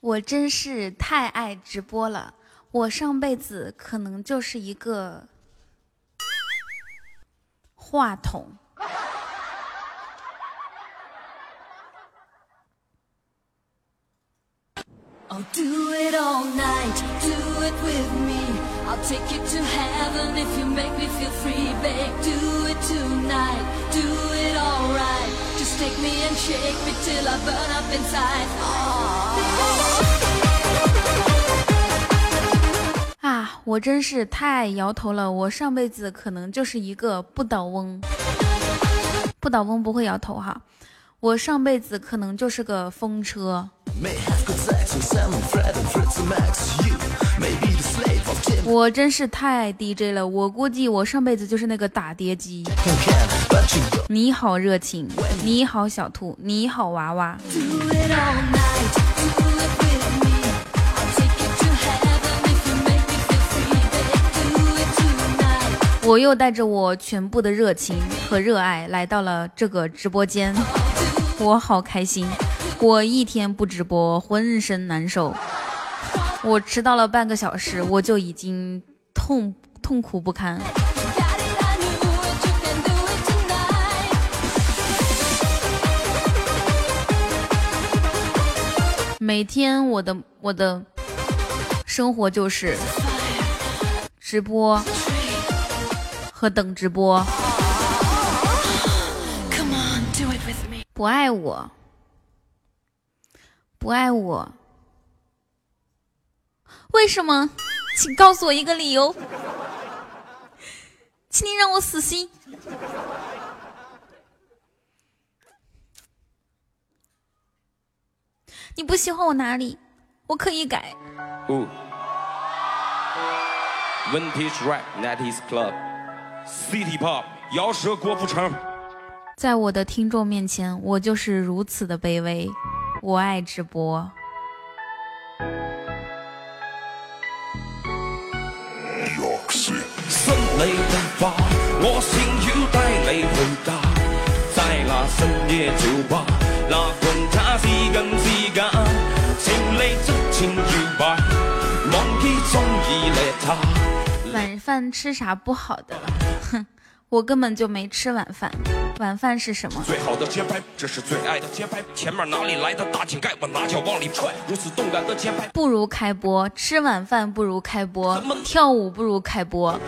我真是太爱直播了，我上辈子可能就是一个话筒。I'll do it all night, do it with me. I'll take you to heaven if you make me feel free, babe. Do it tonight, do it alright. Take me and shake me till I burn up inside. Oh. 啊，我真是太摇头了，我上辈子可能就是一个不倒翁。不倒翁不会摇头哈，我上辈子可能就是个风车。我真是太 DJ 了，我估计我上辈子就是那个打碟机。你好，热情！你好，小兔！你好，娃娃！我又带着我全部的热情和热爱来到了这个直播间。我好开心，我一天不直播浑身难受。我迟到了半个小时，我就已经痛、痛苦不堪。每天我的我的生活就是直播和等直播。不爱我，不爱我，为什么？请告诉我一个理由，请你让我死心。你不喜欢我哪里？我可以改。Ooh. Vintage rap, 90s club, city pop，摇舌郭富城。在我的听众面前，我就是如此的卑微。我爱直播。新你的花，我想要帶你回家，在那深夜酒吧，那管他是真是假，情理真情搖擺，忘记中意你他。晚饭吃啥不好的？哼，我根本就没吃晚饭。晚饭是什么？最好的节拍，这是最爱的节拍，前面哪里来的大井盖，我拿脚往里踹，如此动感的节拍。不如开播，吃晚饭不如开播，跳舞不如开播。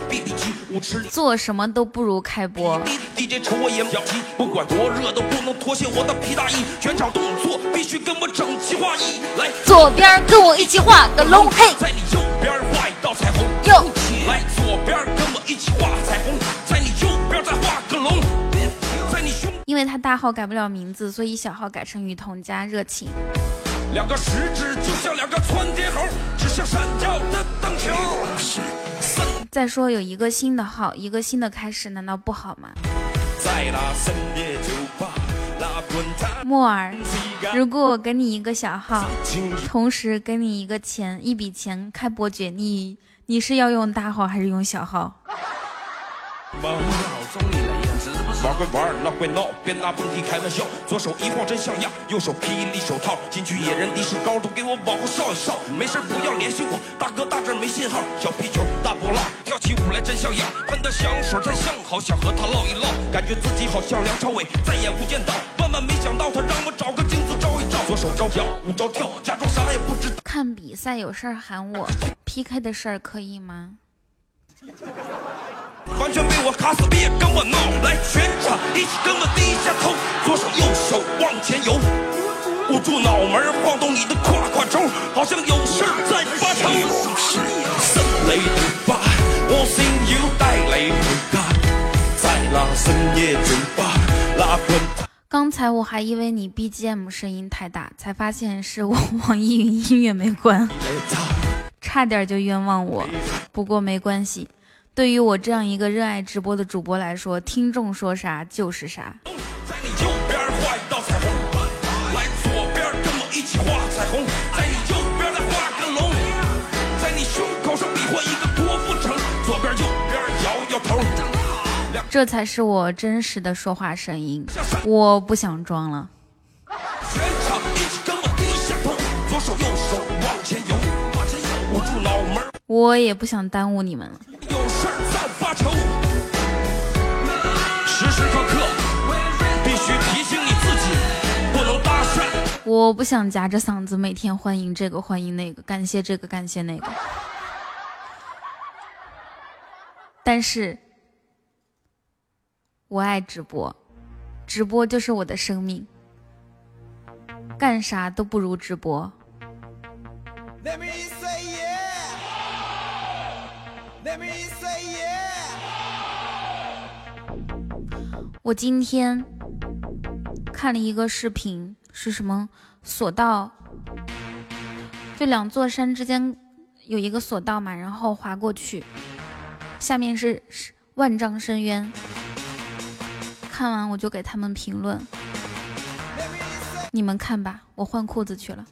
做什么都不如开播。DJ 瞅我眼表情，不管多热都不能脱下我的皮大衣，全场动作必须跟我整齐划一。来，左边跟我一起画个龙，嘿，在你右边画一道彩虹，右，来左边跟我一起画彩虹，在你右边再画个龙，因为他大号改不了名字，所以小号改成雨桐加热情。两个食指就像两个窜天猴，指向闪耀的灯球。再说有一个新的号，一个新的开始，难道不好吗？在那深夜酒吧，如果我给你一个小号，同时给你一个钱，一笔钱开伯爵，你你是要用大号还是用小号？玩归玩，闹归闹，别拿蹦迪开玩笑。左手一晃真像样，右手霹雳手套，进去野人敌视高都，给我往后稍一稍。没事不要联系我，大哥大这没信号。小皮球大波浪，跳起舞来真像样。喷的香水真香，好想和他唠一唠，感觉自己好像梁朝伟再演《无间道》。万万没想到他让我找个镜子照一照，左手招摇，舞招跳，假装啥也不知道。看比赛有事喊我，PK 的事儿可以吗？完全被我卡死，别跟我闹！来，全场一起跟我低下头，左手右手往前游，捂住脑门，晃动你的胯胯轴，好像有事儿在发愁。森雷的吧，我想要帶你回家，在那深夜酒吧，那滚刚才我还以为你 BGM 声音太大，才发现是我网易云音乐没关。差点就冤枉我。不过没关系，对于我这样一个热爱直播的主播来说，听众说啥就是啥。在你右边画一道彩虹，来左边跟我一起画彩虹，在你右边再画个龙，在你胸口上比划一个郭富城，左边右边摇摇头。这才是我真实的说话声音，我不想装了。全场一起跟我低下头，左手右手前游，捂住脑门我也不想耽误你们了。有事儿再发愁。时时刻刻必须提醒你自己，不能搭讪。我不想夹着嗓子每天欢迎这个欢迎那个，感谢这个感谢那个。但是，我爱直播，直播就是我的生命，干啥都不如直播。Let me say yeah. Let me say yeah. 我今天看了一个视频，是什么索道？就两座山之间有一个索道嘛，然后滑过去，下面是是万丈深渊。看完我就给他们评论，你们看吧，我换裤子去了。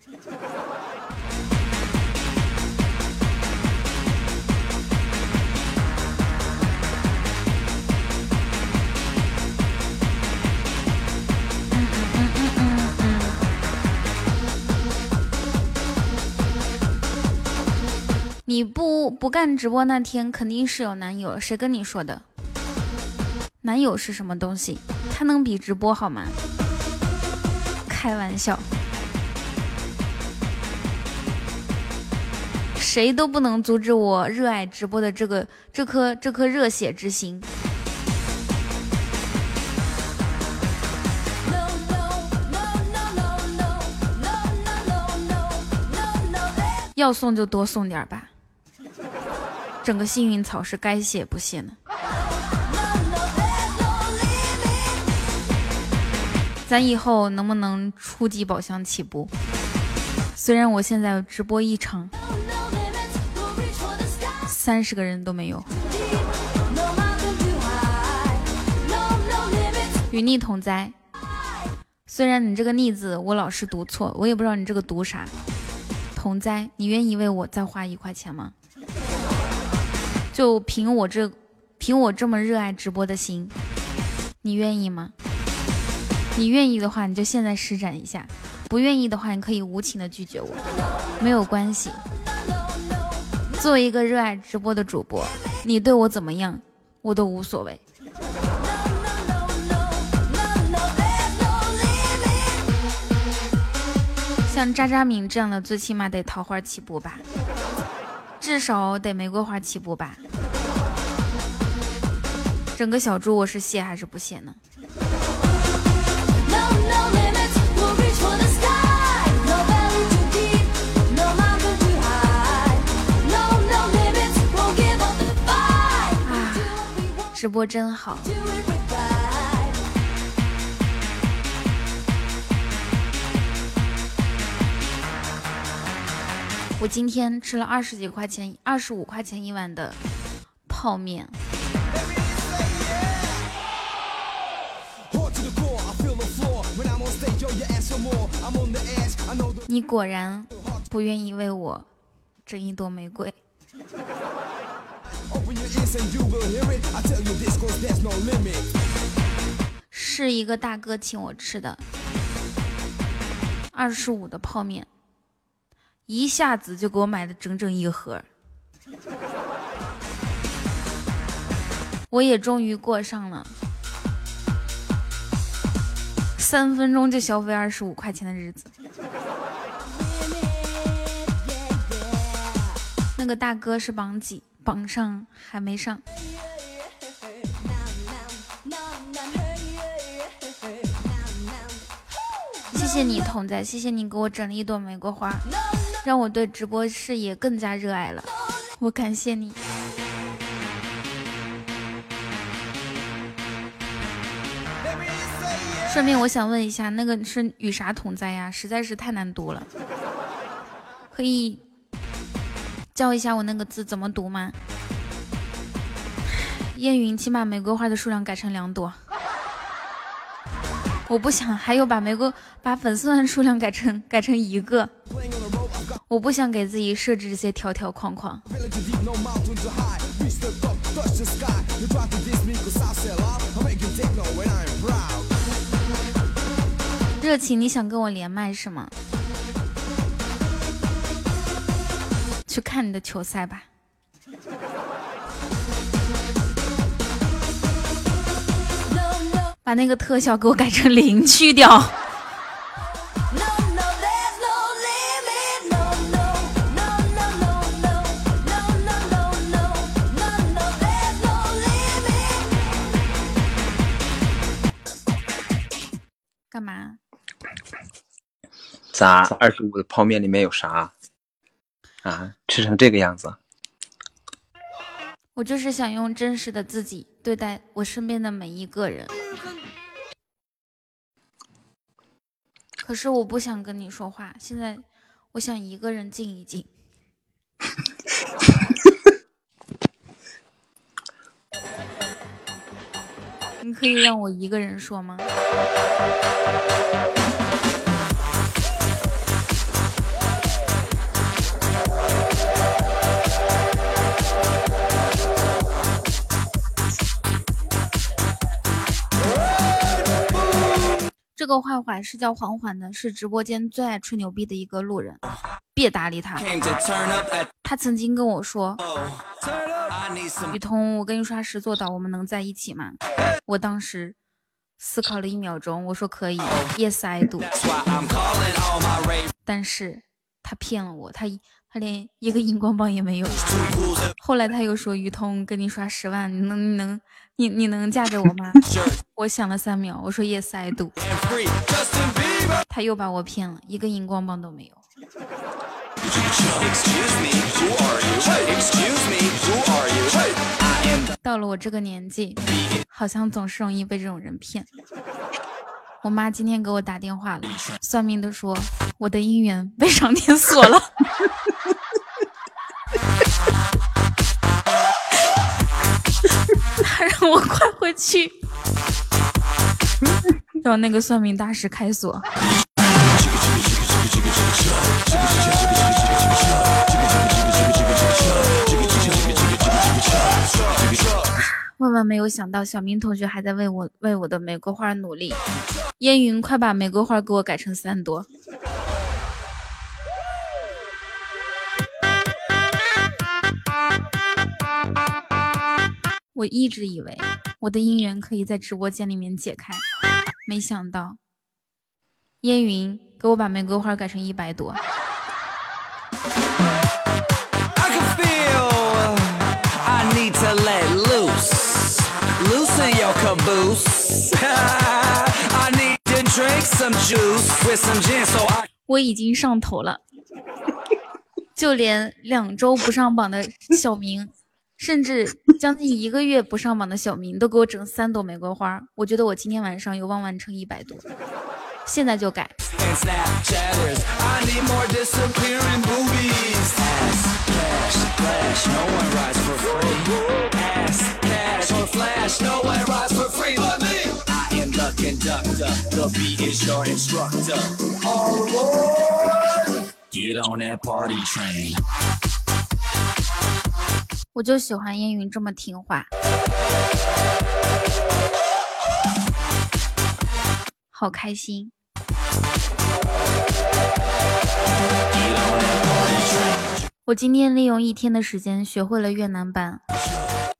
你不不干直播那天肯定是有男友谁跟你说的？男友是什么东西？他能比直播好吗？开玩笑。谁都不能阻止我热爱直播的这个这颗这颗热血之心。要送就多送点吧。整个幸运草是该谢不谢呢。咱以后能不能初级宝箱起步？虽然我现在直播一场三十个人都没有，与逆同灾。虽然你这个逆字我老是读错，我也不知道你这个读啥。同灾，你愿意为我再花一块钱吗？就凭我这，凭我这么热爱直播的心，你愿意吗？你愿意的话，你就现在施展一下；不愿意的话，你可以无情的拒绝我，没有关系。作为一个热爱直播的主播，你对我怎么样，我都无所谓。像渣渣敏这样的，最起码得桃花起步吧，至少得玫瑰花起步吧。整个小猪我是谢还是不谢呢？直播真好。我今天吃了二十几块钱二十五块钱一碗的泡面。你果然不愿意为我整一朵玫瑰。是一个大哥请我吃的二十五的泡面，一下子就给我买了整整一盒。我也终于过上了。三分钟就消费二十五块钱的日子。那个大哥是榜几？榜上还没上。谢谢你，童仔，谢谢你给我整了一朵玫瑰花，让我对直播事业更加热爱了。我感谢你。顺便我想问一下，那个是与啥同在呀？实在是太难读了，可以教一下我那个字怎么读吗？燕云，请把玫瑰花的数量改成两朵。我不想还有把玫瑰把粉丝团数量改成改成一个。我不想给自己设置这些条条框框。热情，你想跟我连麦是吗？去看你的球赛吧。把那个特效给我改成零，去掉。咋？二十五的泡面里面有啥？啊，吃成这个样子？我就是想用真实的自己对待我身边的每一个人。可是我不想跟你说话，现在我想一个人静一静。你可以让我一个人说吗？这个坏坏是叫缓缓的，是直播间最爱吹牛逼的一个路人，别搭理他。他曾经跟我说 turn up. I need：“ some 雨桐，我跟你刷十座岛，我们能在一起吗？”我当时思考了一秒钟，我说可以，Yes I do。但是他骗了我，他一连一个荧光棒也没有。后来他又说：“雨桐，跟你刷十万，你能你能你你能嫁给我吗？”我想了三秒，我说：“Yes I do。”他又把我骗了，一个荧光棒都没有。到了我这个年纪，好像总是容易被这种人骗。我妈今天给我打电话了，算命的说我的姻缘被上天锁了。他让我快回去，让那个算命大师开锁。万万没有想到，小明同学还在为我为我的玫瑰花努力。烟云，快把玫瑰花给我改成三朵。我一直以为我的姻缘可以在直播间里面解开，没想到，烟云给我把玫瑰花改成一百朵。I feel I need to let. Loosen your caboose. I need to drink some juice with some gin so I 我已经上头了，就连两周不上榜的小明，甚至将近一个月不上榜的小明，都给我整三朵玫瑰花。我觉得我今天晚上有望完成一百朵，现在就改。Crash or flash, nowhere rides for free but me. I am the conductor, the beat is your instructor. Alright. Get on that party train. 我就喜欢烟云这么听话，好开心。我今天利用一天的时间学会了越南版，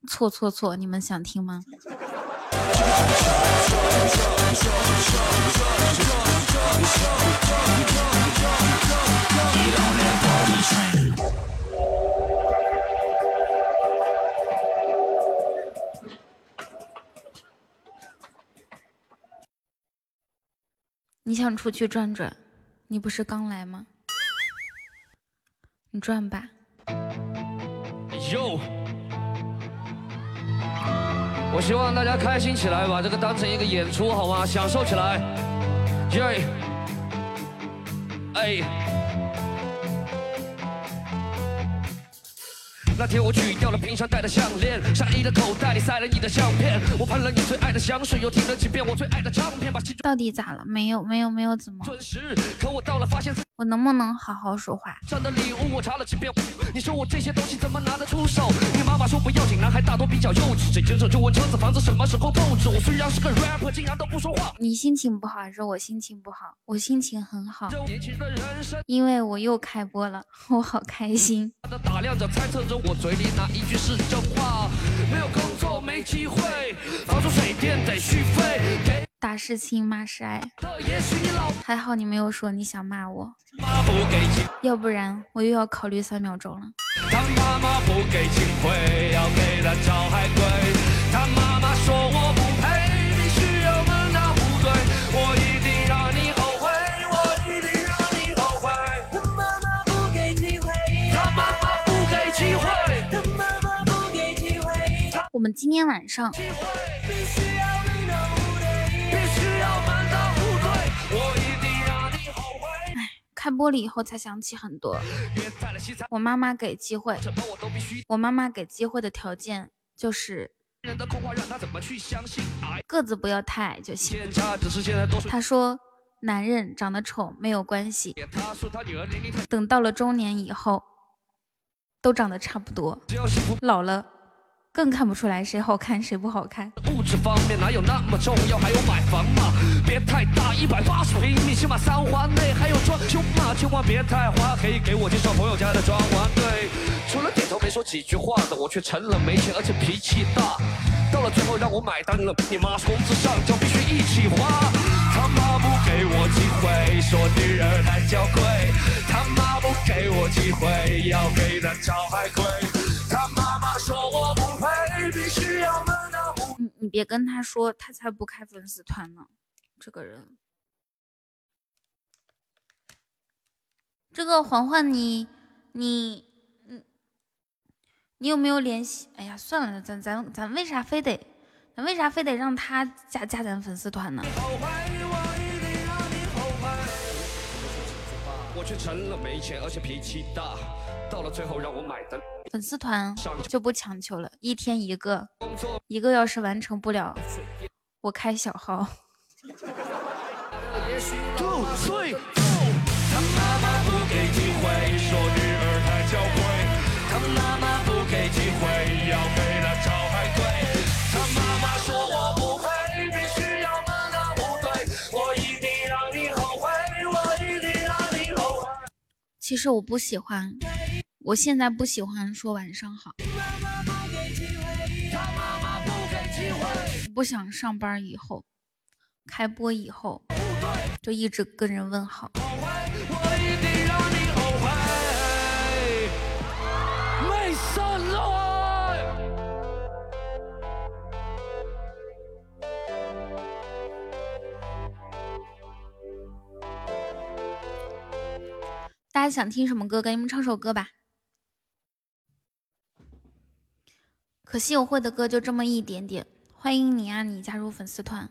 错错错！你们想听吗？你想出去转转？你不是刚来吗？你转吧。我希望大家开心起来，把这个当成一个演出，好吗？享受起来，耶！哎，那天我取掉了平常戴的项链，上衣的口袋里塞了你的相片。我喷了你最爱的香水，又听了几遍我最爱的唱片，把心中到底咋了？没有没有没有怎么？准时。可我到了，发现我能不能好好说话？上的礼物我查了几遍，你说我这些东西怎么拿得出手？你妈妈说不要紧，男孩大多比较幼稚，这接着就问车子房子什么时候购置。我虽然是个 rapper，竟然都不说话。你心情不好还是我心情不好？我心情很好，因为我又开播了，我好开心。的打量着，猜测着我嘴里哪一句是真话。没有工作，没机会，房租水电得续费。给大事亲，骂是爱，还好你没有说你想骂我，妈不给，要不然我又要考虑三秒钟了。他妈妈不给机会，要给他找海龟。我们今天晚上。开播了以后才想起很多。我妈妈给机会，我妈妈给机会的条件就是个子不要太矮就行。她说男人长得丑没有关系，等到了中年以后，都长得差不多。老了更看不出来谁好看谁不好看。物质方面哪有那么重要？还有买房嘛，别太大，一百八十平米，起码三环内还有装修嘛，千万别太花，可以给我介绍朋友家的装潢。对，除了点头没说几句话的，我却成了没钱而且脾气大。到了最后让我买单了，你妈说工资上交必须一起花。他妈不给我机会，说女人太娇贵。他妈不给我机会，要给她找海龟。你你别跟他说，他才不开粉丝团呢。这个人，这个环环你你你你有没有联系？哎呀，算了，咱咱咱为啥非得咱为啥非得让他加加咱粉丝团呢？我却成了没钱而且脾气大，到了最后让我买单。粉丝团就不强求了，一天一个，一个要是完成不了，我开小号。吐最后，他妈妈不给机会，说女儿太娇贵。他妈妈不给机会，要给她找海龟。他妈妈说我不配，必须要门当户对。我一定让你后悔，我一定让你后悔。其实我不喜欢，我现在不喜欢说晚上好，不，想上班以后，开播以后就一直跟人问好。没散了。大家想听什么歌？给你们唱首歌吧。可惜我会的歌就这么一点点。欢迎你啊，你加入粉丝团。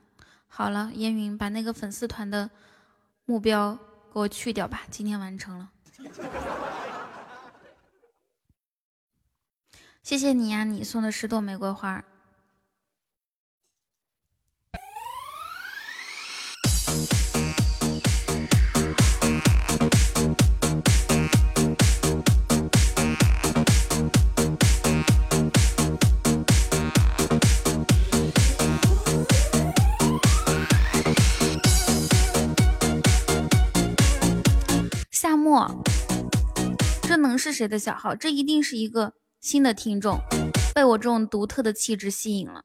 好了，烟云把那个粉丝团的目标给我去掉吧，今天完成了。谢谢你呀、你送的十朵玫瑰花。夏末，这能是谁的小号？这一定是一个新的听众，被我这种独特的气质吸引了。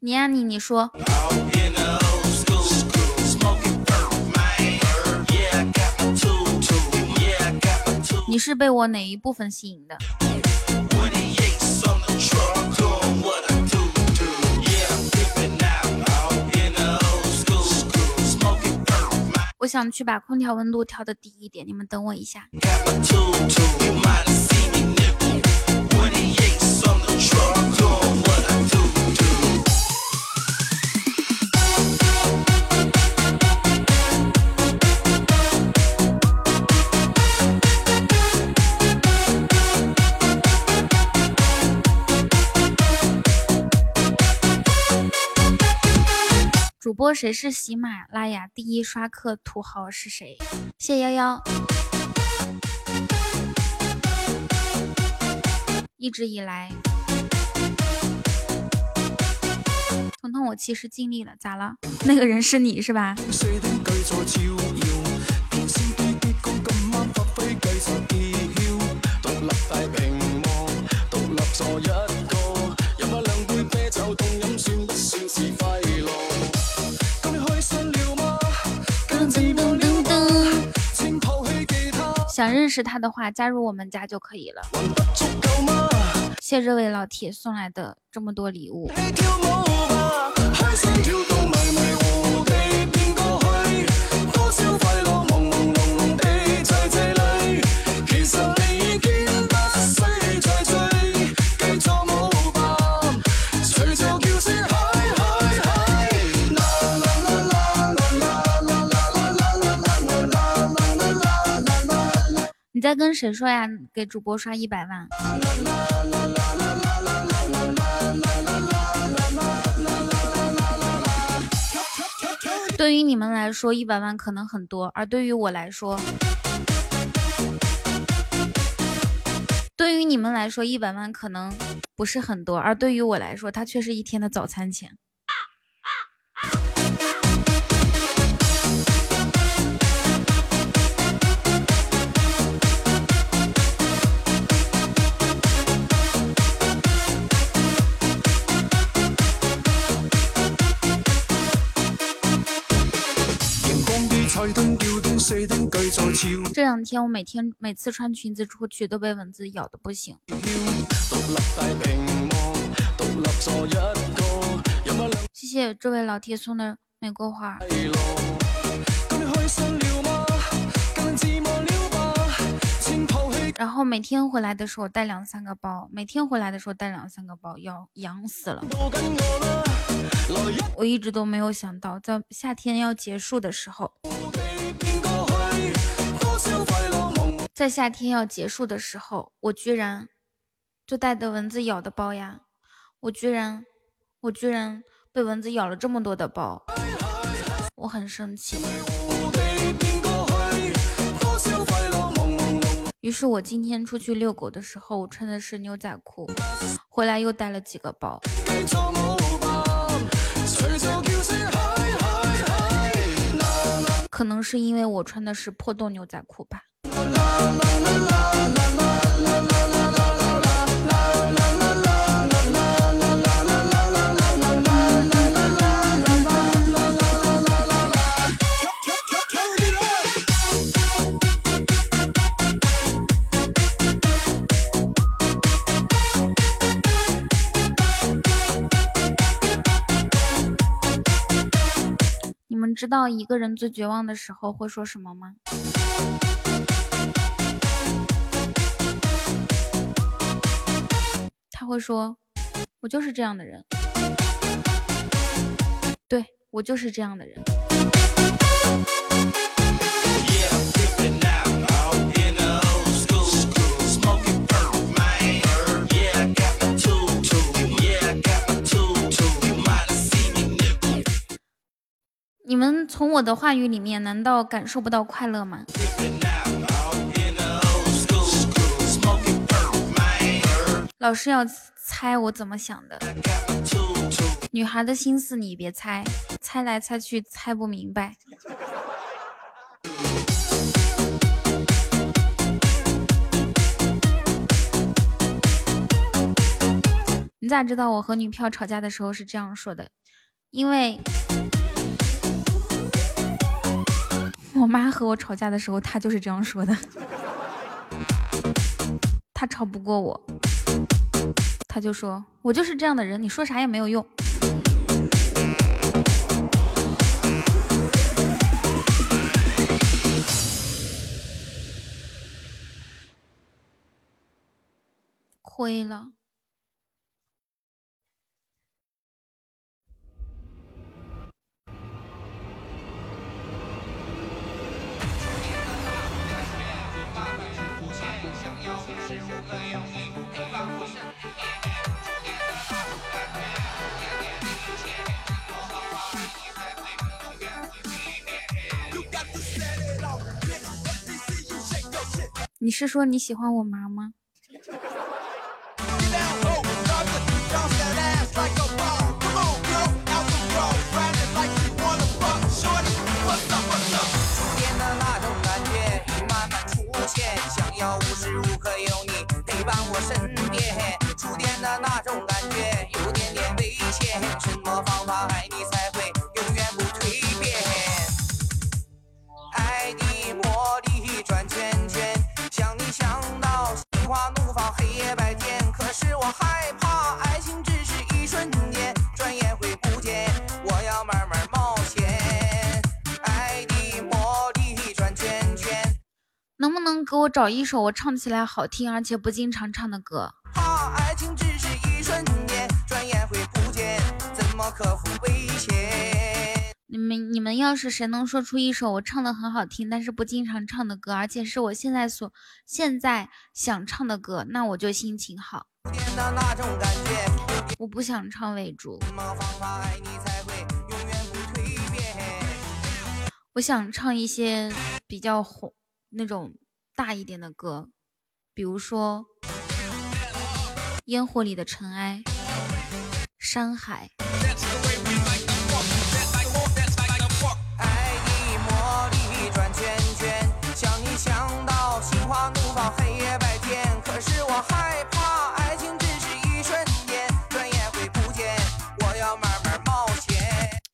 你呀、你，你说，你是被我哪一部分吸引的？想去把空调温度调的低一点，你们等我一下。播谁是喜马拉雅第一刷客土豪是谁？谢谢幺幺。一直以来，彤彤，我其实尽力了，咋了？那个人是你是吧？想认识他的话，加入我们家就可以了。谢这位老铁送来的这么多礼物。在跟谁说呀？给主播刷一百万。对于你们来说，一百万可能很多，而对于我来说，对于你们来说，一百万可能不是很多，而对于我来说，它却是一天的早餐钱。这两天我每天每次穿裙子出去都被蚊子咬的不行。谢谢这位老铁送的玫瑰花。然后每天回来的时候带两三个包，每天回来的时候带两三个包，要痒死了。我一直都没有想到，在夏天要结束的时候，在夏天要结束的时候，我居然就带的蚊子咬的包呀！我居然，我居然被蚊子咬了这么多的包，我很生气。于是我今天出去遛狗的时候，我穿的是牛仔裤，回来又带了几个包。可能是因为我穿的是破洞牛仔裤吧。知道一个人最绝望的时候会说什么吗？他会说：“我就是这样的人。”对我就是这样的人。你们从我的话语里面，难道感受不到快乐吗？老师要猜我怎么想的，女孩的心思你别猜，猜来猜去猜不明白。你咋知道我和女票吵架的时候是这样说的？因为妈和我吵架的时候，她就是这样说的。她吵不过我，她就说：“我就是这样的人，你说啥也没有用。”亏了。你是说你喜欢我妈吗？初恋的那种感觉已慢慢出现，想要无时无刻有你陪伴我身边。初恋的那种感觉有点点危险，什么方法爱能给我找一首我唱起来好听而且不经常唱的歌？怕爱情只是一瞬间，转眼会不见，怎么克服危险？你们你们要是谁能说出一首我唱的很好听，但是不经常唱的歌，而且是我现在所现在想唱的歌，那我就心情好。我不想唱为主，我想唱一些比较红那种大一点的歌，比如说《烟火里的尘埃》《山海》。爱的魔力转圈圈，想你想到心花怒放，黑夜白天。可是我害怕，爱情只是一瞬间，转眼会不见。我要慢慢冒险，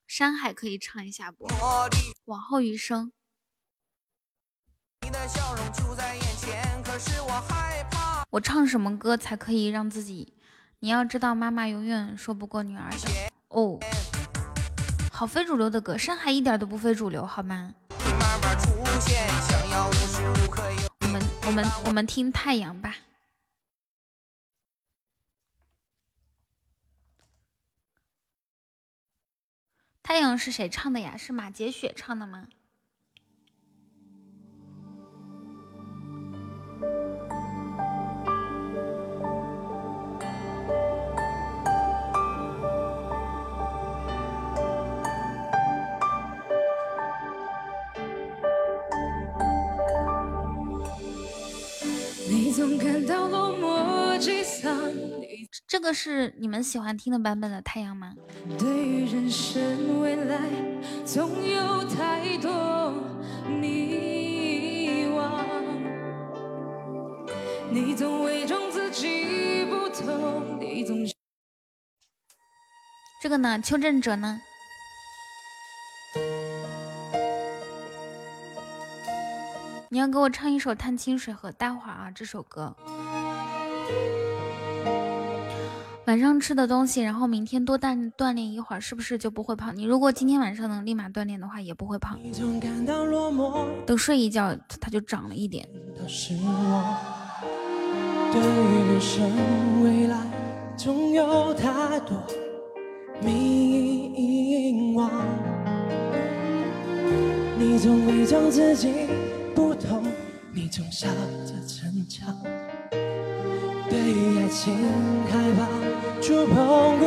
山海可以唱一下不？往后余生。的笑容就在眼前。可是我害怕，我唱什么歌才可以让自己？你要知道，妈妈永远说不过女儿的。哦，好非主流的歌，山海一点都不非主流，好吗？我们我们我们听太阳吧。太阳是谁唱的呀？是马洁雪唱的吗？感到落寞沮丧，你这个是你们喜欢听的版本的太阳吗？对于人生未来总有太多迷惘，你总伪装自己不懂，你总这个呢？邱振哲呢？你要给我唱一首《探清水河》，待会儿啊，这首歌。晚上吃的东西，然后明天多锻锻炼一会儿，是不是就不会胖？你如果今天晚上能立马锻炼的话，也不会胖。等睡一觉，它就长了一点。总有太多迷惘。你总伪装自己不懂，你总笑着逞强，对爱情害怕触碰，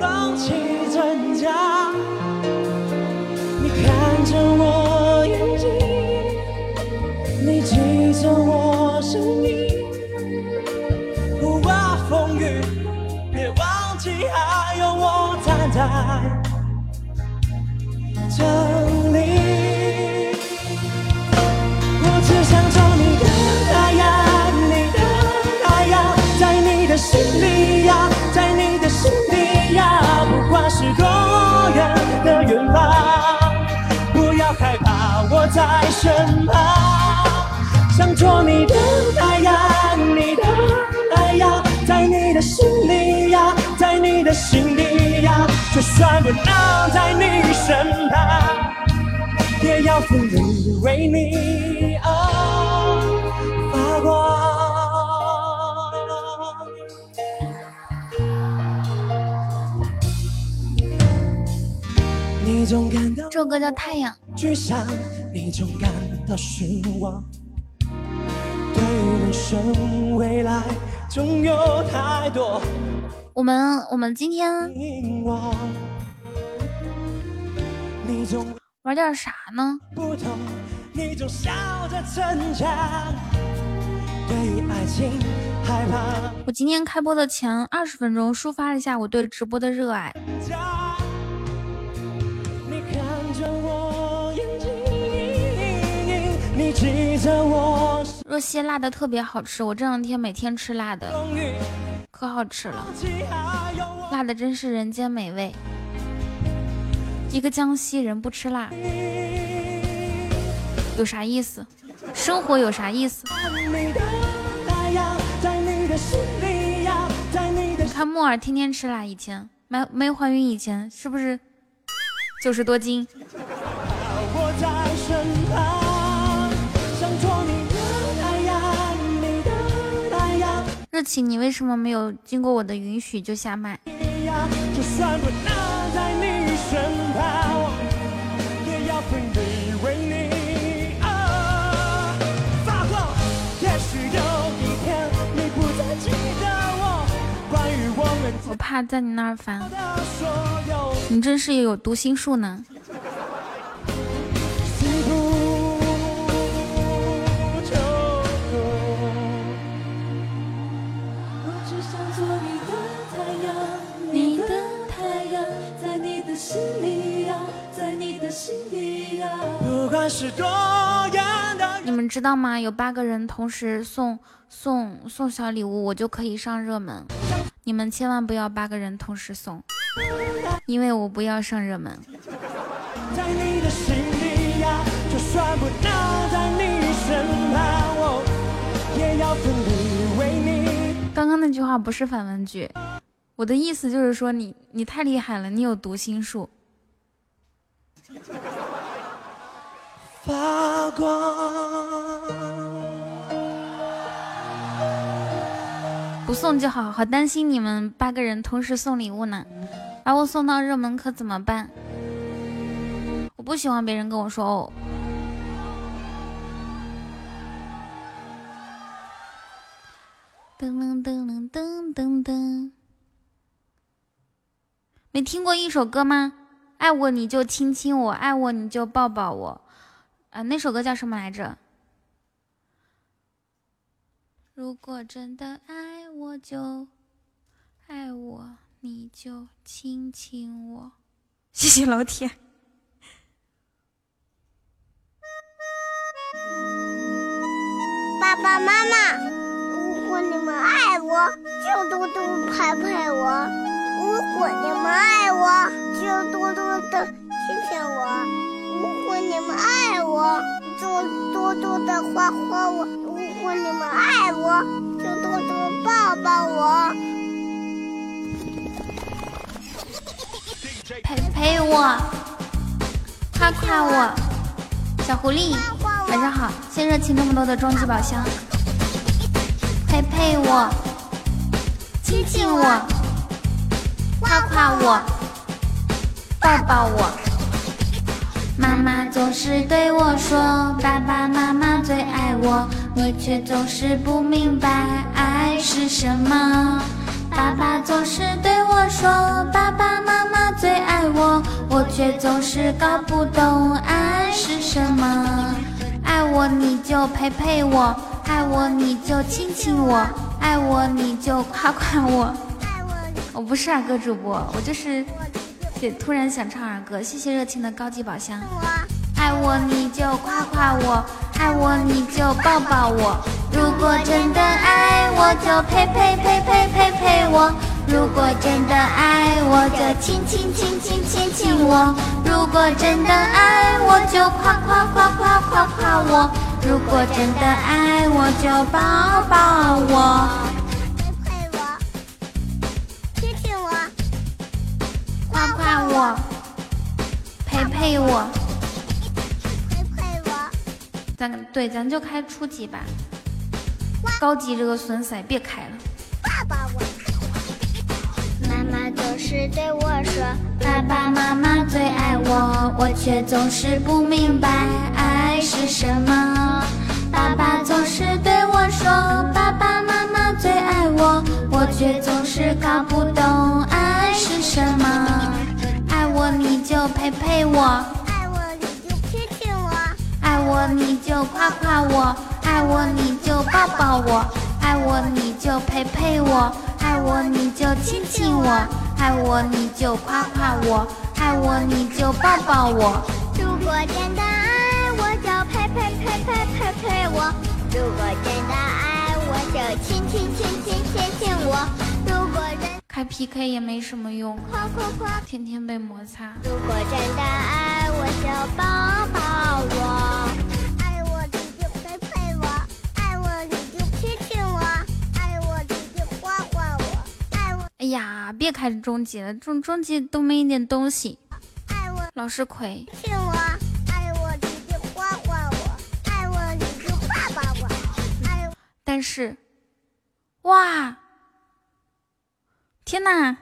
放弃挣扎。你看着我眼睛。你记着我声音，不怕风雨，别忘记还有我站在这里。在身旁，想做你的太阳，你的太阳，在你的心里呀，在你的心底呀，就算不能在你身旁，也要风里为你。这首歌叫《太阳》。我们我们今天。玩点啥呢？我今天开播的前二十分钟抒发了一下我对直播的热爱。若曦辣的特别好吃，我这两天每天吃辣的，可好吃了，辣的真是人间美味。一个江西人不吃辣，有啥意思？生活有啥意思？看木耳天天吃辣，以前没没怀孕以前是不是九十多斤？你为什么没有经过我的允许就下麦？我怕在你那儿烦。你真是有读心术呢。你们知道吗？有八个人同时送送送小礼物，我就可以上热门。你们千万不要八个人同时送，因为我不要上热门。在你的心里呀，就算不能在你身旁，我也要奋力为你。刚刚那句话不是反问句，我的意思就是说你你太厉害了，你有读心术。发光。不送就好，好担心你们八个人同时送礼物呢，把我送到热门可怎么办？我不喜欢别人跟我说哦。噔噔噔噔噔噔噔，没听过一首歌吗？爱我你就亲亲我，爱我你就抱抱我。啊，那首歌叫什么来着？如果真的爱我就爱我，你就亲亲我。谢谢老铁。爸爸妈妈，如果你们爱我，就多多拍拍我；如果你们爱我，就多多的亲亲我；如果你们爱我，就多多的夸夸我；如果你们爱我，就多多抱抱我。陪陪我，夸夸我，小狐狸，晚上好，谢热情这么多的终极宝箱，陪陪我，亲亲我，夸夸我，抱抱我。妈妈总是对我说，爸爸妈妈最爱我，你却总是不明白爱是什么。爸爸总是对我说，爸爸妈妈最爱我，我却总是搞不懂爱是什么。爱我你就陪陪我，爱我你就亲亲我，爱我你就夸夸我。我不是儿歌主播，我就是对突然想唱儿歌。谢谢热情的高级宝箱。爱我你就夸夸我，爱我你就抱抱我。如果真的爱我，就陪陪陪陪陪陪我。如果真的爱我，就亲亲亲亲亲亲我。如果真的爱我，就夸夸夸夸夸夸我。如果真的爱我，就抱抱我。我，陪陪我。陪陪我。咱对，咱就开初级吧。高级这个损色别开了。爸爸我。妈妈总是对我说，爸爸妈妈最爱我，我却总是不明白爱是什么。爸爸总是对我说，爸爸妈妈最爱我，我却总是搞不懂爱是什么。爱我你就陪陪我，爱我你就亲亲我，爱我我你就夸夸我，爱我你就抱抱我，爱我你就陪陪我，爱我你就亲亲我，爱我你就夸夸我，爱我你就抱抱我。如果真的爱我，就陪陪陪陪陪陪我；如果真的爱我，就亲亲亲亲亲亲我；如果真开 PK 也没什么用，夸夸夸，天天被摩擦。如果真的爱我，就抱抱我；爱我你就陪陪我，爱我你就亲亲我，爱我你就夸夸我，爱我哎呀，别开终极了，终终极都没一点东西。爱我老是亏，亲我，爱我你就夸夸我，爱我你就抱抱我，爱我。但是，哇，天哪！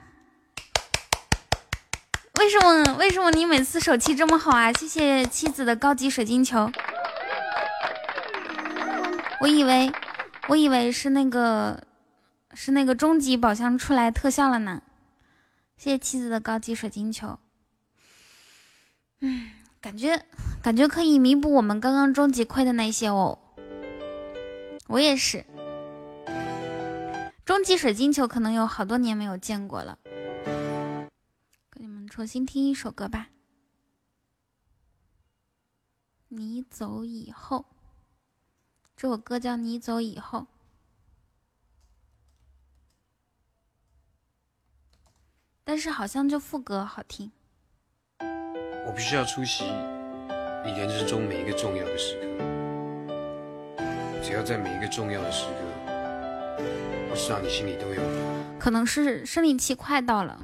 为什么为什么你每次手气这么好啊？谢谢妻子的高级水晶球。我以为我以为是那个是那个终极宝箱出来特效了呢。谢谢妻子的高级水晶球。嗯，感觉感觉可以弥补我们刚刚终极亏的那些哦。我也是，终极水晶球可能有好多年没有见过了。给你们重新听一首歌吧，《你走以后》。这首歌叫《你走以后》，但是好像就副歌好听。我必须要出席你人生中每一个重要的时刻，只要在每一个重要的时刻，我知道你心里都有。可能是生理期快到了，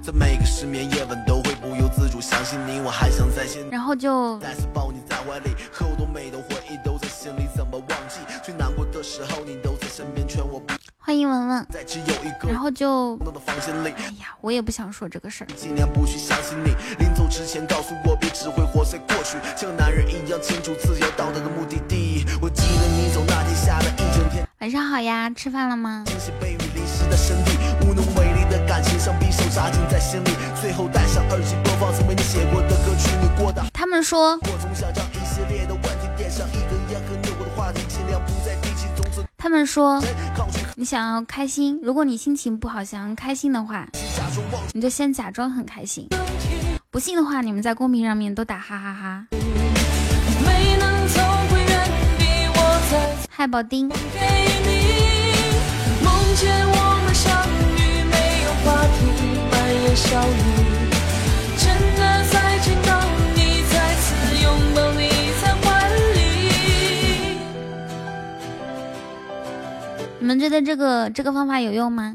在每个失眠夜晚都会不由自主想起你，我还想在现然后就再次抱你在怀里，可我多美的回忆都在心里，怎么忘记？最难过的时候你都在身边，劝我不欢迎文文，再只有一个然后就弄的房间里。哎呀，我也不想说这个事儿。尽量不去相信你，临走之前告诉我，别只会活在过去，像男人一样清楚自由到达的目的地。我记得你走那天下了一整天，晚上好呀，吃饭了吗？惊喜被雨淋湿的身体，无能为力的感情像匕首扎进在心里，最后戴上耳机播放曾为你写过的歌曲，你过得。他们说我总想将一系列的问题点上一根烟和扭过的话题，尽量不再提起，从此他们说你想要开心，如果你心情不好，想要开心的话，你就先假装很开心。不信的话，你们在公屏上面都打哈哈哈。没能走回原地，我再嗨，宝丁，话题，满眼笑意。真的再见到你，再次拥抱你在怀里。你们觉得这个这个方法有用吗？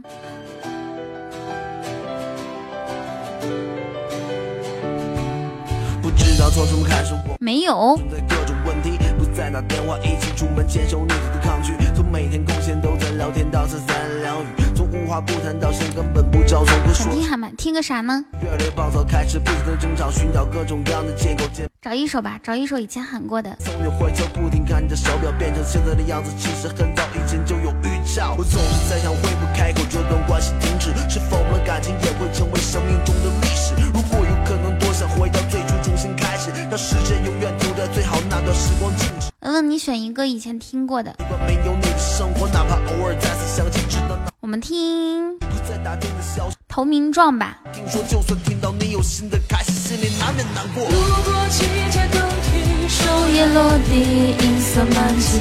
不知道从什么开始，我没有，存在各种问题，不再拿电话一起出门，接受你的抗拒。从每天空闲都在聊天到三三两语，从无话不谈到现根本不着，从不想说。听喊麦，听个啥呢？越来越暴躁，开始不停的争吵，寻找各种各样的借口。找一首吧，找一首以前喊过的。总有回头，不停看着手表变成现在的样子，其实很早以前就有预兆。我总是在想，会不会开口这段关系停止？是否我们感情也会成为生命中的历史？如果有可能，多想回到最初，重新开始，让时间永远停在最好那段时光静止。文文，你选一个以前听过的，习惯没有你的生活，哪怕偶尔再次想起，知道那我们听不再打电的消息。投名状吧。听说，就算听到你有新的开始，心里难免难过。如果季节更替，树叶落地，银色满际。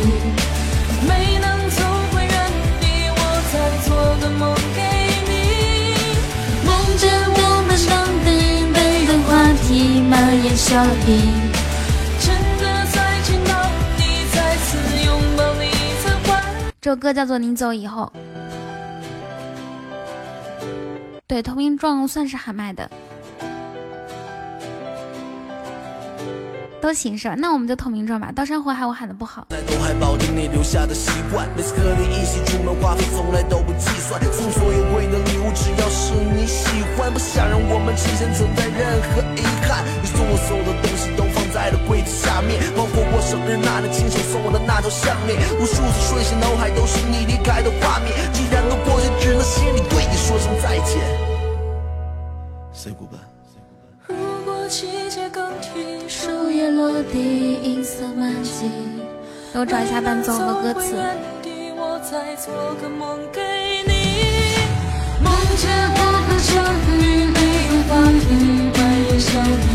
没能走回原地，我再做个梦给你。梦见我们话题，满眼笑意。这首歌叫做《你走以后》。对，投名状算是喊麦的，都行是吧？那我们就投名状吧。刀山火海我喊的不好，在都还保证你留下的习惯，每次和你一起出门花费从来都不计算，送所有贵的礼物只要是你喜欢，不想让我们之间存在任何遗憾。你送我所有的东西都在了柜子下面，包括我生日那年亲手送我的那条项链，无数次睡醒脑海都是你离开的画面。既然都过去，只能心里对你说声再见。Say goodbye。如果季节更替，树叶落地，银色满际。给我找一下伴奏和歌词。我再做个梦给你，梦见我和相遇，你在法庭半夜相遇，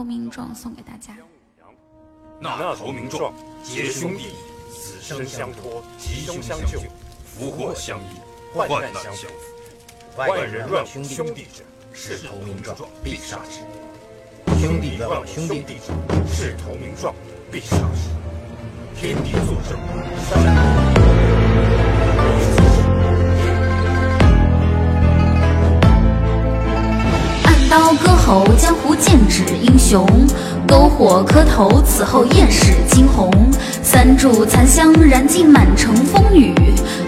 投名状送给大家。那投名状，结兄弟，死生相托，吉凶相救，福祸相依，患难相扶。外人乱兄弟者，是投名状，必杀之。兄弟乱兄弟者，是投名状，必杀之。天地作证，三。刀割喉，江湖剑指英雄；篝火磕头，此后艳史惊鸿。三炷残香，燃尽满城风雨。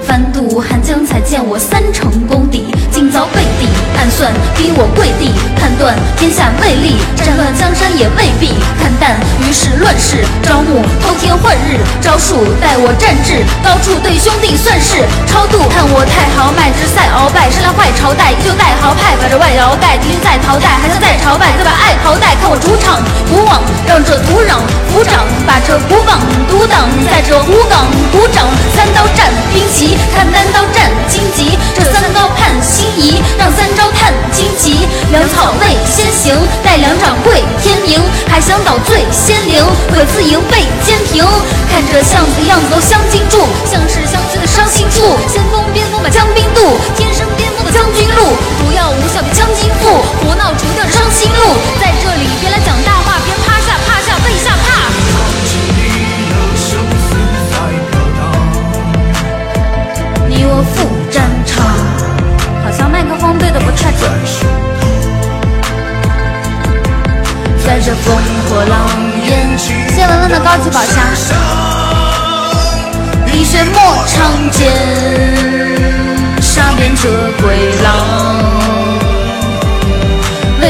翻渡寒江，才见我三成功底。今遭背地暗算，逼我跪地。判断天下未立，战乱江山也未必看淡。于是乱世招募，偷天换日，招数待我战至高处，对兄弟算是超度。看我太豪迈，之赛鳌拜，生来坏朝代，依旧带豪派，把这外摇带，敌人在淘汰，还想再朝拜，再把爱淘汰。看我主场古让这土壤鼓掌，把这古港独挡，在这古港鼓掌。三刀战兵旗，看单刀战荆棘，这三刀盼心仪，让三招探荆棘。粮草未先行，待两掌跪天明，还想捣醉仙灵，鬼自营被监停。看这巷子样子都镶金柱，像是相亲的伤心处。先锋边锋把江兵渡，天生巅峰的将军路，毒药无效的将军父，胡闹除掉伤心路。在这里别来克风对的不太准。在这烽火狼烟，谢文文的高级宝箱。碧血莫长剑，杀遍这鬼狼。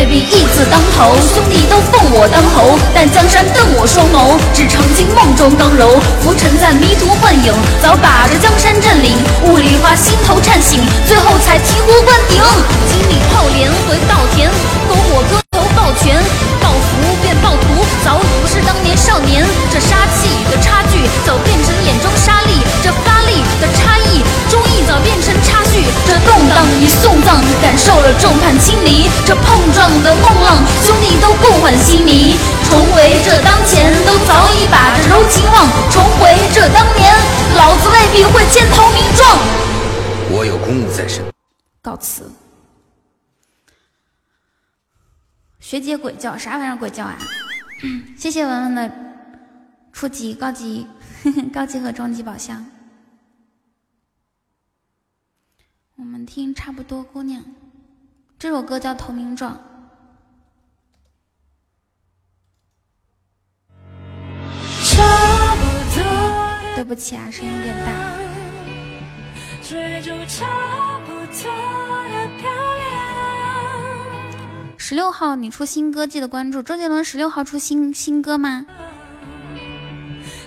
未必义字当头，兄弟都奉我当侯，但江山瞪我双眸，只曾经梦中刚柔，浮沉在迷途幻影，早把这江山占领。雾里花心头颤醒，最后才醍醐灌顶。金里炮连回稻田，篝火割头抱拳，抱福变暴徒，早已不是当年少年。这杀气的差距，早变成眼中沙砾；这发力的差异，忠义早变成这动荡与送葬，感受了众叛亲离。这碰撞的梦浪，兄弟都共欢稀迷。重回这当前，都早已把这柔情忘。重回这当年，老子未必会签投名状。我有公务在身。告辞。学姐鬼叫啥玩意儿鬼叫啊？谢谢文文的初级、高级、高级和中级宝箱。我们听差不多姑娘，这首歌叫《投名状》。对不起啊，声音有点大。追逐差不多的漂亮。十六号你出新歌，记得关注周杰伦。十六号出新新歌吗？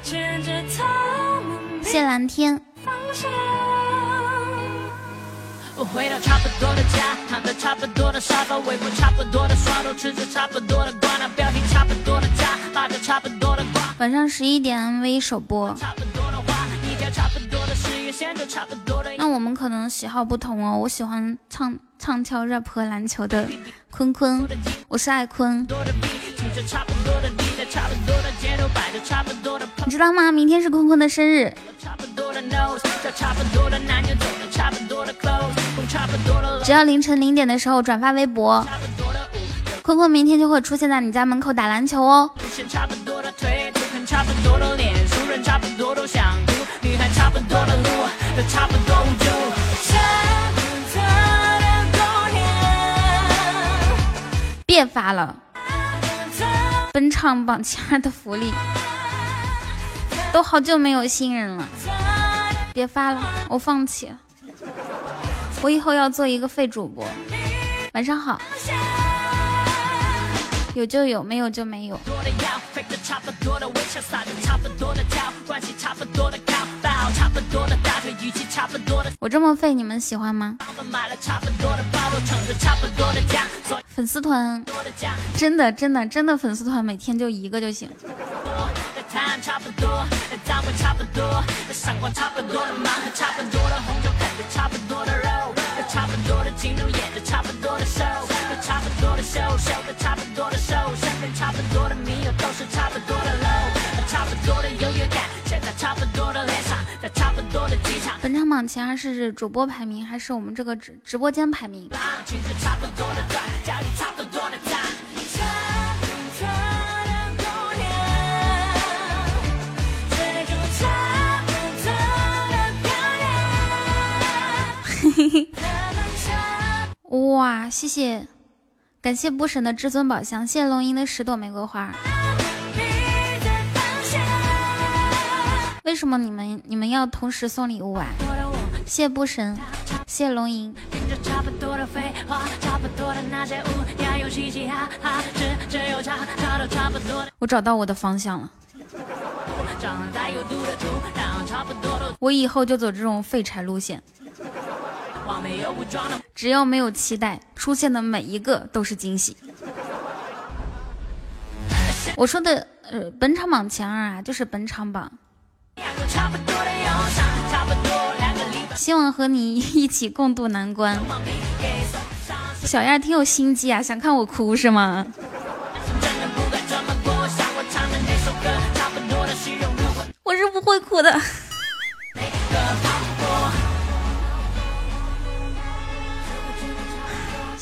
牵着他们谢蓝天。我回到差不多的家，躺在差不多的沙发，微博差不多的刷，都吃着差不多的瓜，那标题差不多的着差不多的瓜。晚上十一点 MV 首播。那我们可能喜好不同哦，我喜欢唱唱跳 rap 和篮球的坤坤，我是爱坤。你知道吗？明天是坤坤的生日。只要凌晨零点的时候转发微博，坤坤明天就会出现在你家门口打篮球哦。别发了，本场榜前二的福利，都好久没有新人了。别发了，我放弃了。我以后要做一个废主播。晚上好，有就有，没有就没有。我这么废，你们喜欢吗？粉丝团，真的真的真的粉丝团，每天就一个就行。不多的进入演的差不多的 show，差不多的秀秀的差不多的瘦，身边差不多的密友都是差不多的 low，差不多的优越感，现在差不多的脸上，在差不多的机场。本场榜前二是主播排名，还是我们这个直直播间排名？裙子差不多的短，家里差不多的赞。哇，谢谢，感谢不神的至尊宝箱，谢谢龙吟的十朵玫瑰花。为什么你们你们要同时送礼物啊？谢谢不神，谢谢龙吟。我找到我的方向了。我以后就走这种废柴路线。只要没有期待，出现的每一个都是惊喜。我说的呃，本场榜前二啊，就是本场榜。希望和你一起共度难关。小样挺有心机啊，想看我哭是吗？我是不会哭的。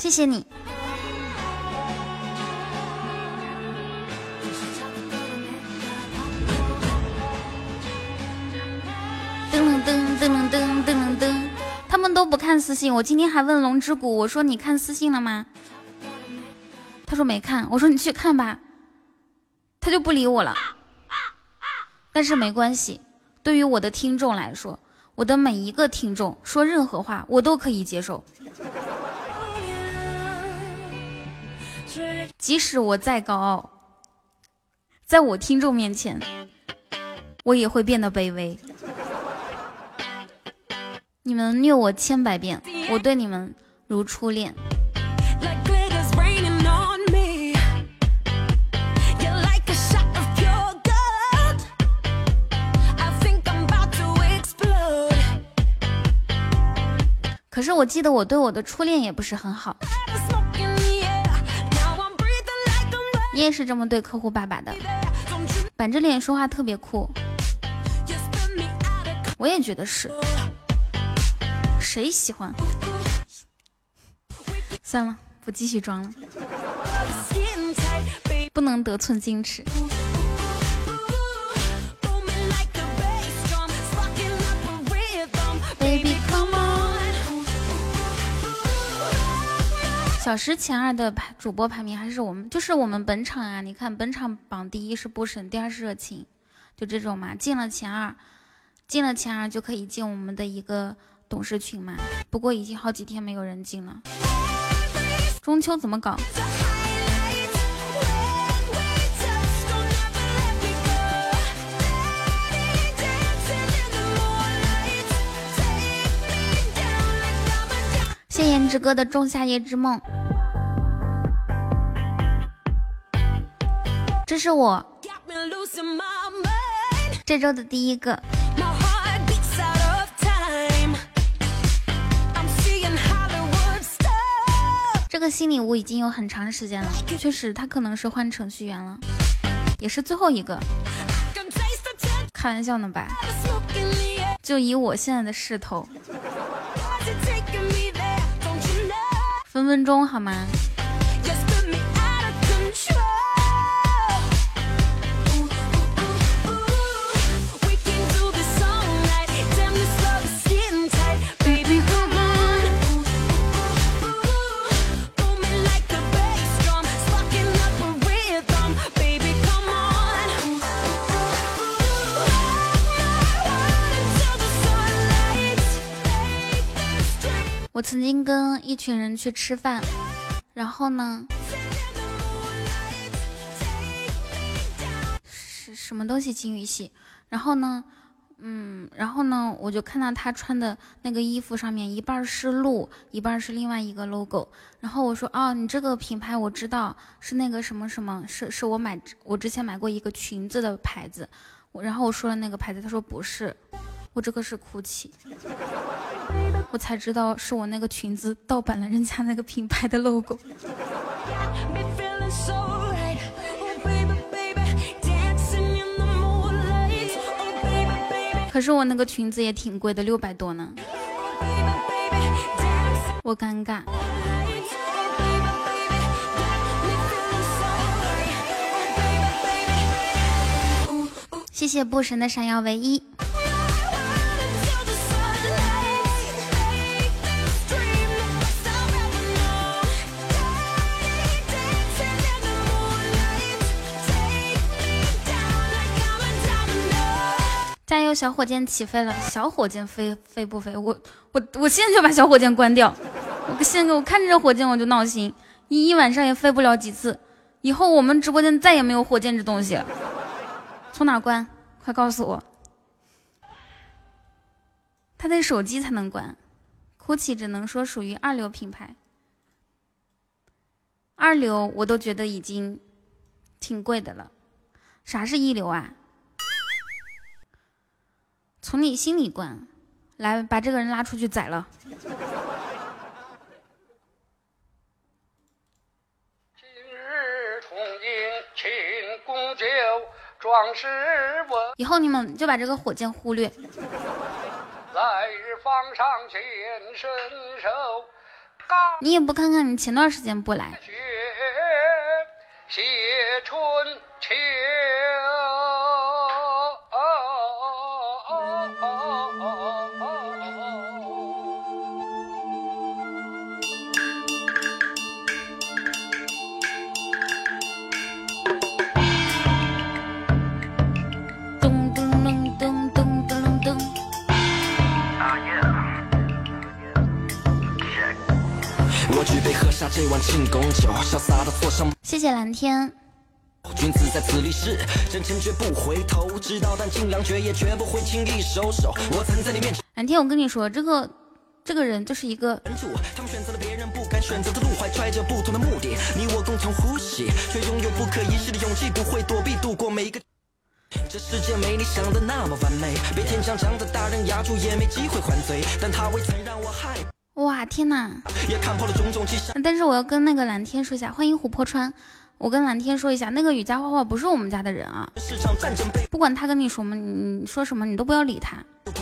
谢谢你。噔噔噔噔噔噔噔，他们都不看私信。我今天还问龙之谷，我说你看私信了吗？他说没看。我说你去看吧。他就不理我了。但是没关系，对于我的听众来说，我的每一个听众说任何话，我都可以接受。即使我再高傲，在我听众面前，我也会变得卑微。你们虐我千百遍，我对你们如初恋。可是我记得我对我的初恋也不是很好。你也是这么对客户爸爸的，板着脸说话特别酷。我也觉得是，谁喜欢？算了，不继续装了，不能得寸进尺。小时前二的排主播排名还是我们，就是我们本场啊！你看本场榜第一是不神，第二是热情，就这种嘛。进了前二，进了前二就可以进我们的一个董事群嘛。不过已经好几天没有人进了。中秋怎么搞？谢颜值哥的《仲夏夜之梦》，这是我这周的第一个。这个新礼物已经有很长时间了，确实他可能是换程序员了，也是最后一个。开玩笑呢吧？就以我现在的势头。分分钟好吗？我曾经跟一群人去吃饭，然后呢，是什么东西金鱼系？然后呢，嗯，然后呢，我就看到他穿的那个衣服上面一半是鹿，一半是另外一个 logo。然后我说，哦，你这个品牌我知道，是那个什么什么，是是我买我之前买过一个裙子的牌子。然后我说了那个牌子，他说不是，我这个是哭泣。我才知道是我那个裙子盗版了人家那个品牌的 logo。可是我那个裙子也挺贵的，六百多呢。我尴尬。谢谢布神的闪耀唯一。加油，小火箭起飞了！小火箭飞飞不飞？我我我现在就把小火箭关掉。我现在我看着这火箭我就闹心，一一晚上也飞不了几次。以后我们直播间再也没有火箭这东西了。从哪关？快告诉我！他得手机才能关。GUCCI 只能说属于二流品牌。二流我都觉得已经挺贵的了。啥是一流啊？从你心里灌，来把这个人拉出去宰了。今日重迎庆功酒，壮士我。以后你们就把这个火箭忽略。来日方长见身手，你也不看看你前段时间不来。雪谢春秋。下这碗庆功酒，潇洒的坐上。谢谢蓝天。君子在此立誓，真诚绝不回头，知道但尽量绝也绝不会轻易收手。我曾在你面前。蓝天，我跟你说，这个这个人就是一个。他们选择了别人不敢选择的路，怀揣着不同的目的。你我共同呼吸，却拥有不可一世的勇气，不会躲避，度过每一个。这世界没你想的那么完美，被天将长的大人压住，也没机会还嘴。但他未曾让我害怕。哇，天哪！但是我要跟那个蓝天说一下，欢迎琥珀川。我跟蓝天说一下，那个雨佳画画不是我们家的人啊。不管他跟你说什么，你说什么你都不要理他。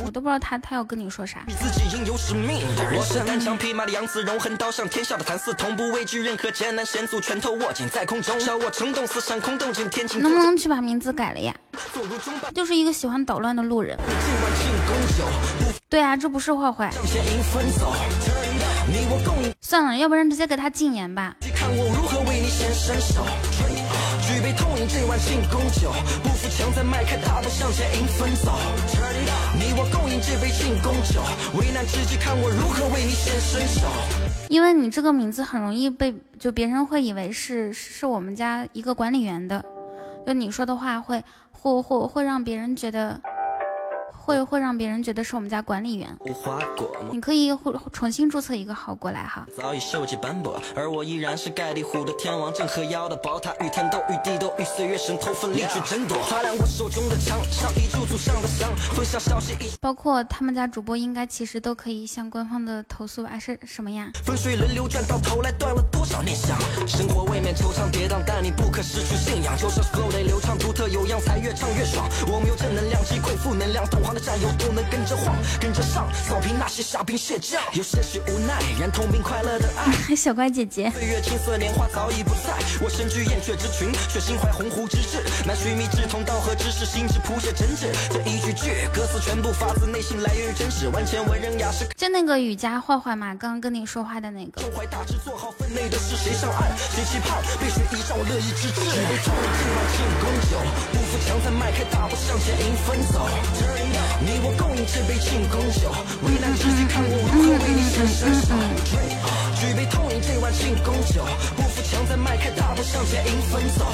我都不知道他他要跟你说啥。自己应有使命的人生，单枪匹马的杨子荣，横刀向天下的谭嗣同，不畏惧任何艰难险阻，拳头握紧在空中，笑我冲动思想，空洞尽天晴。能不能去把名字改了呀？就是一个喜欢捣乱的路人。对啊，这不是坏坏。算了，要不然直接给他禁言吧。因为你这个名字很容易被就别人会以为是是我们家一个管理员的，就你说的话会会会会让别人觉得。会会让别人觉得是我们家管理员。你可以重新注册一个号过来哈。早已锈迹斑驳，而我依然是盖地虎的天王，正和妖的宝塔，与天斗，与地斗，与岁月神偷奋力去争夺。擦亮我手中的枪，上一柱柱上的香，分享消息。包括他们家主播应该其实都可以向官方的投诉吧？是什么呀？风水轮流转，到头来断了多少念想？生活未免惆怅跌宕，但你不可失去信仰。就算 flow 得流畅，独特有样，才越唱越爽。我们有正能量，击溃负能量，同行的战友都能跟着晃，跟着上，扫平那些虾兵蟹将。有些许无奈，然痛并快乐的爱。小乖姐姐。岁月青涩年华早已不在，我身居燕雀之群，却心怀鸿鹄之志。那须弥志同道合之士，心智谱写真挚。这一句句歌词全部发自内心，来源于真实。万千文人雅士，就那个雨佳坏坏嘛，刚刚跟你说话的那个。胸怀大志，做好分内的事，谁上岸，谁期盼被雪一照，乐意之至。你我共饮这杯庆功酒，之际看我如何为你手。举杯痛饮这碗庆功酒，不再迈开大步向前迎风走。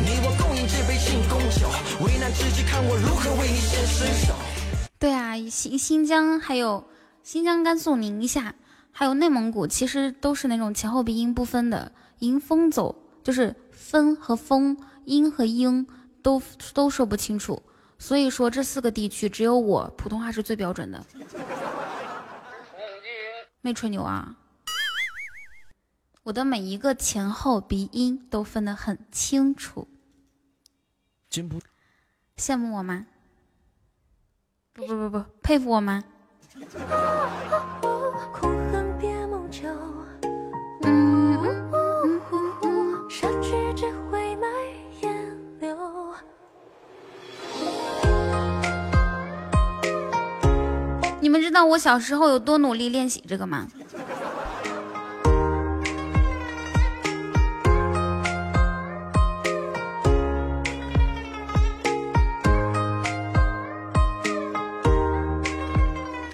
你我共饮这杯庆功酒，危难之际看我如何为你手。对啊，新新疆还有新疆、甘肃、宁夏，还有内蒙古，其实都是那种前后鼻音不分的，迎风走就是分和风，音和音都都说不清楚。所以说这四个地区，只有我普通话是最标准的。没吹牛啊，我的每一个前后鼻音都分得很清楚。真不羡慕我吗？不不不不，佩服我吗？苦恨别梦久，嗯嗯你们知道我小时候有多努力练习这个吗？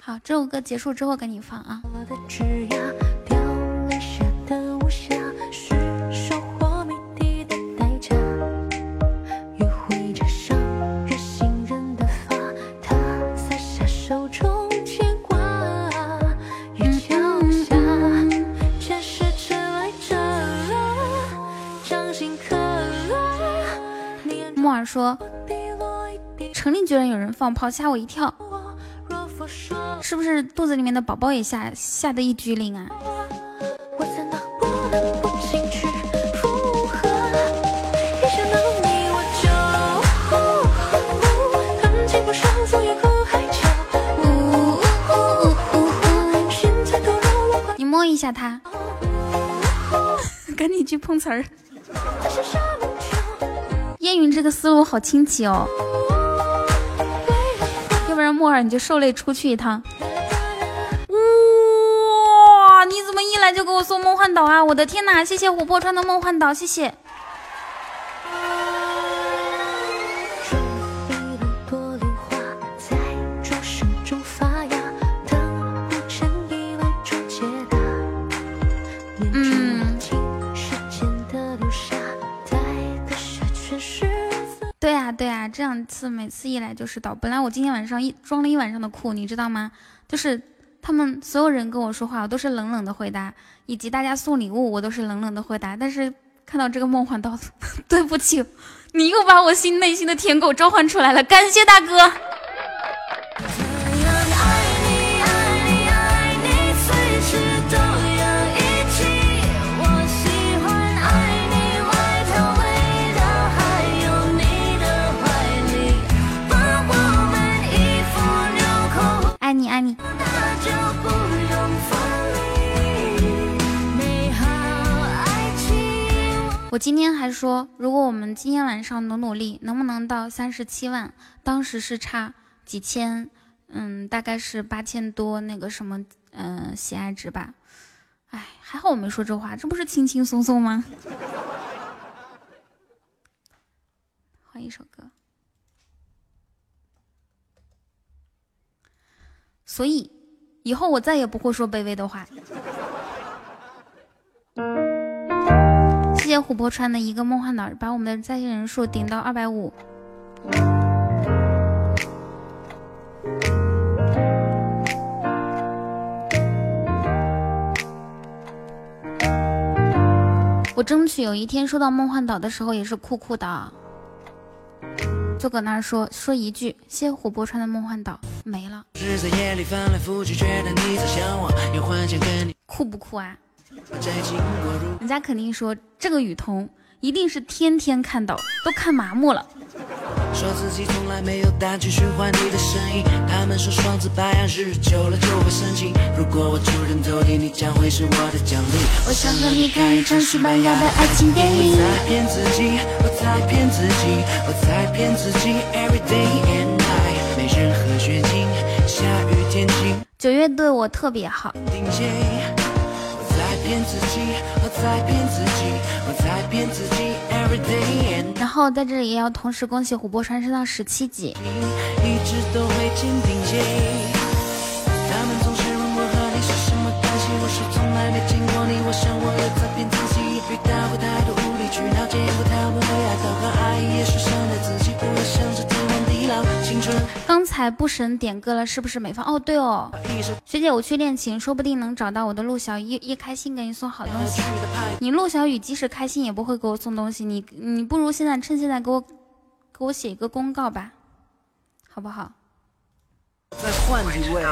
好，这首歌结束之后给你放啊。我的说，城里居然有人放炮，吓我一跳。是不是肚子里面的宝宝也吓吓得一激灵啊？你我就恨情不上，昨夜哭海角。现在都让我快你摸一下它，赶紧去碰瓷儿。烟云这个思路好清奇哦，要不然木耳你就受累出去一趟。哇，你怎么一来就给我送梦幻岛啊？我的天哪，谢谢琥珀川的梦幻岛，谢谢。上次每次一来就是倒。本来我今天晚上一装了一晚上的酷，你知道吗？就是他们所有人跟我说话，我都是冷冷的回答，以及大家送礼物，我都是冷冷的回答。但是看到这个梦幻刀，对不起，你又把我心内心的舔狗召唤出来了，感谢大哥。爱你。我今天还说，如果我们今天晚上努努力，能不能到三十七万？当时是差几千，嗯，大概是八千多那个什么，嗯、喜爱值吧。哎，还好我没说这话，这不是轻轻松松吗？换一首。所以，以后我再也不会说卑微的话。谢谢琥珀川的一个梦幻岛，把我们的在线人数顶到二百五。我争取有一天收到梦幻岛的时候也是酷酷的，就搁那儿说说一句谢谢琥珀川的梦幻岛没了，酷不酷啊？人家肯定说这个雨桐一定是天天看到，都看麻木了。说自己从来没有单曲循环你的声音，他们说双子白羊日久了就会生气。如果我出人头地，你将会是我的奖励。我想和你看一场西班牙的爱情电影。我在骗自己，我在骗自己，我在骗自己。Every day and night，没任何绝境，下雨天晴。九月对我特别好，我在骗自己，我在骗自己，骗自己。Every day and 然后在这里也要同时恭喜琥珀川升到十七级。一直都会坚定春才不审点歌了，是不是没放？哦，对哦，学姐，我去练琴，说不定能找到我的陆小雨，一一开心给你送好东西。你陆小雨即使开心也不会给我送东西，你你不如现在趁现在给我给我写一个公告吧，好不好？再换几位。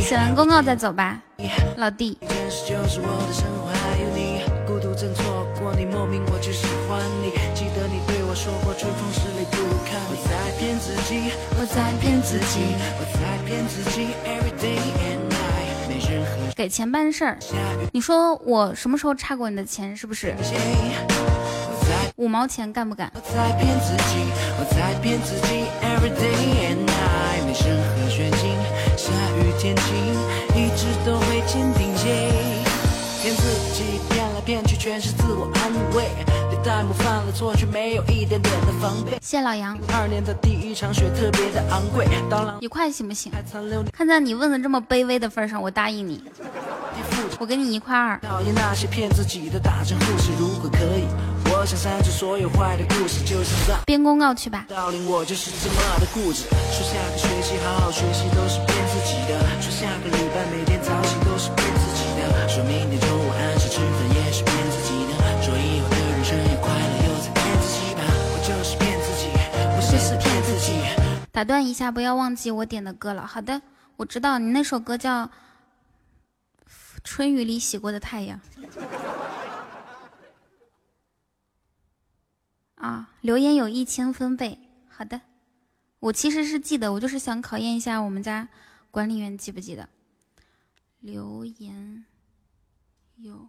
写完公告再走吧，老弟。就是我的生活还有你，孤独真错过你，莫名我就喜欢你。记得你对我说过，春风十里不如看你。我在骗自己，我在骗自己，我在骗自己。Every day and night，没任何给钱办事儿，你说我什么时候差过你的钱？是不是？五毛钱干不干？我在骗自己，我在骗自己。Every day and night，没任何。下雨天晴，一直都会坚定心。骗自己，骗来骗去全是自我安慰。对弹幕犯了错，却没有一点点的防备。谢老杨。二年的第一场雪特别的昂贵，当然一块行不行？看在你问的这么卑微的份上，我答应你。我给你一块二。讨厌那些骗自己的打针护士，如果可以，我想删除所有坏的故事，就像在编公告去吧。道理我就是这么的固执，说下个学期好好学习都是骗自己的，说下个礼拜每天打断一下，不要忘记我点的歌了。好的，我知道你那首歌叫《春雨里洗过的太阳》。啊，留言有一千分贝。好的，我其实是记得，我就是想考验一下我们家管理员记不记得。留言有。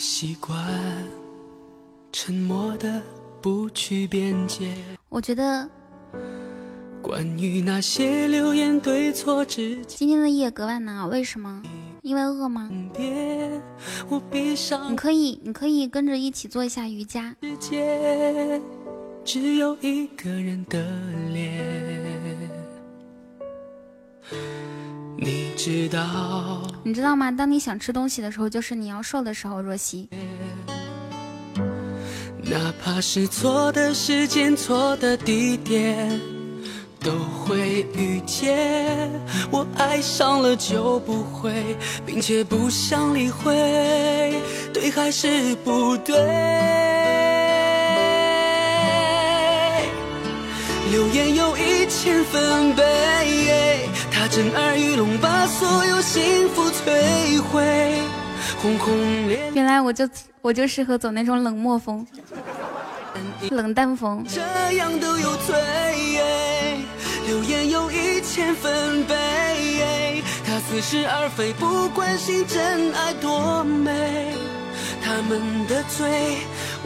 习惯沉默的不去辩解，我觉得关于那些流言对错之间，今天的夜格外难熬，为什么？因为饿吗？你可以，你可以跟着一起做一下瑜伽。世界，只有一个人的脸。你知道，你知道吗？当你想吃东西的时候，就是你要瘦的时候。若曦，哪怕是错的时间、错的地点，都会遇见。我爱上了就不会，并且不想理会，对还是不对？流言有一千分贝，它震耳欲聋，把所有幸福摧毁。轰轰烈烈，原来我就我就适合走那种冷漠风、冷淡风。这样都有罪。流言有一千分贝，它似是而非，不关心真爱多美。他们的罪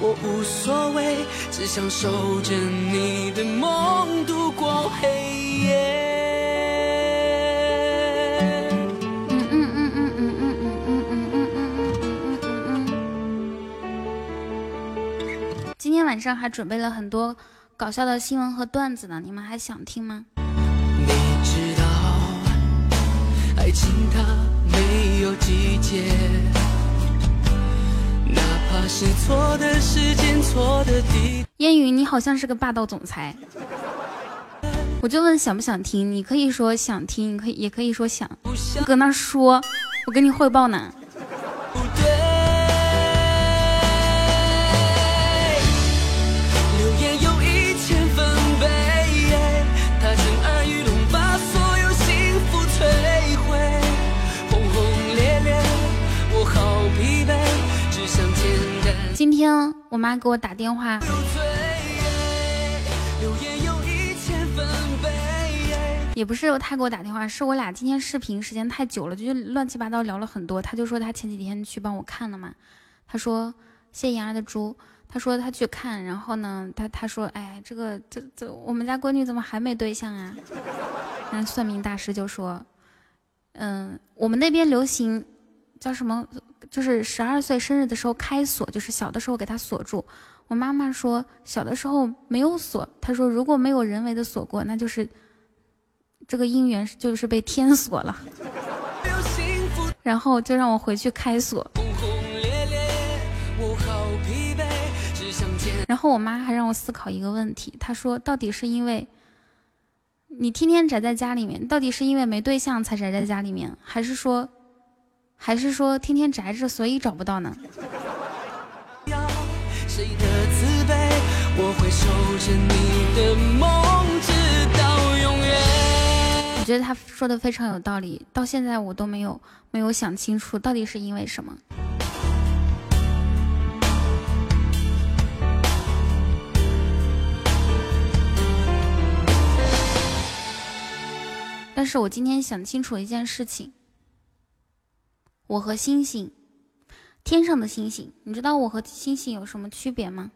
我无所谓，只想守着你的梦度过黑夜。天晚上还准备了很多搞笑的新闻和段子呢，你们还想听吗？你知道，爱情它没有季节，哪怕是错的时间、错的地。烟雨，你好像是个霸道总裁。我就问想不想听，你可以说想听，你可以也可以说想。你搁那说，我跟你汇报呢。今天我妈给我打电话，也不是她给我打电话，是我俩今天视频时间太久了，就乱七八糟聊了很多。她就说她前几天去帮我看了嘛，她说谢妍儿的猪，她说她去看，然后呢，她她说哎，这个这这我们家闺女怎么还没对象啊？然后算命大师就说，嗯，我们那边流行叫什么？就是十二岁生日的时候开锁，就是小的时候给他锁住。我妈妈说小的时候没有锁，她说如果没有人为的锁过，那就是这个姻缘就是被天锁了。然后就让我回去开锁。然后我妈还让我思考一个问题，她说到底是因为你天天宅在家里面，到底是因为没对象才宅在家里面，还是说，还是说天天宅着所以找不到呢？谁的慈悲，我会守着你的梦，直到永远。我觉得他说的非常有道理，到现在我都没有没有想清楚到底是因为什么。但是我今天想清楚一件事情，我和星星，天上的星星，你知道我和星星有什么区别吗？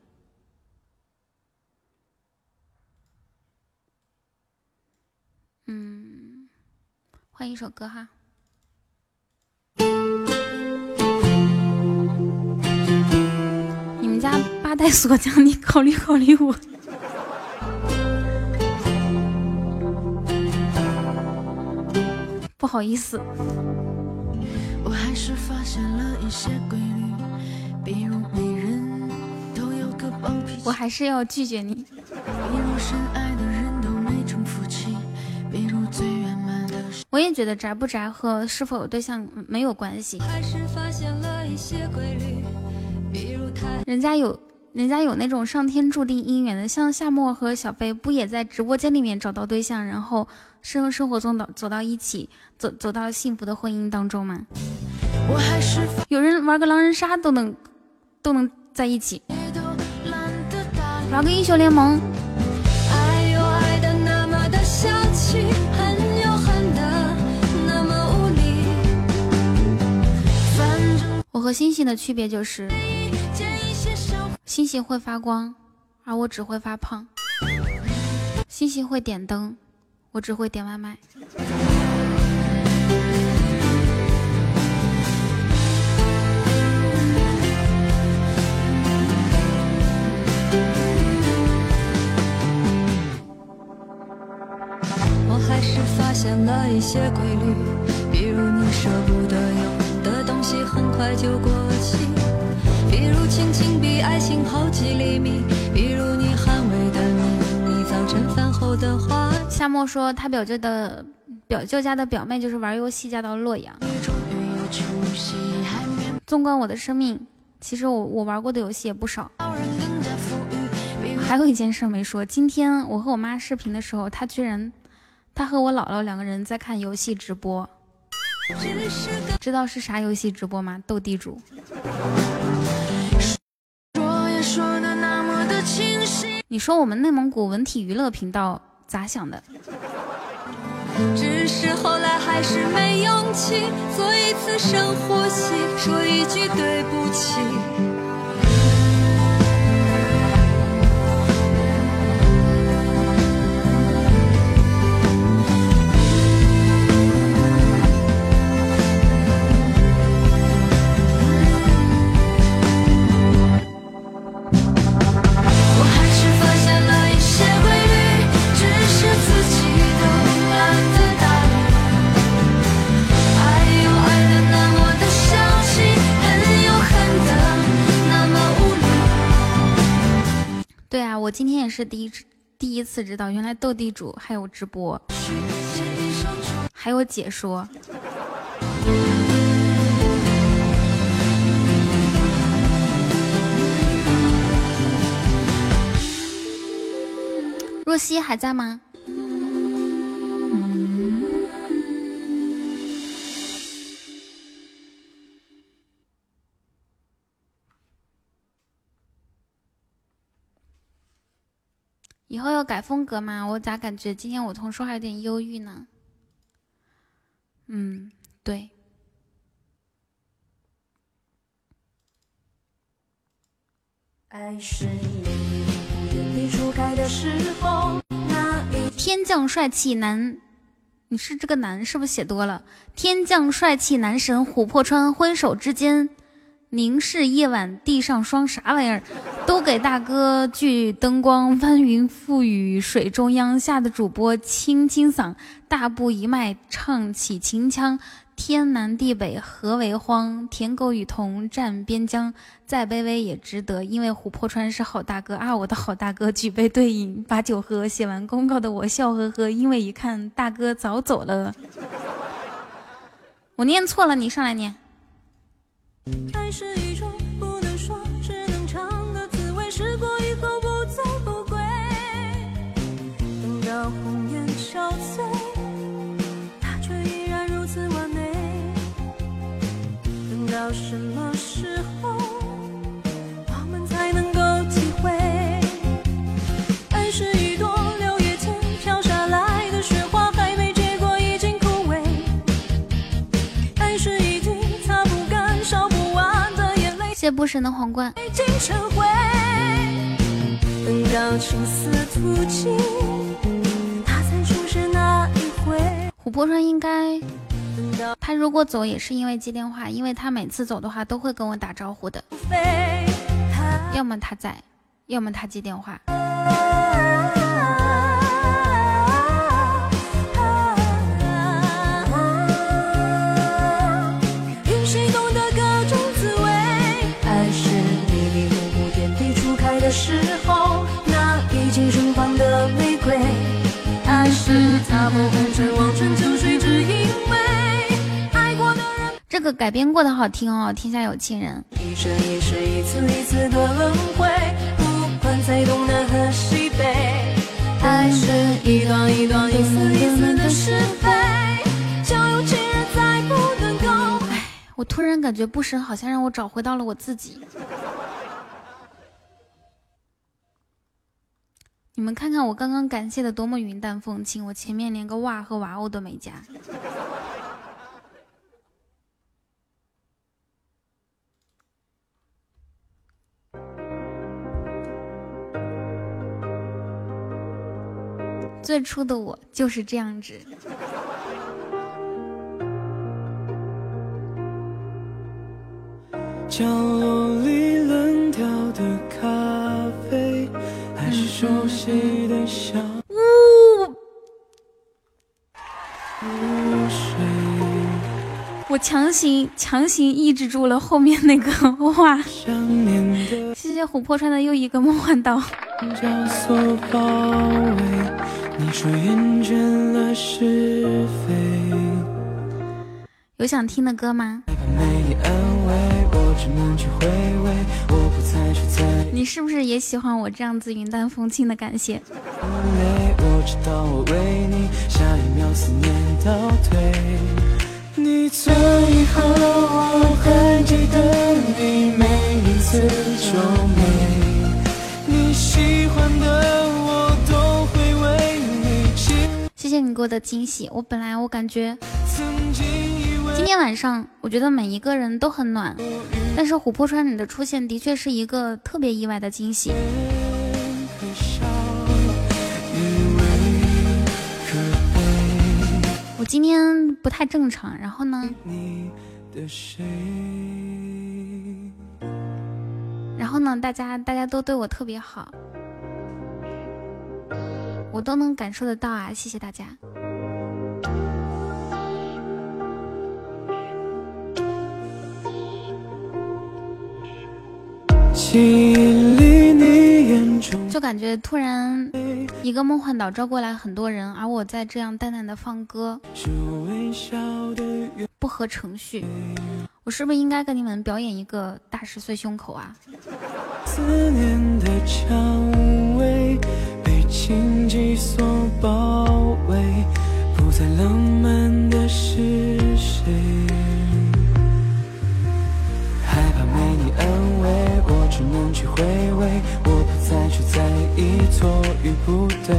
嗯，换一首歌哈。你们家八代锁匠，你考虑考虑我。不好意思，我还是发现了一些规律，比如每人都有个暴脾气，我还是要拒绝你。比如深爱的人都没成夫妻，比如最圆满的事。我也觉得宅不宅和是否有对象没有关系，还是发现了一些规律，比如他人家有人家有那种上天注定姻缘的，像夏沫和小贝不也在直播间里面找到对象，然后生生活中的走到一起，走走到幸福的婚姻当中吗？我还是有人玩个狼人杀都能都能在一起。玩个英雄联盟。爱又爱的那么的小气，恨又恨的那么无力。反正我和星星的区别就是，星星会发光，而我只会发胖；星星会点灯，我只会点外卖。我还是发现了一些规律，比如你舍不得用的东西很快就过期，比如亲情比爱情好几厘米，比如你捍卫的秘密，早晨饭后的话夏沫说，他表舅的表舅家的表妹就是玩游戏嫁到洛阳。纵观我的生命，其实我我玩过的游戏也不少。还有一件事没说，今天我和我妈视频的时候，她居然，她和我姥姥两个人在看游戏直播，知道是啥游戏直播吗？斗地主。说也说的那么的清晰，你说我们内蒙古文体娱乐频道咋想的？只是后来还是没勇气做一次深呼吸，说一句对不起。今天也是第一次第一次知道，原来斗地主还有直播，还有解说。若曦还在吗？以后要改风格吗？我咋感觉今天我同说话有点忧郁呢？嗯，对。爱是你初开的时候，那一天降帅气男你是这个男是不是写多了？天降帅气男神琥珀川，挥手之间，凝视夜晚地上霜，啥玩意儿？都给大哥聚灯光，翻云覆雨水中央，吓得主播清清嗓，大步一迈唱起秦腔。天南地北何为荒？舔狗与童站边疆，再卑微也值得，因为琥珀川是好大哥啊！我的好大哥，举杯对饮，把酒喝。写完公告的我笑呵呵，因为一看大哥早走了。我念错了，你上来念。爱是一种不能说，只能尝的滋味，试过以后不醉不归。等到红颜憔悴，他却依然如此完美。等到什么谢不神的皇冠。琥珀川应该，他如果走也是因为接电话，因为他每次走的话都会跟我打招呼的，要么他在，要么他接电话。是踏破红尘，望穿秋水，只因为爱过的人。这个改编过的好听哦，《天下有情人》。一生一世，一次一次的轮回，不管在东南和西北，爱是一段一段、一丝一丝的是非，交有情人再不能够。我突然感觉不深好像让我找回到了我自己。你们看看我刚刚感谢的多么云淡风轻，我前面连个哇和哇哦都没加。最初的我就是这样子。角落里冷掉的，熟悉的香呜、我强行强行抑制住了后面那个 哇！想念的谢谢琥珀川的又一个梦幻岛。有想听的歌吗？只能去回味，我不再去在意你是不是也喜欢我这样子云淡风轻的感谢？泪。我知道我为你，下一秒思念倒退。你走以后，我还记得你每一次皱眉，你喜欢的我都会为你记。谢谢你给我的惊喜。我本来我感觉今天晚上，我觉得每一个人都很暖，但是琥珀川你的出现的确是一个特别意外的惊喜。我今天不太正常，然后呢，你的谁？然后呢，大家大家都对我特别好，我都能感受得到啊！谢谢大家。就感觉突然一个梦幻岛招过来很多人，而我在这样淡淡的放歌。不合程序。我是不是应该跟你们表演一个大十岁胸口啊？思念的蔷薇被荆棘所包围，不再浪漫的是谁？只能去回味，我不再去在意错与不对。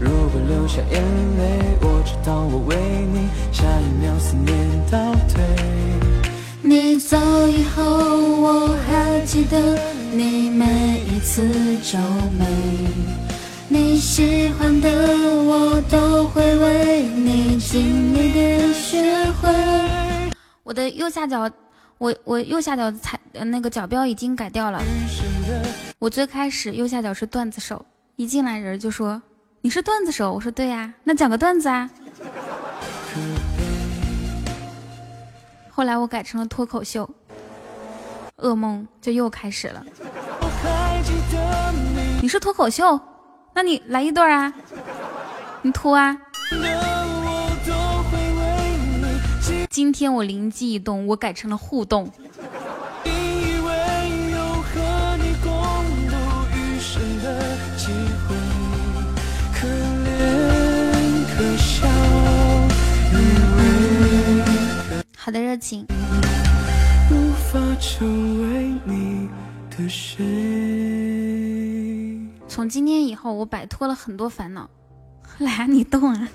如果流下眼泪，我知道我为你下一秒思念倒退。你走以后，我还记得你每一次皱眉。你喜欢的我都会为你尽力的学会。我的右下角。我我右下角踩呃那个角标已经改掉了。我最开始右下角是段子手，一进来人就说你是段子手，我说对呀、那讲个段子啊。后来我改成了脱口秀，噩梦就又开始了。你是脱口秀，那你来一段啊，你脱啊。今天我灵机一动，我改成了互动。以为有和你共度余生的机会，可怜可笑，好的，热情。无法成为你的谁。从今天以后，我摆脱了很多烦恼。来，你动啊！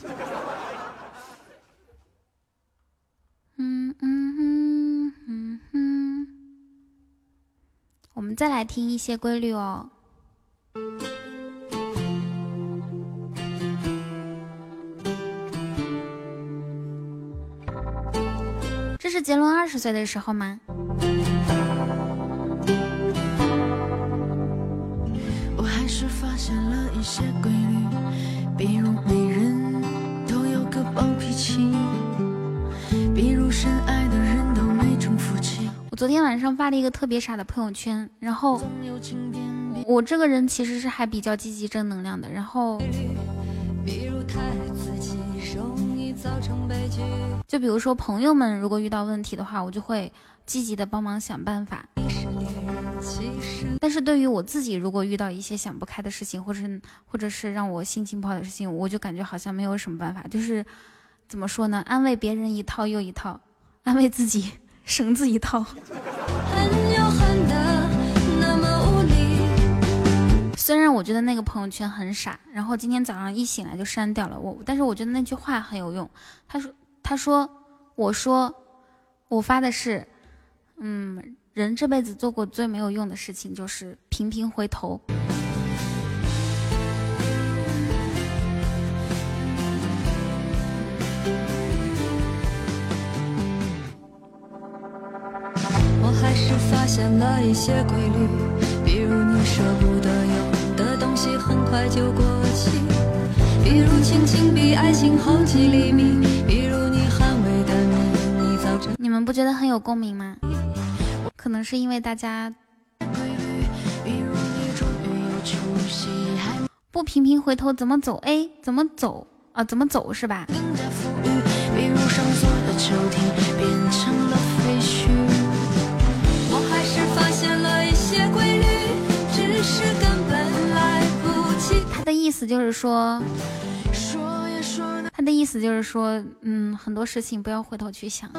嗯嗯嗯嗯嗯，我们再来听一些规律哦。这是杰伦二十岁的时候吗？我还是发现了一些规律，比如每人都有个暴脾气，比如深爱的人都没。我昨天晚上发了一个特别傻的朋友圈，然后我这个人其实是还比较积极正能量的，然后。就比如说朋友们如果遇到问题的话，我就会积极的帮忙想办法。但是对于我自己，如果遇到一些想不开的事情，或者是或者是让我心情不好的事情，我就感觉好像没有什么办法，就是怎么说呢？安慰别人一套又一套，安慰自己绳子一套。虽然我觉得那个朋友圈很傻，然后今天早上一醒来就删掉了我，但是我觉得那句话很有用。他说：“他说，我说，我发的是，嗯，人这辈子做过最没有用的事情就是频频回头。”现了一些规律，比如你舍不得用的东西很快就过期，比如亲情比爱情好几厘米，比如你捍卫的你，你早就你们不觉得很有共鸣吗？可能是因为大家不频频回头，怎么走？哎，怎么走啊？怎么走是吧？更加富裕，比如上锁的变成的意思就是说，他的意思就是说，嗯，很多事情不要回头去想。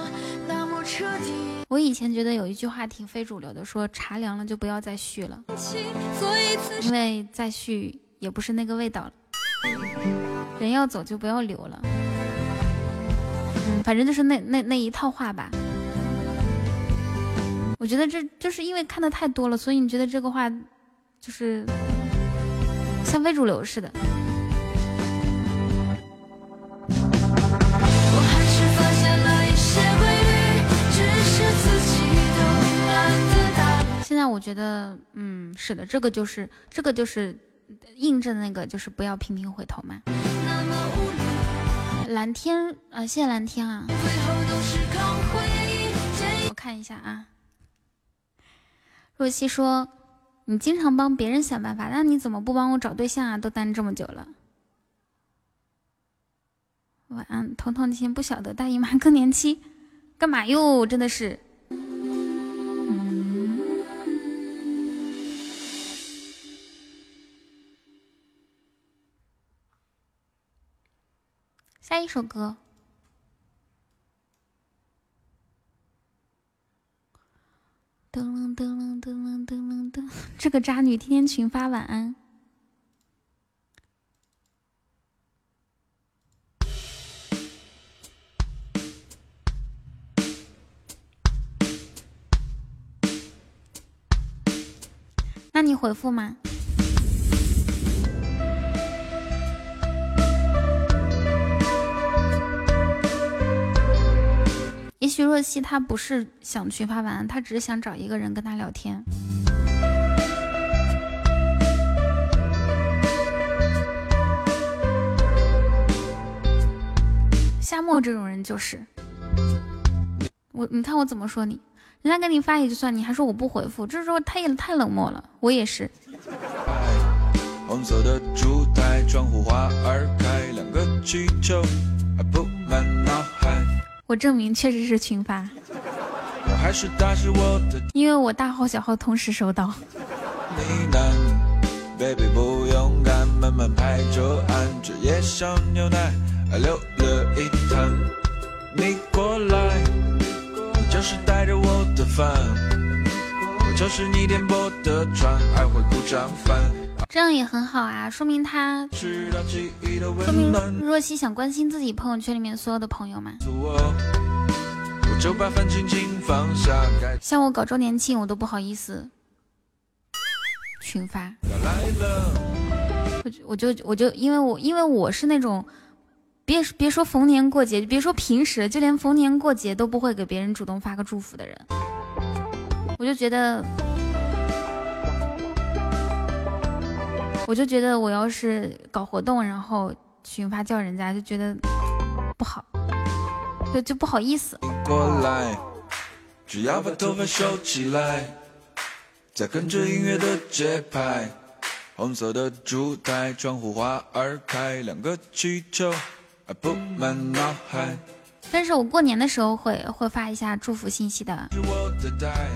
我以前觉得有一句话挺非主流的，说茶凉了就不要再续了，因为再续也不是那个味道了。人要走就不要留了。嗯，反正就是那那那一套话吧。我觉得这就是因为看的太多了，所以你觉得这个话就是像非主流似的。我还是发现了一些规律，只是自己都懒得打。现在我觉得，嗯，是的，这个就是这个就是印证那个，就是不要频频回头嘛。蓝天，呃，谢谢蓝天啊，我看一下啊。若曦说：“你经常帮别人想办法，那你怎么不帮我找对象啊？都单这么久了。”晚安，彤彤，你先不晓得大姨妈更年期，干嘛哟？真的是。下一首歌。噔噔噔噔噔噔噔，这个渣女天天群发晚安。那你回复吗？徐若曦她不是想去发晚安，她只是想找一个人跟她聊天。夏沫这种人就是我，你看我怎么说你？人家给你发也就算，你还说我不回复，这时候太太冷漠了。我也是。红色的烛台，窗户花儿开，两个气球还布满脑海。我证明确实是群发，因为我大号小号同时收到。呢喃，baby 不勇敢，慢慢拍着岸，这夜上牛奶还留了一滩。你过来，你就是带着我的饭，我就是你点播的船，爱会。这样也很好啊，说明他，说明，若曦想关心自己朋友圈里面所有的朋友嘛。像我搞周年庆，我都不好意思群发，我就我就我就因为我因为我是那种，别别说逢年过节，别说平时，就连逢年过节都不会给别人主动发个祝福的人，我就觉得，我就觉得我要是搞活动，然后群发叫人家，就觉得不好，就就不好意思。过来，只要把头发收起来，再跟着音乐的节拍。红色的烛台，窗户花儿开，两个气球还布满脑海。但是我过年的时候会会发一下祝福信息的。是我的带，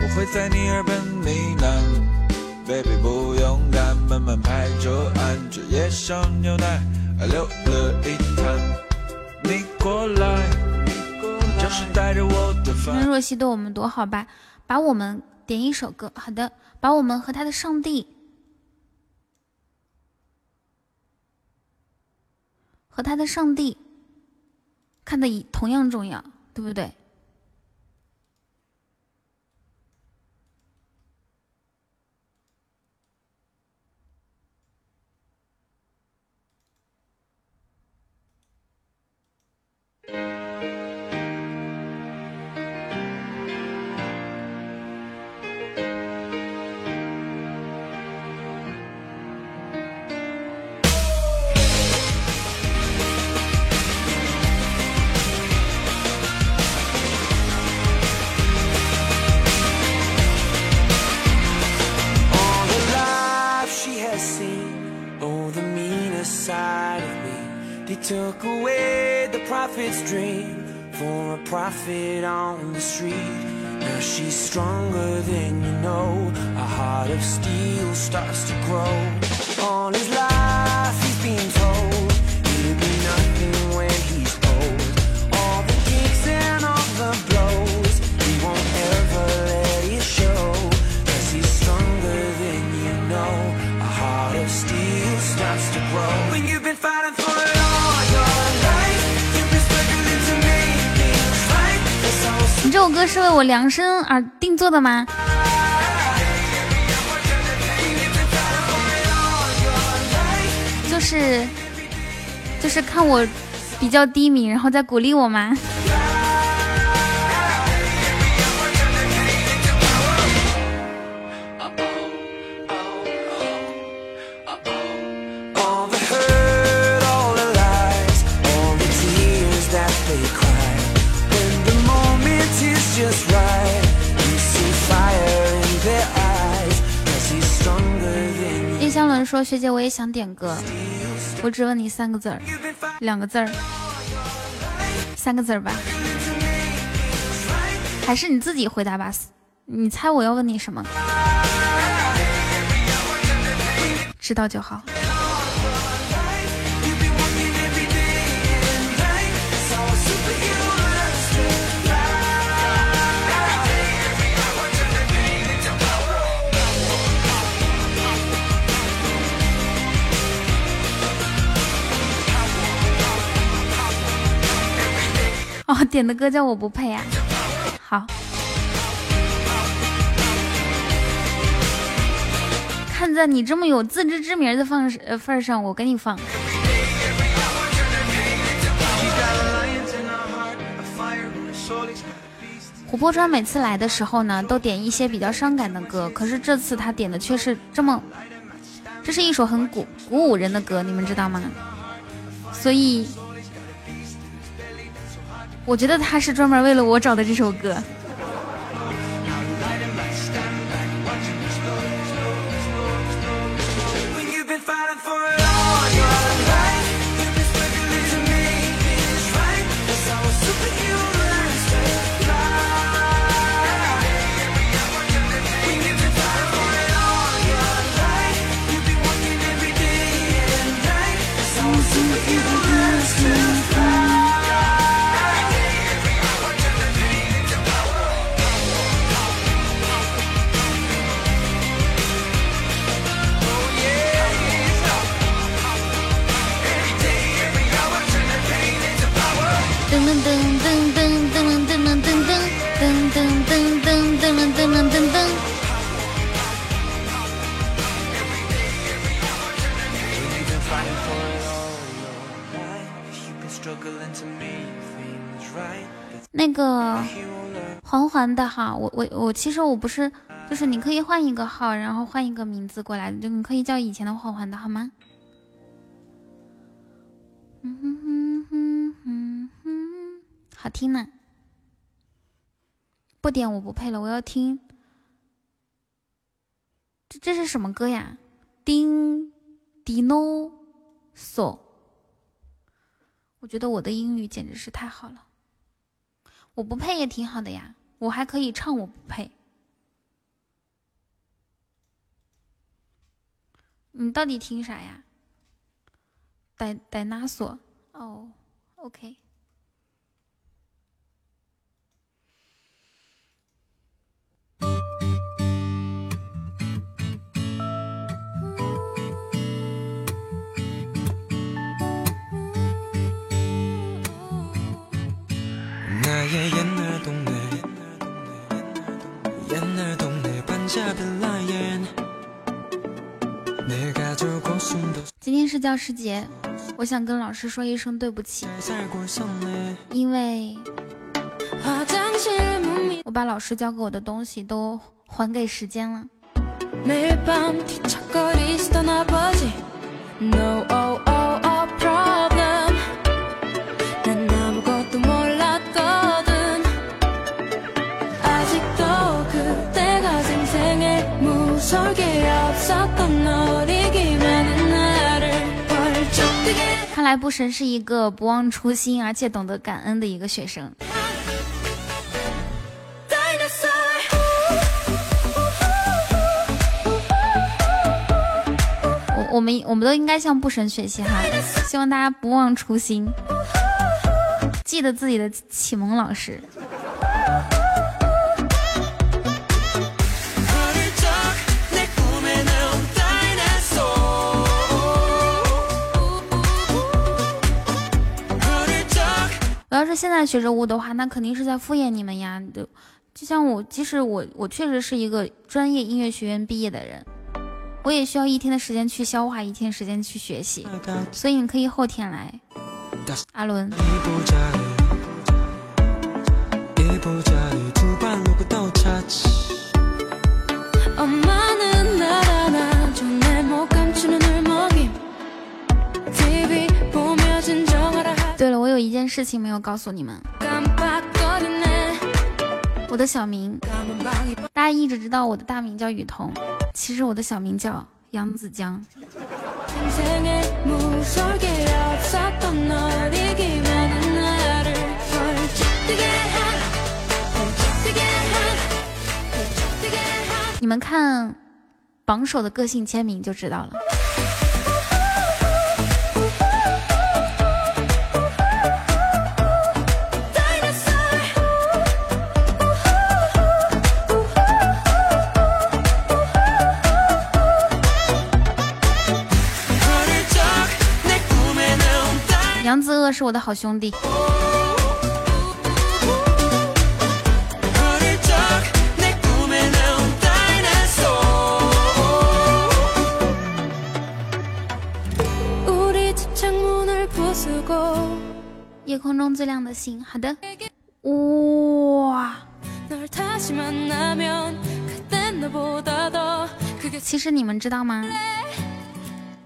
我会在你耳边呢喃，baby 不勇敢，慢慢拍着岸，这夜上牛奶还留了一滩。你过来，你就是带着我的你。若曦对我们多好吧？把我们点一首歌，好的，把我们和他的上帝，和他的上帝看得一同样重要，对不对 prophet's dream for a prophet on the street. Now she's stronger than you know. A heart of steel starts to grow. 是为我量身而定做的吗？就是就是看我比较低迷，然后再鼓励我吗？：“学姐，我也想点歌，我只问你三个字儿，两个字儿，三个字儿吧，还是你自己回答吧？你猜我要问你什么？知道就好。”哦，点的歌叫我不配啊。好，看在你这么有自知之明的放呃份儿上，我给你放。琥珀川每次来的时候呢，都点一些比较伤感的歌，可是这次他点的却是这么，这是一首很鼓鼓舞人的歌，你们知道吗？所以，我觉得他是专门为了我找的这首歌。那个环环的哈，我我我其实我不是，就是你可以换一个号，然后换一个名字过来，就你可以叫以前的环环的好吗？嗯哼哼哼哼哼，好听呢。不点我不配了，我要听。这这是什么歌呀？丁迪诺索。我觉得我的英语简直是太好了。我不配也挺好的呀，我还可以唱我不配。你到底听啥呀？戴戴纳索哦，OK。나의 옛날 동네 옛날 동네 반자빌라엔 내가 주고 숨도 今天是教师节，我想跟老师说一声对不起， 살고 있었네 因为我把老师教给我的东西都还给时间了。 매일 밤 뒤척거리시던 아버지 No oh oh oh 看来布神是一个不忘初心而且懂得感恩的一个学生。我我们我们都应该向布神学习哈，希望大家不忘初心，记得自己的启蒙老师。我要是现在学着舞的话，那肯定是在敷衍你们呀。就就像我，即使我我确实是一个专业音乐学院毕业的人，我也需要一天的时间去消化，一天时间去学习。所以你可以后天来，阿伦。 이부자리 두 발로 뻗어차지 엄마는 有一件事情没有告诉你们，我的小名，大家一直知道我的大名叫雨桐，其实我的小名叫杨子江。你们看榜首的个性签名就知道了。杨子鳄是我的好兄弟，夜空中最亮的星。好的，哇，其实你们知道吗？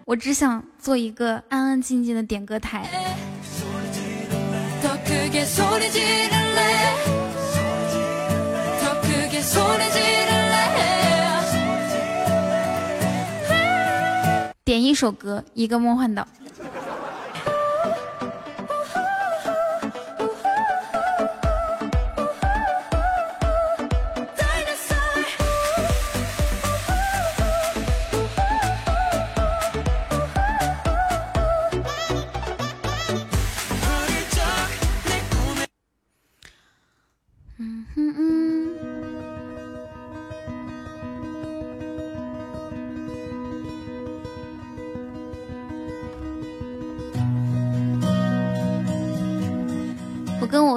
我只想做一个安安静静的点歌台。点一首歌一个梦幻岛。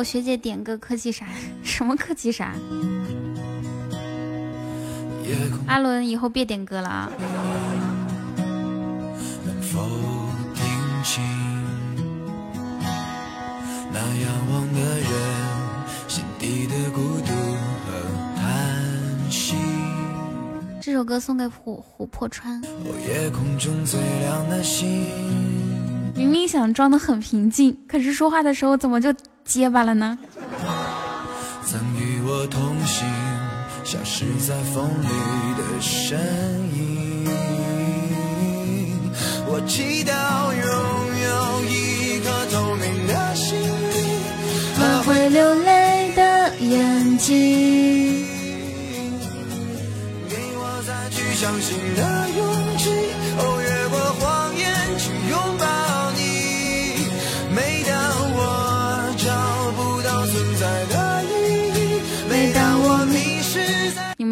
学姐点歌，客气啥？什么客气啥？阿伦，以后别点歌了啊！能否听清那仰望的人心底的孤独和叹息？这首歌送给琥琥珀川。哦，夜空中最亮的星，明明想装的很平静，可是说话的时候怎么就结巴了呢？曾与我同行，消失在风里的身影。我祈祷拥有一颗透明的心灵，和会流泪的眼睛。给我再去相信的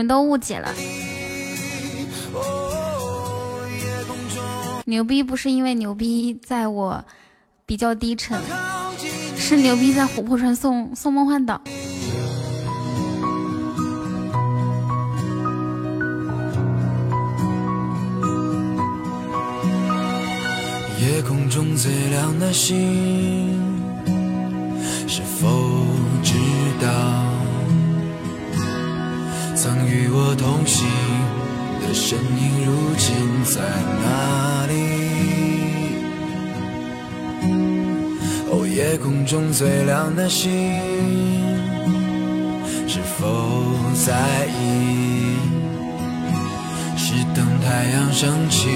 都误解了。牛逼不是因为牛逼在我比较低沉，是牛逼在琥珀川送送梦幻岛。夜空中最亮的星，是否知道，曾与我同行的身影，如今在哪里？哦，夜空中最亮的星，是否在意？是等太阳升起。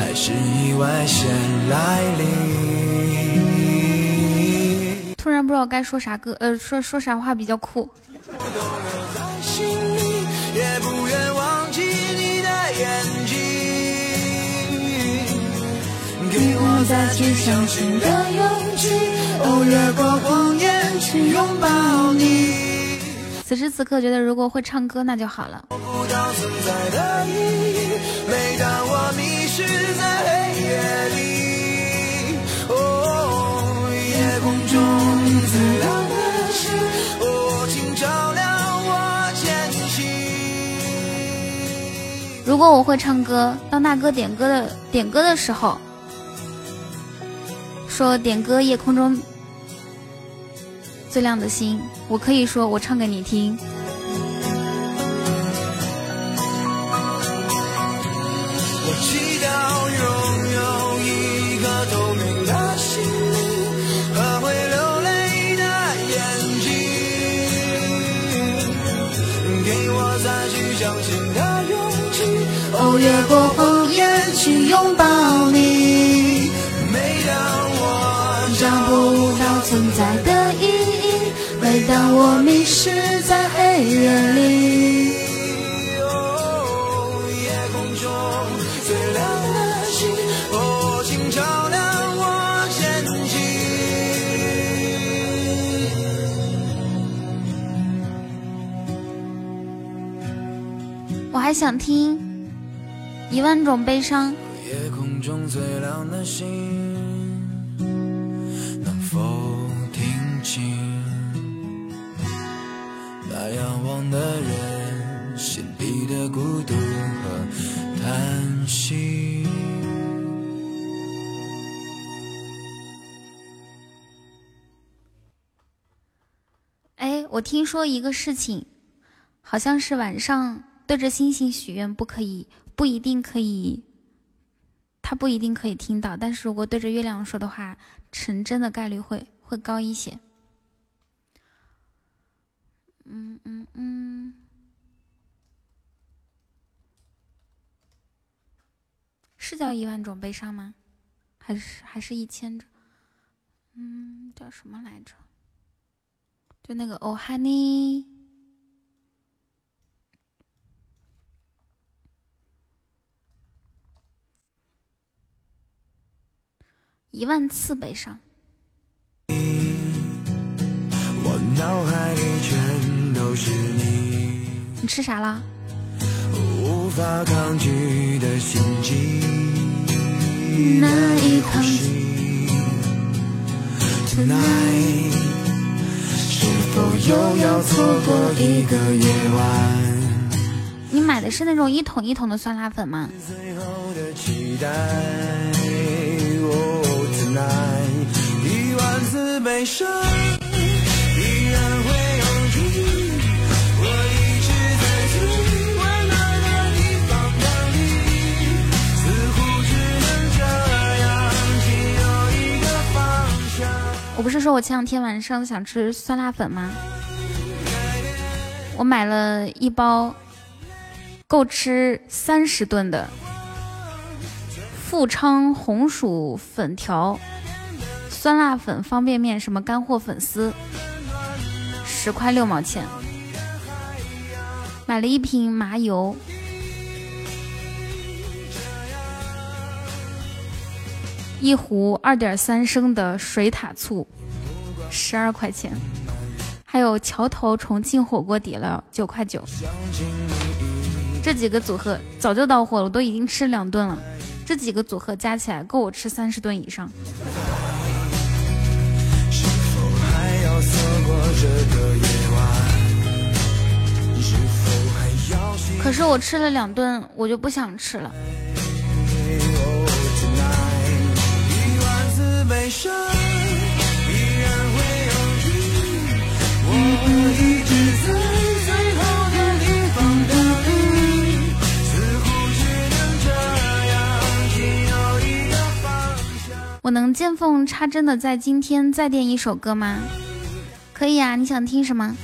还是意外先来临。突然不知道该说啥歌，呃，说说啥话比较酷。心也不愿忘记你的眼睛，给我再去相信的勇气。哦，越过谎言去拥抱你。此时此刻，觉得如果会唱歌那就好了。不到存在的意义，每当我迷失在黑夜里，空中最亮的星，哦，请照亮我前行。如果我会唱歌，当大哥点歌的点歌的时候，说点歌夜空中最亮的星，我可以说我唱给你听。我祈祷拥有一颗透明相信的勇气。哦，越过谎言去拥抱你。每当我找不到存在的意义，每当我迷失在黑夜里。还想听一万种悲伤。夜空中最亮的星，能否听清那仰望的人心底的孤独和叹息？哎，我听说一个事情，好像是晚上对着星星许愿不可以，不一定可以，他不一定可以听到。但是如果对着月亮说的话，成真的概率会会高一些。嗯嗯嗯，是叫一万种悲伤吗？还是还是一千种？嗯，叫什么来着？就那个哦，honey，一万次悲伤。我脑海里全都是你，你吃啥了？无法抗拒的心悸。难以抗拒。Tonight，是否又要错过一个夜晚？你买的是那种一桶一桶的酸辣粉吗？最后的期待。来一万次悲伤，我一直在最温暖的地方等你，似乎只能这样，仅有一个方向。我不是说我前两天晚上想吃酸辣粉吗？我买了一包，够吃三十顿的富昌红薯粉条、酸辣粉、方便面，什么干货粉丝，十块六毛钱。买了一瓶麻油，一壶二点三升的水塔醋，十二块钱。还有桥头重庆火锅底料九块九，这几个组合早就到货了，我都已经吃两顿了。这几个组合加起来够我吃三十顿以上。可是我吃了两顿，我就不想吃了。tonight？一万我能见缝插针的在今天再点一首歌吗？可以啊，你想听什么？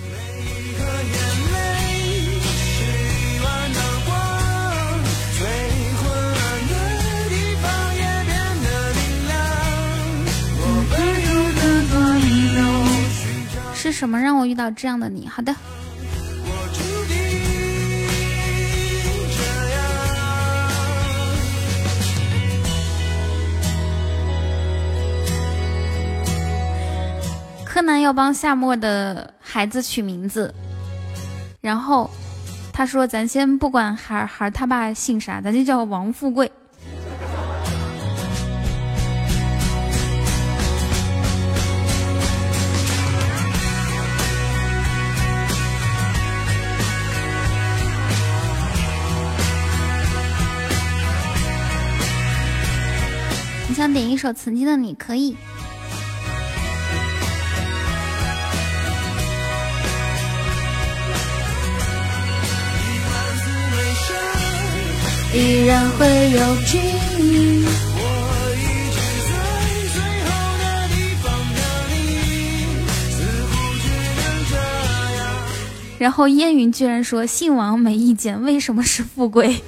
是什么让我遇到这样的你？好的，柯南要帮夏末的孩子取名字，然后他说：“咱先不管孩孩他爸姓啥，咱就叫王富贵。”你想点一首《曾经的你》可以。依然会有你。我一直在最后的地方等你，似乎只能这样。然后烟云居然说姓王没意见，为什么是富贵？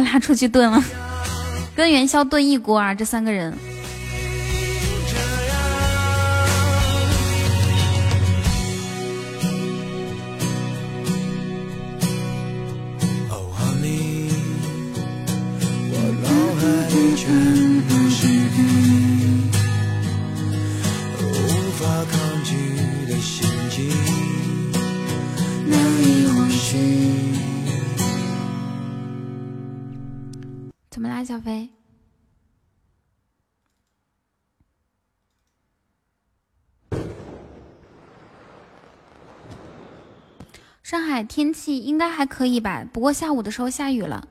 拉出去炖了，跟元宵炖一锅啊！这三个人，啊小飞？上海天气应该还可以吧不过下午的时候下雨了。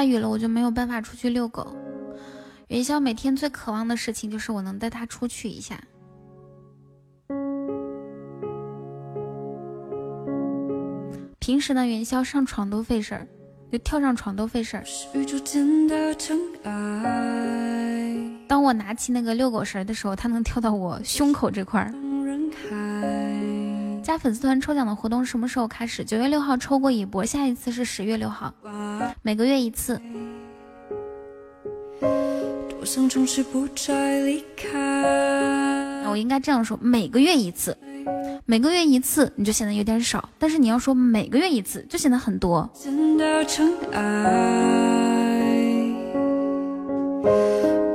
下雨了，我就没有办法出去遛狗。元宵每天最渴望的事情就是我能带它出去一下。平时呢，元宵上床都费事儿，就跳上床都费事儿。当我拿起那个遛狗绳的时候，它能跳到我胸口这块儿。加粉丝团抽奖的活动什么时候开始？九月六号抽过一波，下一次是十月六号，每个月一次。我应该这样说：每个月一次，每个月一次你就显得有点少，但是你要说每个月一次就显得很多。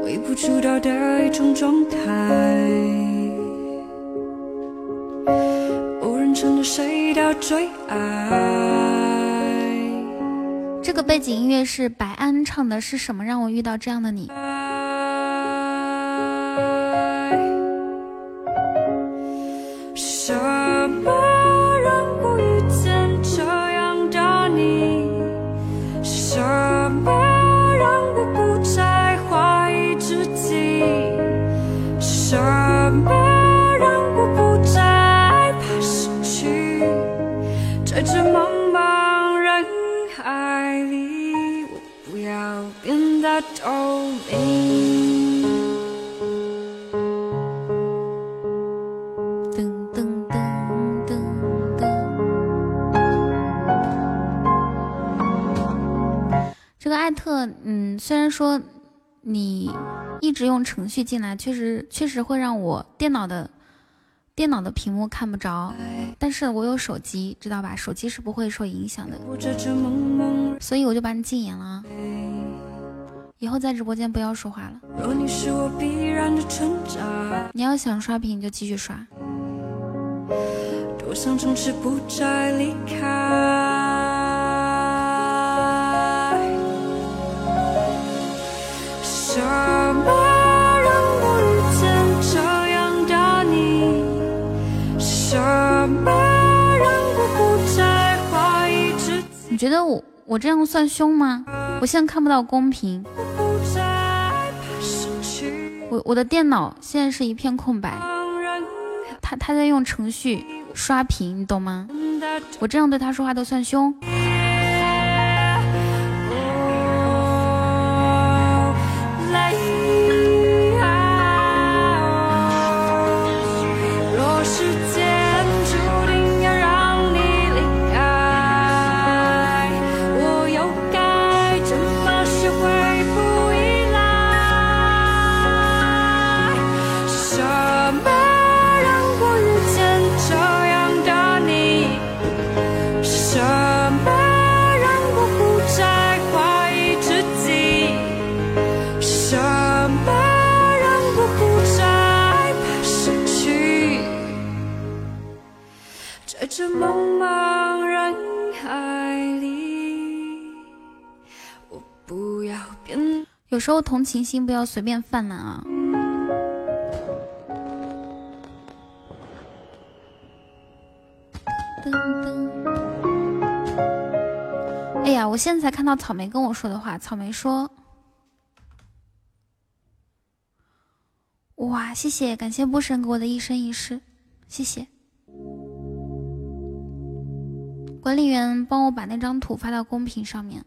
微不足道的一种状态，成了谁的最爱。这个背景音乐是白安唱的，是什么让我遇到这样的你？变得透明。这个艾特，嗯，虽然说你一直用程序进来，确实确实会让我电脑的电脑的屏幕看不着，但是我有手机，知道吧？手机是不会受影响的，所以我就把你禁言了。以后在直播间不要说话了。你要想刷屏你就继续刷。多想从此不再离开。什么让我遇见这样的你？什么让我不再怀疑自己？你觉得我我这样算凶吗？我现在看不到公屏，我我的电脑现在是一片空白，他他在用程序刷屏，你懂吗？我这样对他说话都算凶？有时候同情心不要随便泛滥啊！哎呀，我现在才看到草莓跟我说的话。草莓说：“哇，谢谢，感谢波神给我的一生一世，谢谢。”管理员帮我把那张图发到公屏上面。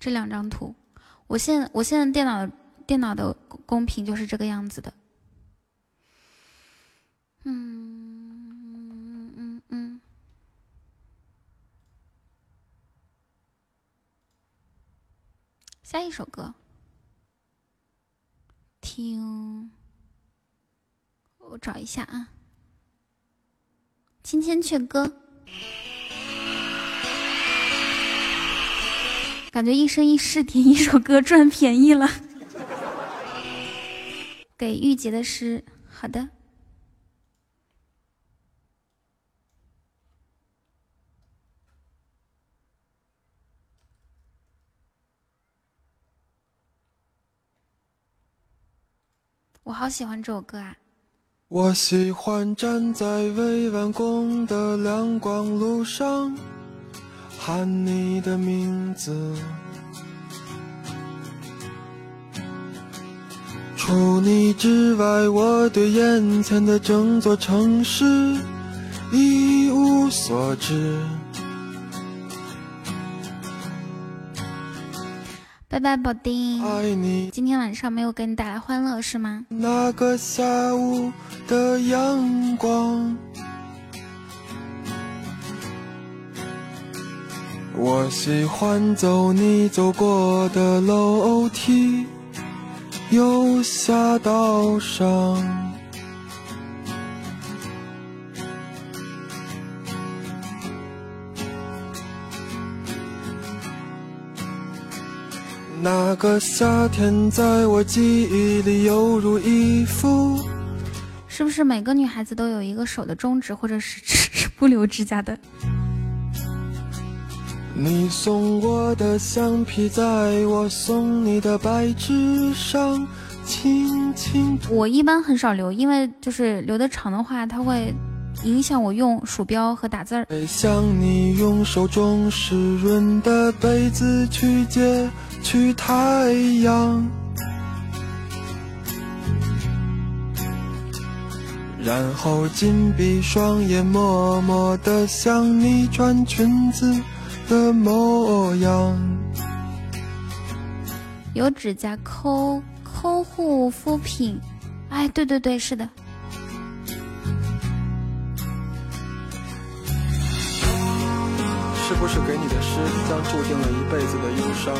这两张图，我现在我现在电脑电脑的公屏就是这个样子的。嗯嗯嗯。下一首歌，听，我找一下啊，《千千阙歌》。感觉一生一世点一首歌赚便宜了。给玉洁的诗，好的。我好喜欢这首歌啊！我喜欢站在未完工的亮光路上，喊你的名字。除你之外，我对眼前的整座城市一无所知。拜拜，宝丁。爱你今天晚上没有给你带来欢乐是吗？那个下午的阳光，我喜欢走你走过的楼梯，又下道上。那个夏天，在我记忆里犹如一幅。是不是每个女孩子都有一个手的中指或者是 指不留指甲的？你送我的橡皮，在我送你的白纸上轻轻。我一般很少留，因为就是留的长的话，它会影响我用鼠标和打字儿。像你用手中湿润的被子去接去太阳，然后紧闭双眼，默默的想你穿裙子的模样。有指甲抠抠护肤品，哎，对对对，是的。是不是给你的诗将注定了一辈子的忧伤？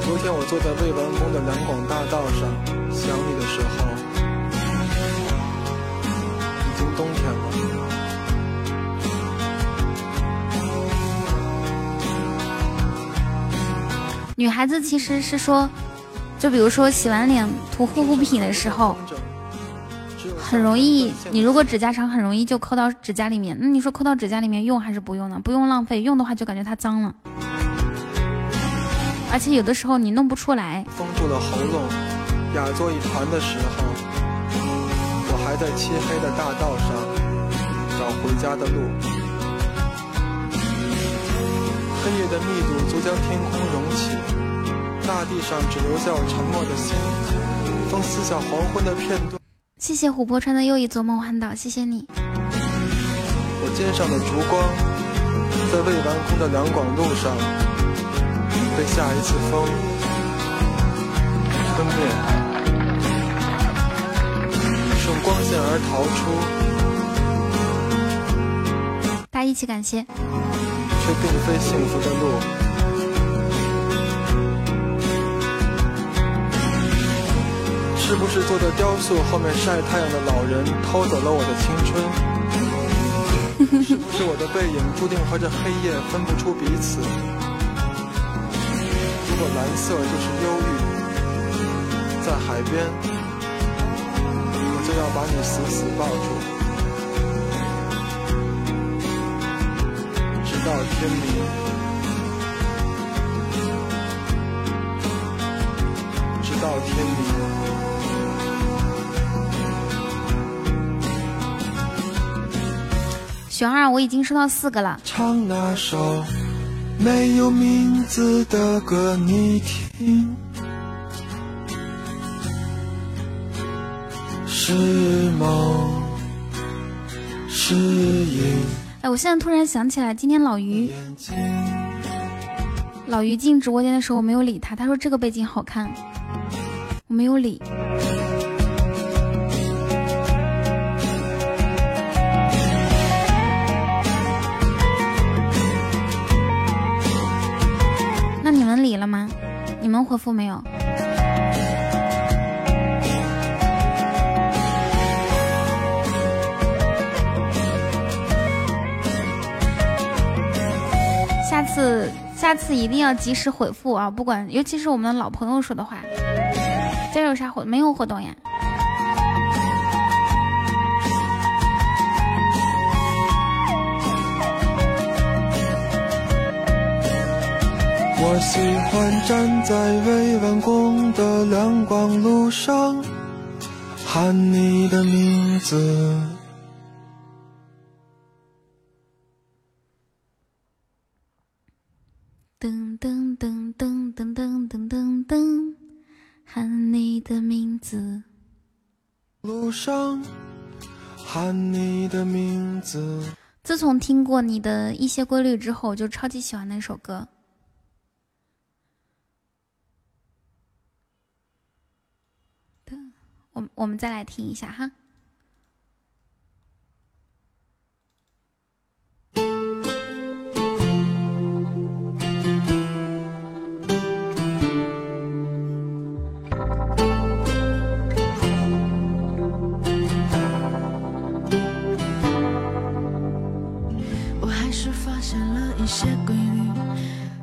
昨天我坐在未完工的两广大道上，想你的时候，已经冬天了。女孩子其实是说，就比如说洗完脸涂护肤品的时候，很容易，你如果指甲长，很容易就抠到指甲里面。那你说抠到指甲里面用还是不用呢？不用浪费，用的话就感觉它脏了。而且有的时候你弄不出来。封住了喉咙，哑作一团的时候，我还在漆黑的大道上找回家的路。黑夜的密度足将天空融起，大地上只留下我沉默的心。风撕下黄昏的片段。谢谢琥珀川的又一座梦幻岛，谢谢你。我肩上的烛光，在未完工的两广路上，被下一次风吞灭，顺光线而逃出，大家一起感谢。却并非幸福的路。是不是坐在雕塑后面晒太阳的老人偷走了我的青春？是不是我的背影注定和这黑夜分不出彼此？如果蓝色就是忧郁，在海边，我就要把你死死抱住，到天明，直到天明。熊二，我已经收到四个了。唱那首没有名字的歌，你听。是梦，是影。哎，我现在突然想起来，今天老于，老于进直播间的时候，我没有理他。他说这个背景好看，我没有理。那你们理了吗？你们回复没有？下次下次一定要及时回复啊！不管，尤其是我们老朋友说的话。今儿有啥活？没有活动呀。我喜欢站在未完工的亮光路上，喊你的名字。的名字。路上喊你的名字。自从听过你的一些规律之后，我就超级喜欢那首歌。等我我们再来听一下哈。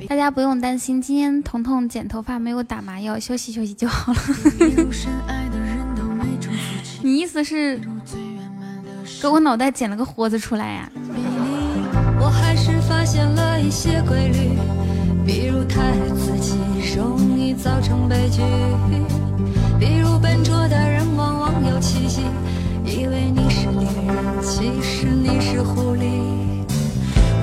大家不用担心，今天彤彤剪头发没有打麻药，休息休息就好了。你意思是给我脑袋剪了个豁子出来呀、我还是发现了一些规律，比如太爱自己容易造成悲剧，比如笨拙的人往往有奇迹，以为你是猎人，其实你是狐狸。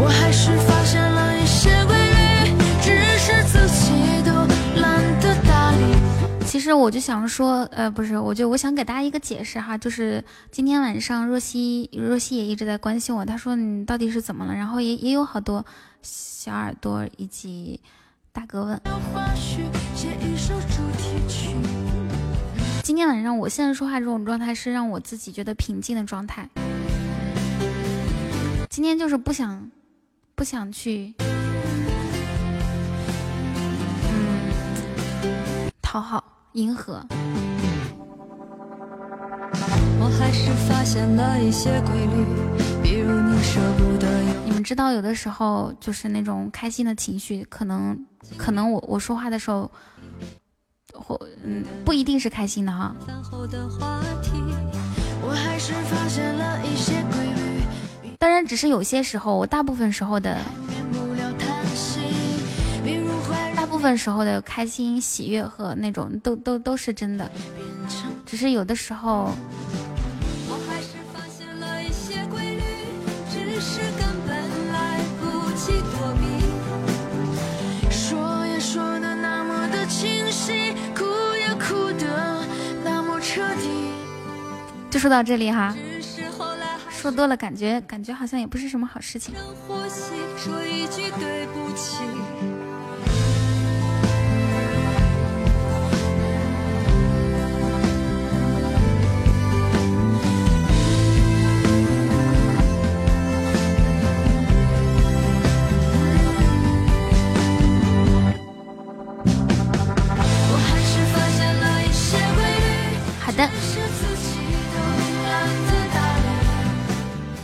我还是发现了一些规律，只是自己都懒得搭理。其实我就想说，呃，不是，我就我想给大家一个解释哈，就是今天晚上若曦若曦也一直在关心我，她说你到底是怎么了？然后也也有好多小耳朵以及大哥问，今天晚上我现在说话这种状态是让我自己觉得平静的状态。今天就是不想不想去，嗯，讨好迎合。我还是发现了一些规律，比如你舍不得你们知道，有的时候就是那种开心的情绪，可能可能我我说话的时候，或嗯不一定是开心的哈。饭后的话题。我还是发现了一些规律，当然只是有些时候，我大部分时候的大部分时候的开心、喜悦和那种都都都是真的，只是有的时候就说到这里哈。说多了感觉感觉好像也不是什么好事情。说一句对不起。好的。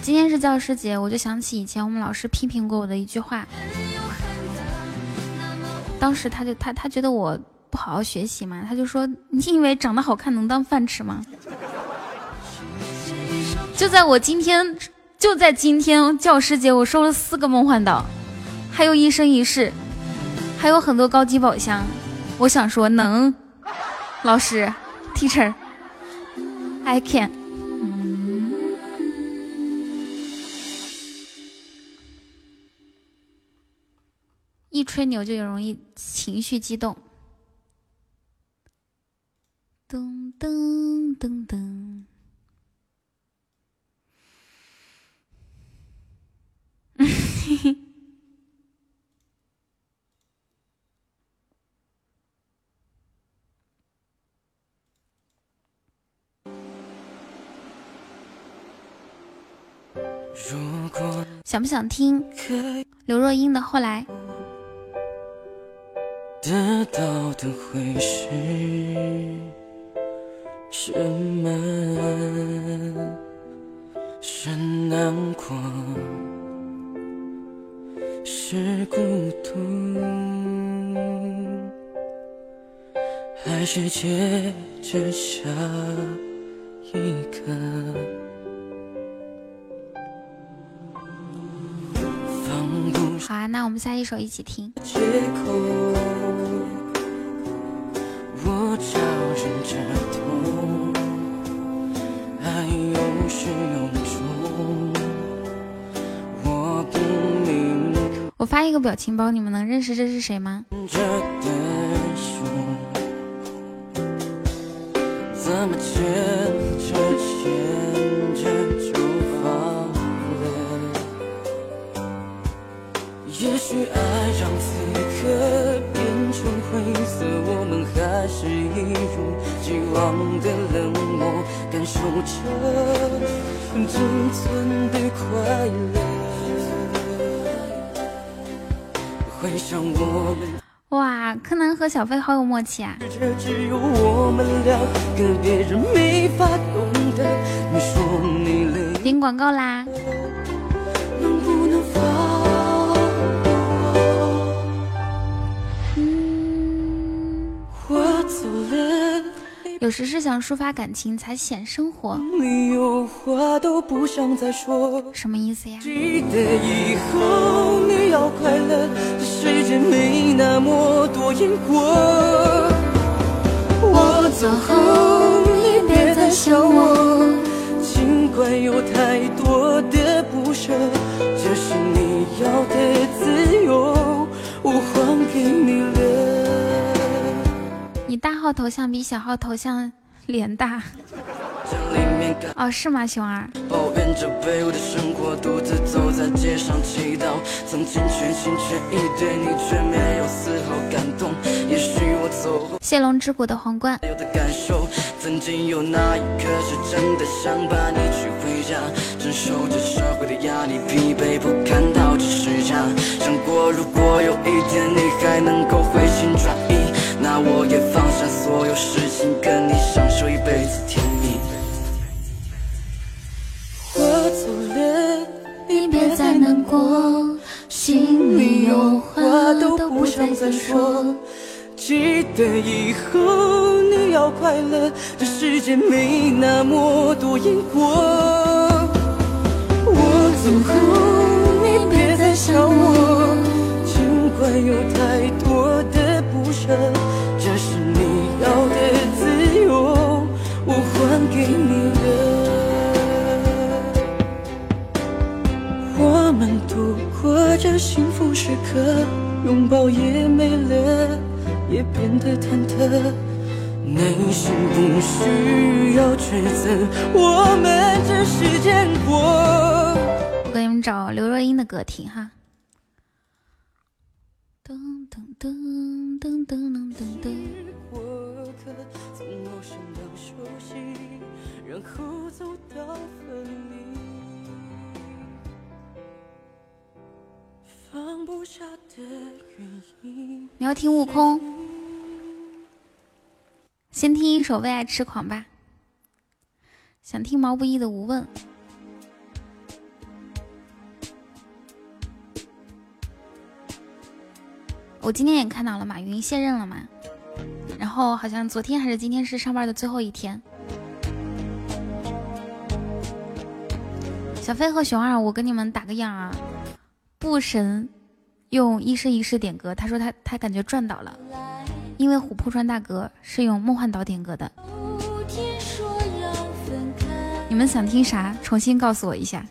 今天是教师节，我就想起以前我们老师批评过我的一句话。当时他就他他觉得我不好好学习嘛，他就说：“你以为长得好看能当饭吃吗？”就在我今天，就在今天教师节，我收了四个梦幻岛，还有一生一世，还有很多高级宝箱。我想说，能，老师，teacher，I can。一吹牛就容易情绪激动。噔噔噔噔，如果想不想听刘若英的《后来》？得到的会是什么？是难过，是孤独，还是接着下一个？好啊，那我们下一首一起听。借口，我招忍着痛，爱有始有终，我不明我发一个表情包，你们能认识这是谁吗？也许爱让成灰色，我们还是一如既往的冷漠，感受着仅存的快乐。回想我们。哇，柯南和小飞好有默契啊！这只有我们两个，别人没法懂得。你说你累，听广告啦！有时是想抒发感情才显生活，你有话都不想再说。什么意思呀？记得以后你要快乐，这世界没那么多因果。我走后，你别再想我，尽管有太多的不舍，这是你要的自由，我还给你了。大号头像比小号头像脸大。哦是吗熊二？抱怨着卑微的生活独自走在街上祈祷曾经全心全意对你却没有丝毫感动也许我走后谢龙之谷的皇冠。有的感受曾经有那一刻是真的想把你娶回家承受着社会的压力疲惫不堪倒着时差想过如果有一天你还能够回心转那我也放下所有事情，跟你享受一辈子甜蜜。我走了，你别再难过，心里有话都都不不想再说。。记得以后你要快乐，这世界没那么多因果。我走后，你别再想我，这幸福时刻，拥抱也没了，也变得忐忑。内心不需要抉择，我们只是见过。我给你们找刘若英的歌听哈。噔噔噔噔噔噔噔噔。从陌生到熟悉，然后走到分离。你要听悟空，先听一首《为爱痴狂》吧。想听毛不易的《无问》。我今天也看到了马云卸任了嘛，然后好像昨天还是今天是上班的最后一天。小飞和熊二，我跟你们打个样啊，布神用一生一世点歌，他说他他感觉赚到了，因为琥珀川大哥是用梦幻岛点歌的。你们想听啥？重新告诉我一下。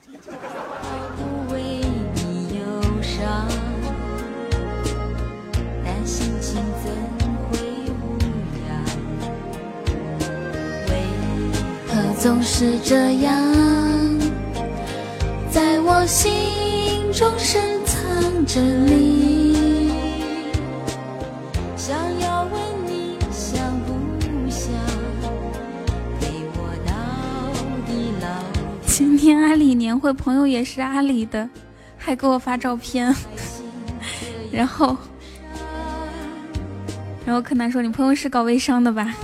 但心情怎会无恙？为何总是这样，在我心中深藏着你？想要问你想不想？今天阿里年会，朋友也是阿里的，还给我发照片，然后，然后柯南说你朋友是搞微商的吧？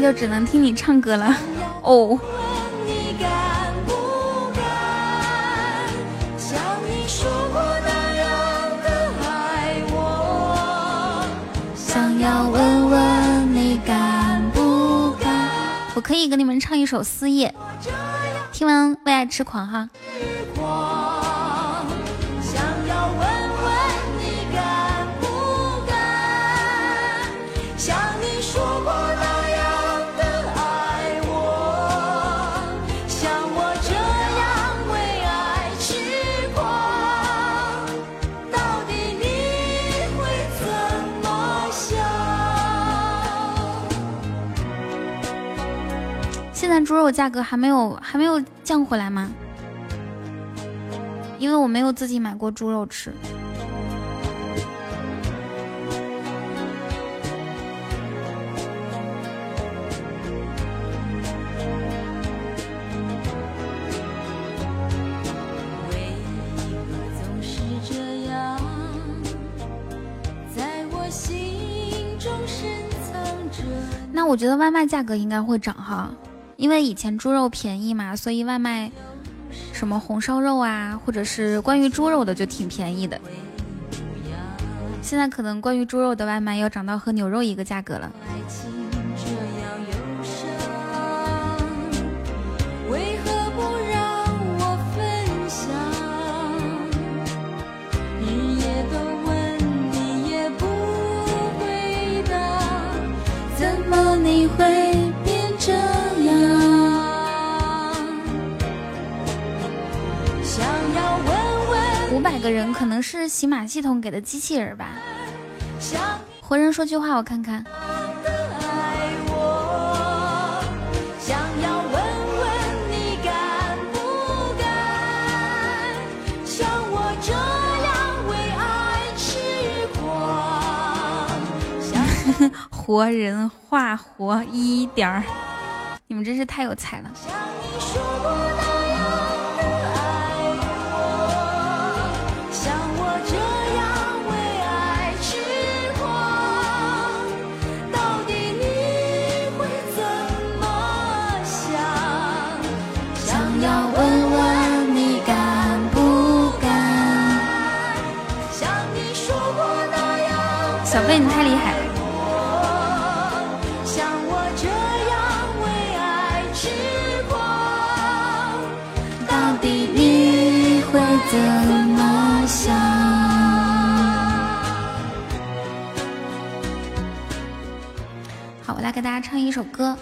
就只能听你唱歌了。哦，你敢不敢像你说过那样的爱我？想要问问你敢不敢？我可以给你们唱一首《思夜》，听完为爱痴狂哈。猪肉价格还没有还没有降回来吗？因为我没有自己买过猪肉吃。那我觉得外卖价格应该会涨哈，因为以前猪肉便宜嘛，所以外卖什么红烧肉啊，或者是关于猪肉的就挺便宜的。现在可能关于猪肉的外卖要涨到和牛肉一个价格了。个人可能是洗马系统给的机器人吧。活人说句话，我看看。想要问问你敢不敢像我这样为爱痴狂？活人话活一点儿，你们真是太有才了。怎么想？好，我来给大家唱一首歌。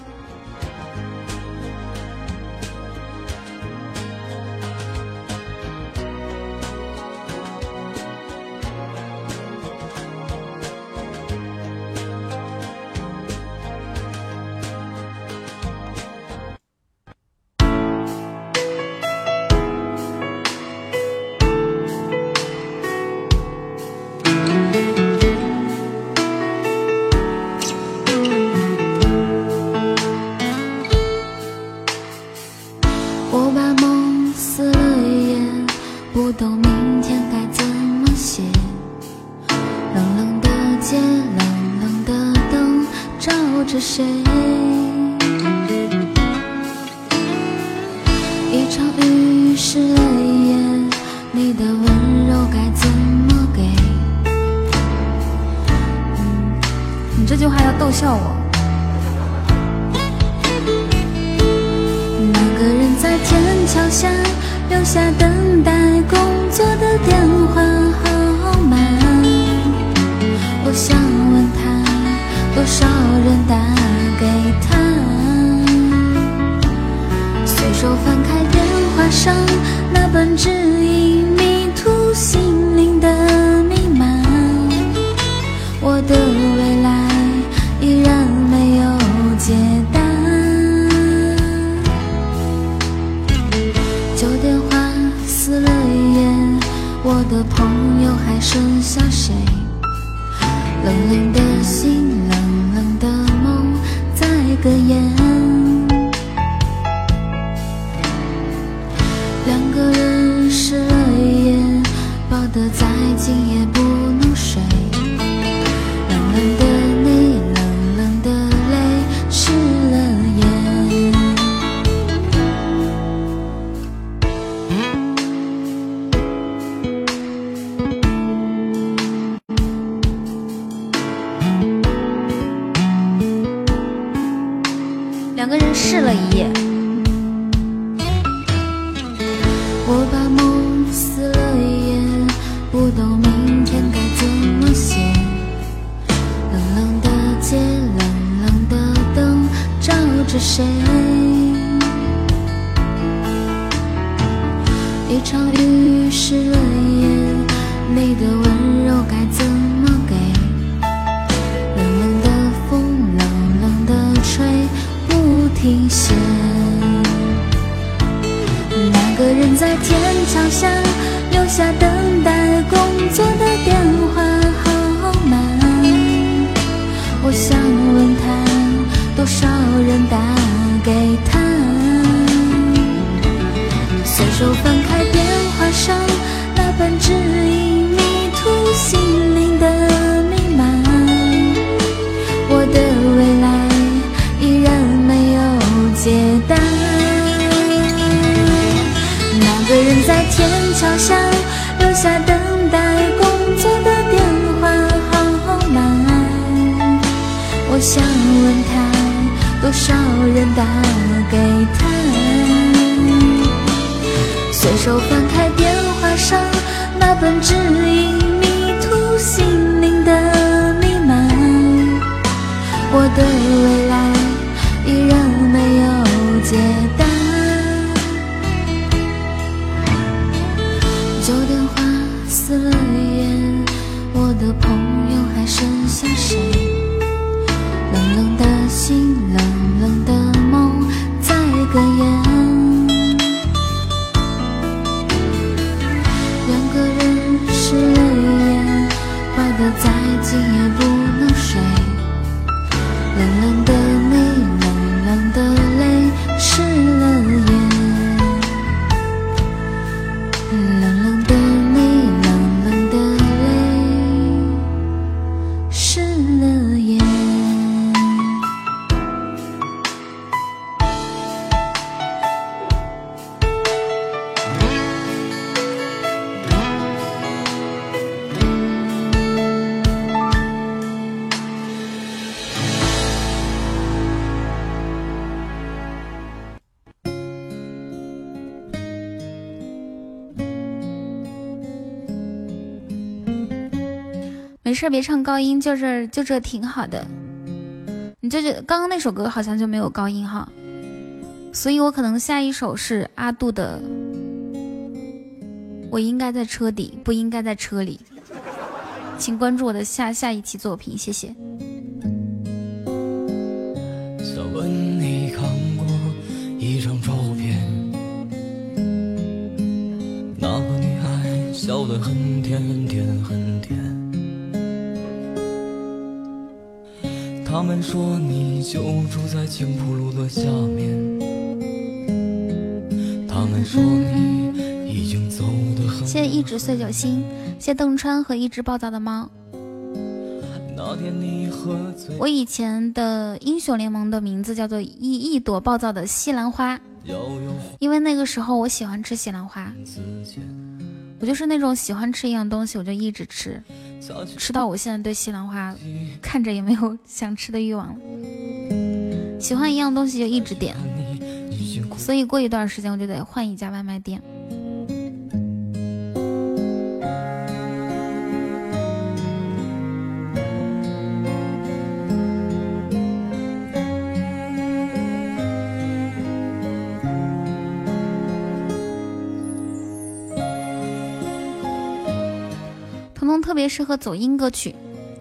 事别唱高音，就这就这挺好的。你这这刚刚那首歌好像就没有高音哈，所以我可能下一首是阿杜的。我应该在车底，不应该在车里。请关注我的下下一期作品，谢谢。想问你看过一张照片，那个女孩笑得很甜很甜很甜。他们说你就住在青浦路的下面，他们说你已经走得很。谢谢一直碎酒心，谢谢邓川和一只暴躁的猫。那天你喝醉，我以前的英雄联盟的名字叫做一一朵暴躁的西兰花，因为那个时候我喜欢吃西兰花，我就是那种喜欢吃一样东西我就一直吃，吃到我现在对西兰花看着也没有 想吃的欲望了。喜欢一样东西就一直点，所以过一段时间我就得换一家外卖店。特别适合走音歌曲，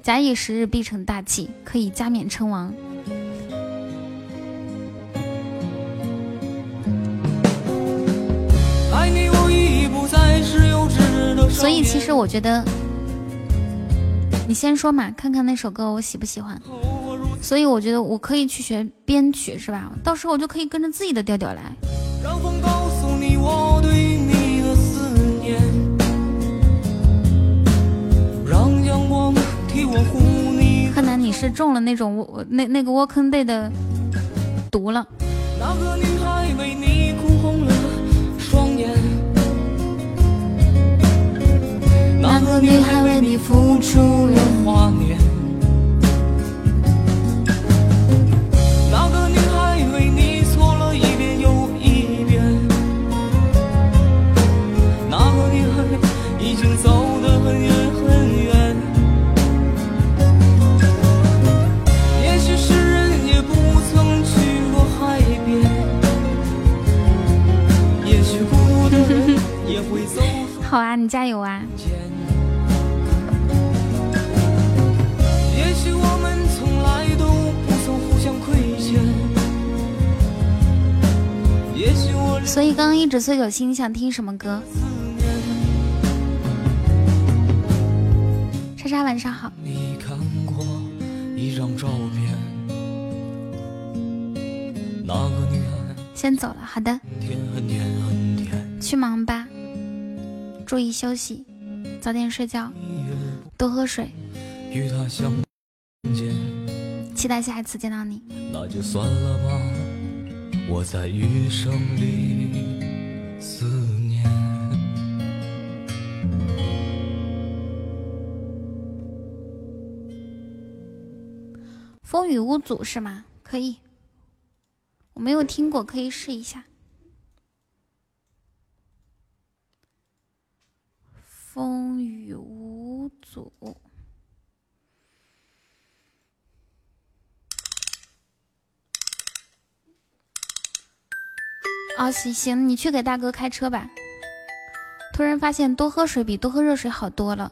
假以时日必成大器，可以加冕称王。爱你我已不再是幼稚的所以其实我觉得，你先说嘛，看看那首歌我喜不喜欢。所以我觉得我可以去学编曲，是吧？到时候我就可以跟着自己的调调来。让风柯南，你是中了那种我那那个 Walking Day 的毒了。那个女孩为你哭红了双眼，那个女孩为你付出了华年。你加油啊！也许我们从来都不曾互相亏欠。也许我所以刚刚一直碎酒心，你想听什么歌？莎莎晚上好。你看过一张照片，那个女孩先走了，好的，很甜很甜，去忙吧，注意休息，早点睡觉，多喝水，与她相见，期待下一次见到你。那就算了吧，我在余生里思念。风雨无阻是吗？可以，我没有听过，可以试一下。风雨无阻。哦，行行，你去给大哥开车吧。突然发现多喝水比多喝热水好多了，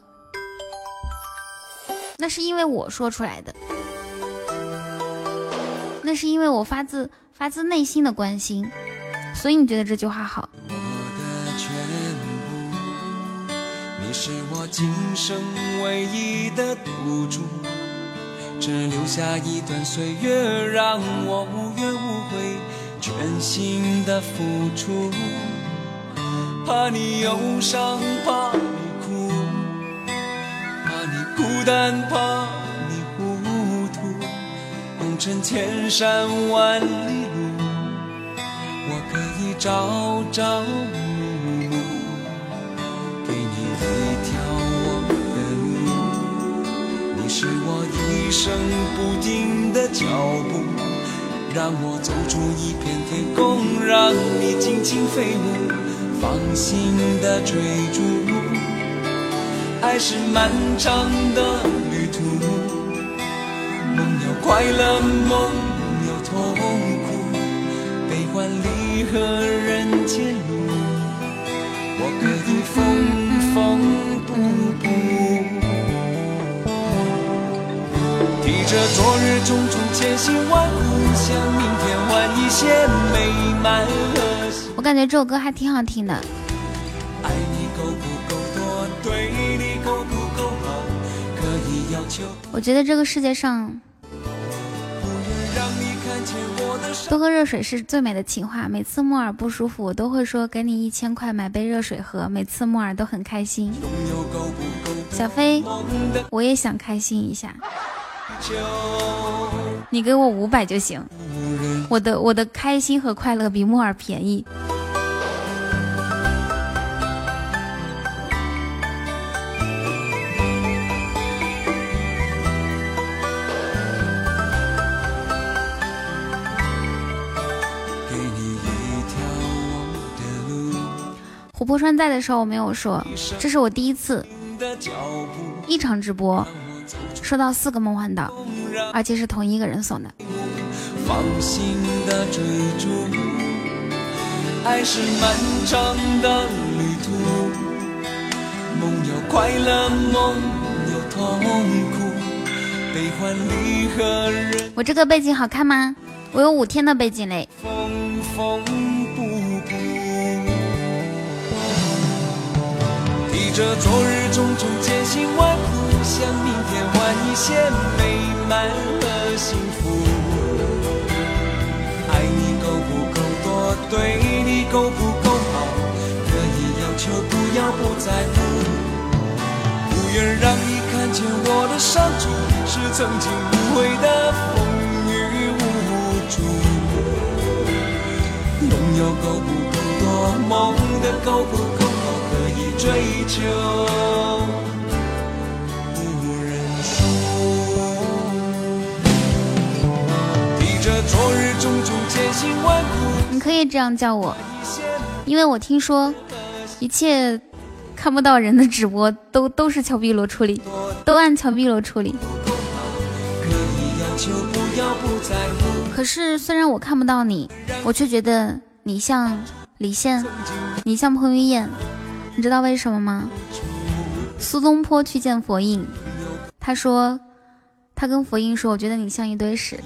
那是因为我说出来的。那是因为我发自发自内心的关心，所以你觉得这句话好。是我今生唯一的赌注，只留下一段岁月让我无怨无悔，全心的付出。怕你忧伤，怕你哭，怕你孤单，怕你糊涂。红尘千山万里路，我可以朝朝暮暮，一条我的路。你是我一生不停的脚步，让我走出一片天空，让你尽情飞舞，放心的追逐。爱是漫长的旅途。梦有快乐，梦有痛苦，悲欢离合人间路，我可着昨日种种千辛万苦，向明天换一些美满我感觉这首歌还挺好听的。爱你够不够多，对你够不够好，可以要求。我觉得这个世界上多喝热水是最美的情话。每次木耳不舒服，我都会说给你一千块买杯热水喝。每次木耳都很开心。小飞，我也想开心一下，你给我五百就行。我的我的开心和快乐比木耳便宜。琥珀川在的时候我没有说，这是我第一次一场直播收到四个梦幻岛，而且是同一个人送的。放心的追逐。爱是漫长的旅途，梦有快乐，梦有痛苦，悲欢离合人我这个背景好看吗？我有五天的背景嘞。着昨日种种艰辛万苦，向明天换一些美满和幸福。爱你够不够多，对你够不够好，可以要求，不要不在乎。不愿让你看见我的伤处，是曾经无悔的风雨无阻。拥有够不够多，梦的够不够，追求，你可以这样叫我，因为我听说一切看不到人的直播都都是乔碧萝处理，都按乔碧萝处理。可是虽然我看不到你，我却觉得你像李现，你像彭于晏，你知道为什么吗？苏东坡去见佛印，他说，他跟佛印说，我觉得你像一堆屎，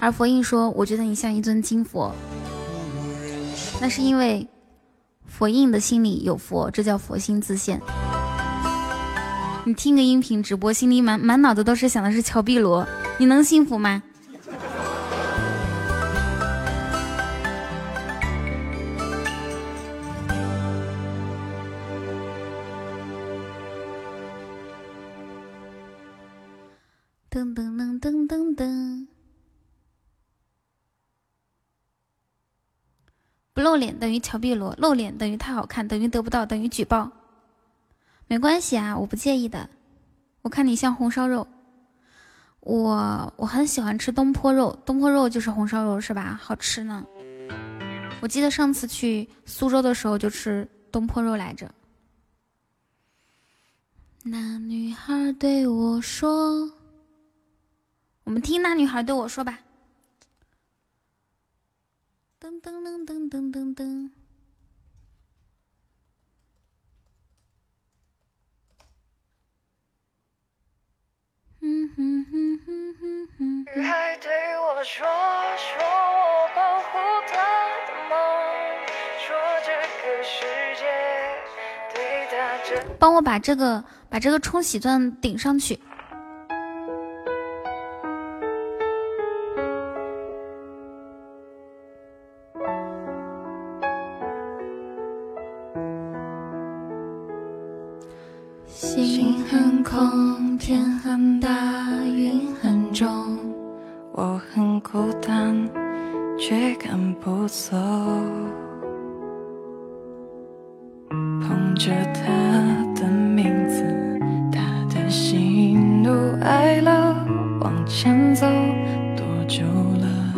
而佛印说，我觉得你像一尊金佛。那是因为佛印的心里有佛，这叫佛心自现。你听个音频直播，心里满满脑子都是想的是乔碧罗，你能幸福吗？噔噔，不露脸等于乔碧罗，露脸等于太好看，等于得不到，等于举报。没关系啊，我不介意的。我看你像红烧肉，我我很喜欢吃东坡肉，东坡肉就是红烧肉是吧？好吃呢。我记得上次去苏州的时候就吃东坡肉来着。那女孩对我说：“我们听那女孩对我说吧。”噔噔噔噔噔噔噔。嗯哼哼哼哼哼。女孩对我说，说我保护她的梦，说这个世界对她真。帮我把这个把这个冲洗钻顶上去。天很大，云很重，我很孤单，却赶不走。捧着他的名字，他的喜怒哀乐，往前走多久了？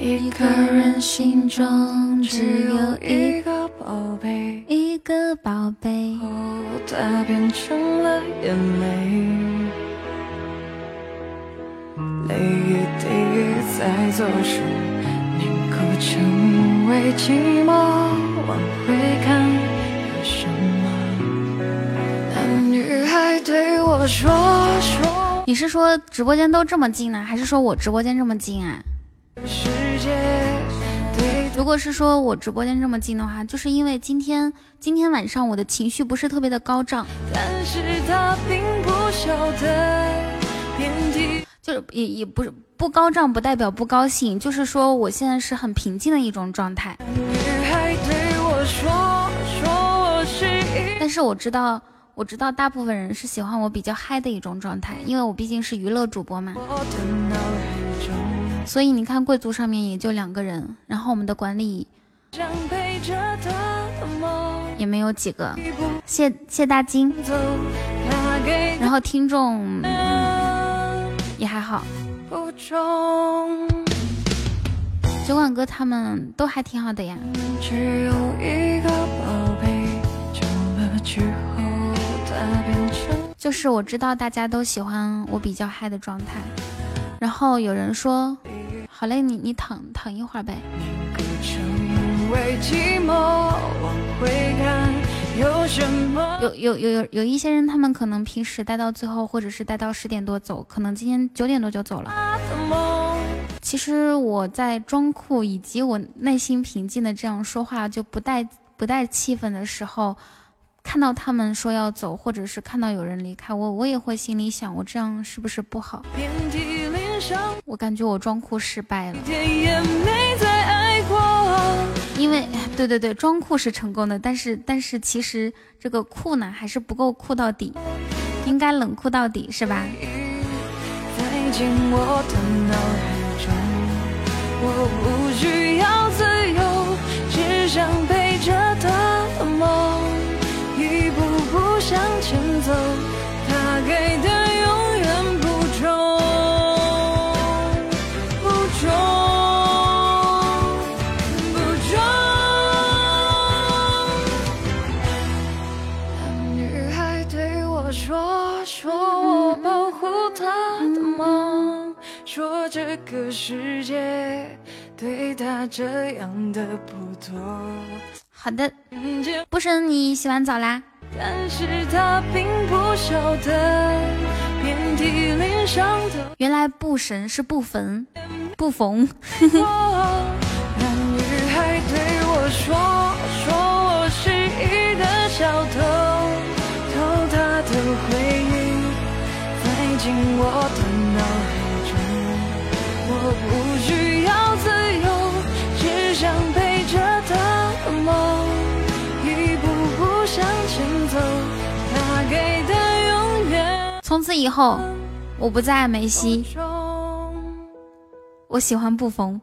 一个人心中只有一个宝贝，一个宝贝，它变成了眼泪，泪一滴在左手，宁可成为寂寞，往回看有什么？那女孩对我说说，你是说直播间都这么近呢，还是说我直播间这么近啊？如果是说我直播间这么近的话，就是因为今天今天晚上我的情绪不是特别的高涨，但是他并不晓得遍体。就是也也不是不高涨，不代表不高兴，就是说我现在是很平静的一种状态。女孩对我说说我是一但是我知道，我知道大部分人是喜欢我比较嗨的一种状态，因为我毕竟是娱乐主播嘛。我的脑海中，所以你看，贵族上面也就两个人，然后我们的管理也没有几个。谢谢大金，然后听众也还好，酒馆哥他们都还挺好的呀。只有一个宝贝，久了之后，它变成就是我知道大家都喜欢我比较嗨的状态，然后有人说，好嘞，你你躺躺一会儿呗。有什么？有有有有有一些人，他们可能平时待到最后，或者是待到十点多走，可能今天九点多就走了。其实我在装酷以及我内心平静的这样说话，就不带不带气氛的时候，看到他们说要走，或者是看到有人离开我，我也会心里想，我这样是不是不好？我感觉我装酷失败了，一点也没再爱过。因为对对对，装酷是成功的，但是但是其实这个酷呢还是不够酷到底，应该冷酷到底是吧？我的脑海中，我不需要自由，只想陪着他的梦，一步步向前走，他给的说这个世界对他这样的不多。好的，不生你洗完澡啦？但是他并不晓得，遍体鳞伤的原来不神是不缝，不缝。我。男女孩对我说，说我是一个小偷，偷他的回忆，塞进我的从此以后，我不再爱梅西，我喜欢布冯。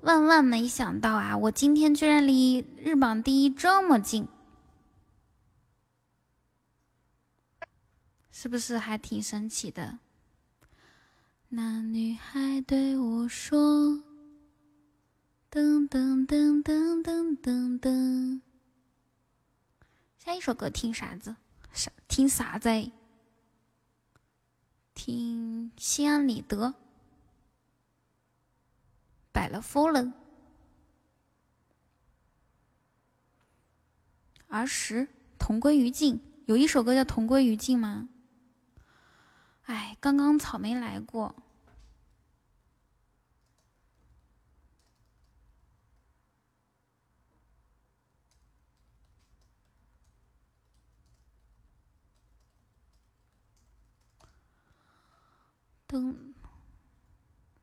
万万没想到啊！我今天居然离日榜第一这么近，是不是还挺神奇的？那女孩对我说：“噔噔噔噔噔噔噔。”下一首歌听啥子？啥？听啥子？听心安理得。摆了夫人，儿时同归于尽。有一首歌叫《同归于尽》吗？哎，刚刚草莓来过。噔，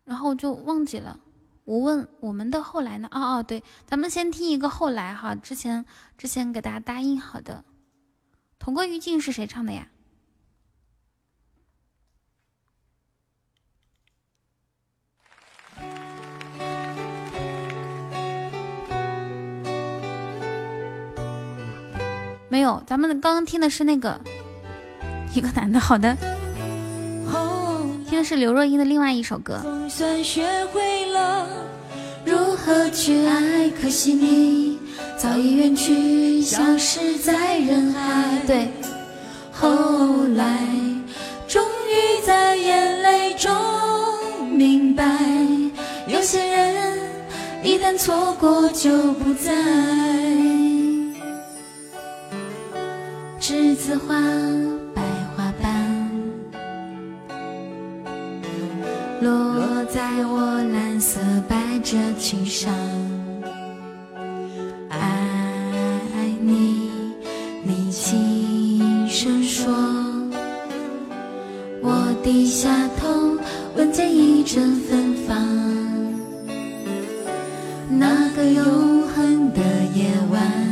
然后就忘记了。我问我们的后来呢？哦哦，对，咱们先听一个后来哈，之前之前给大家答应好的，《同归于尽》是谁唱的呀？没有，咱们刚刚听的是那个一个男的。好的，听的是刘若英的另外一首歌。总算学会了如何去爱，可惜你早已远去，消失在人海。对，后来终于在眼泪中明白，有些人一旦错过就不再。子花，白花瓣，落在我蓝色百褶裙上。爱你，你轻声说。我低下头，闻见一阵芬芳。那个永恒的夜晚。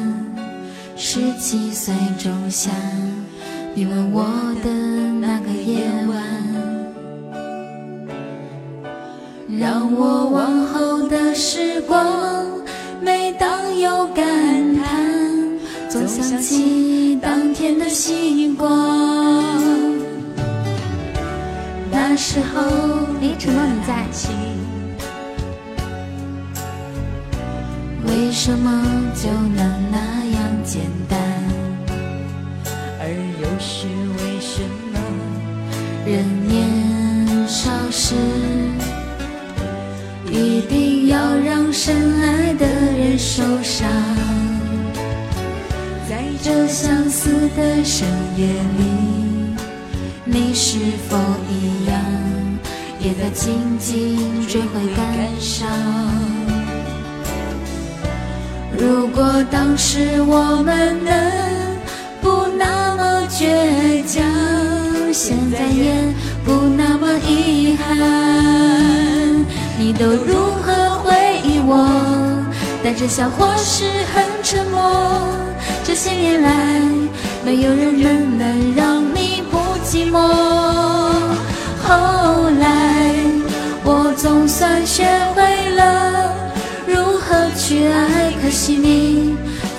十七岁仲夏，你吻我的那个夜晚，让我往后的时光，每当有感叹，总想起当天的星光。那时候，哎，承诺你在。为什么就能那样简单？而又是为什么人年少时一定要让深爱的人受伤？在这相似的深夜里，你是否一样，也在静静追悔感伤？如果当时我们能倔强，现在也不那么遗憾。你都如何回忆我？带着笑或是很沉默。这些年来，没有人能能让你不寂寞。后来，我总算学会了。如何去爱？可惜你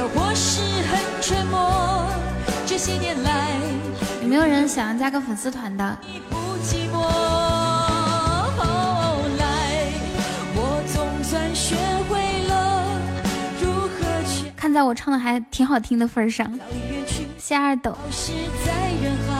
笑或是很沉默。这些年来有没有人想要加个粉丝团的？不寂寞。后来我总算学会了如何去看在我唱的还挺好听的份上，谢二斗。是在人海。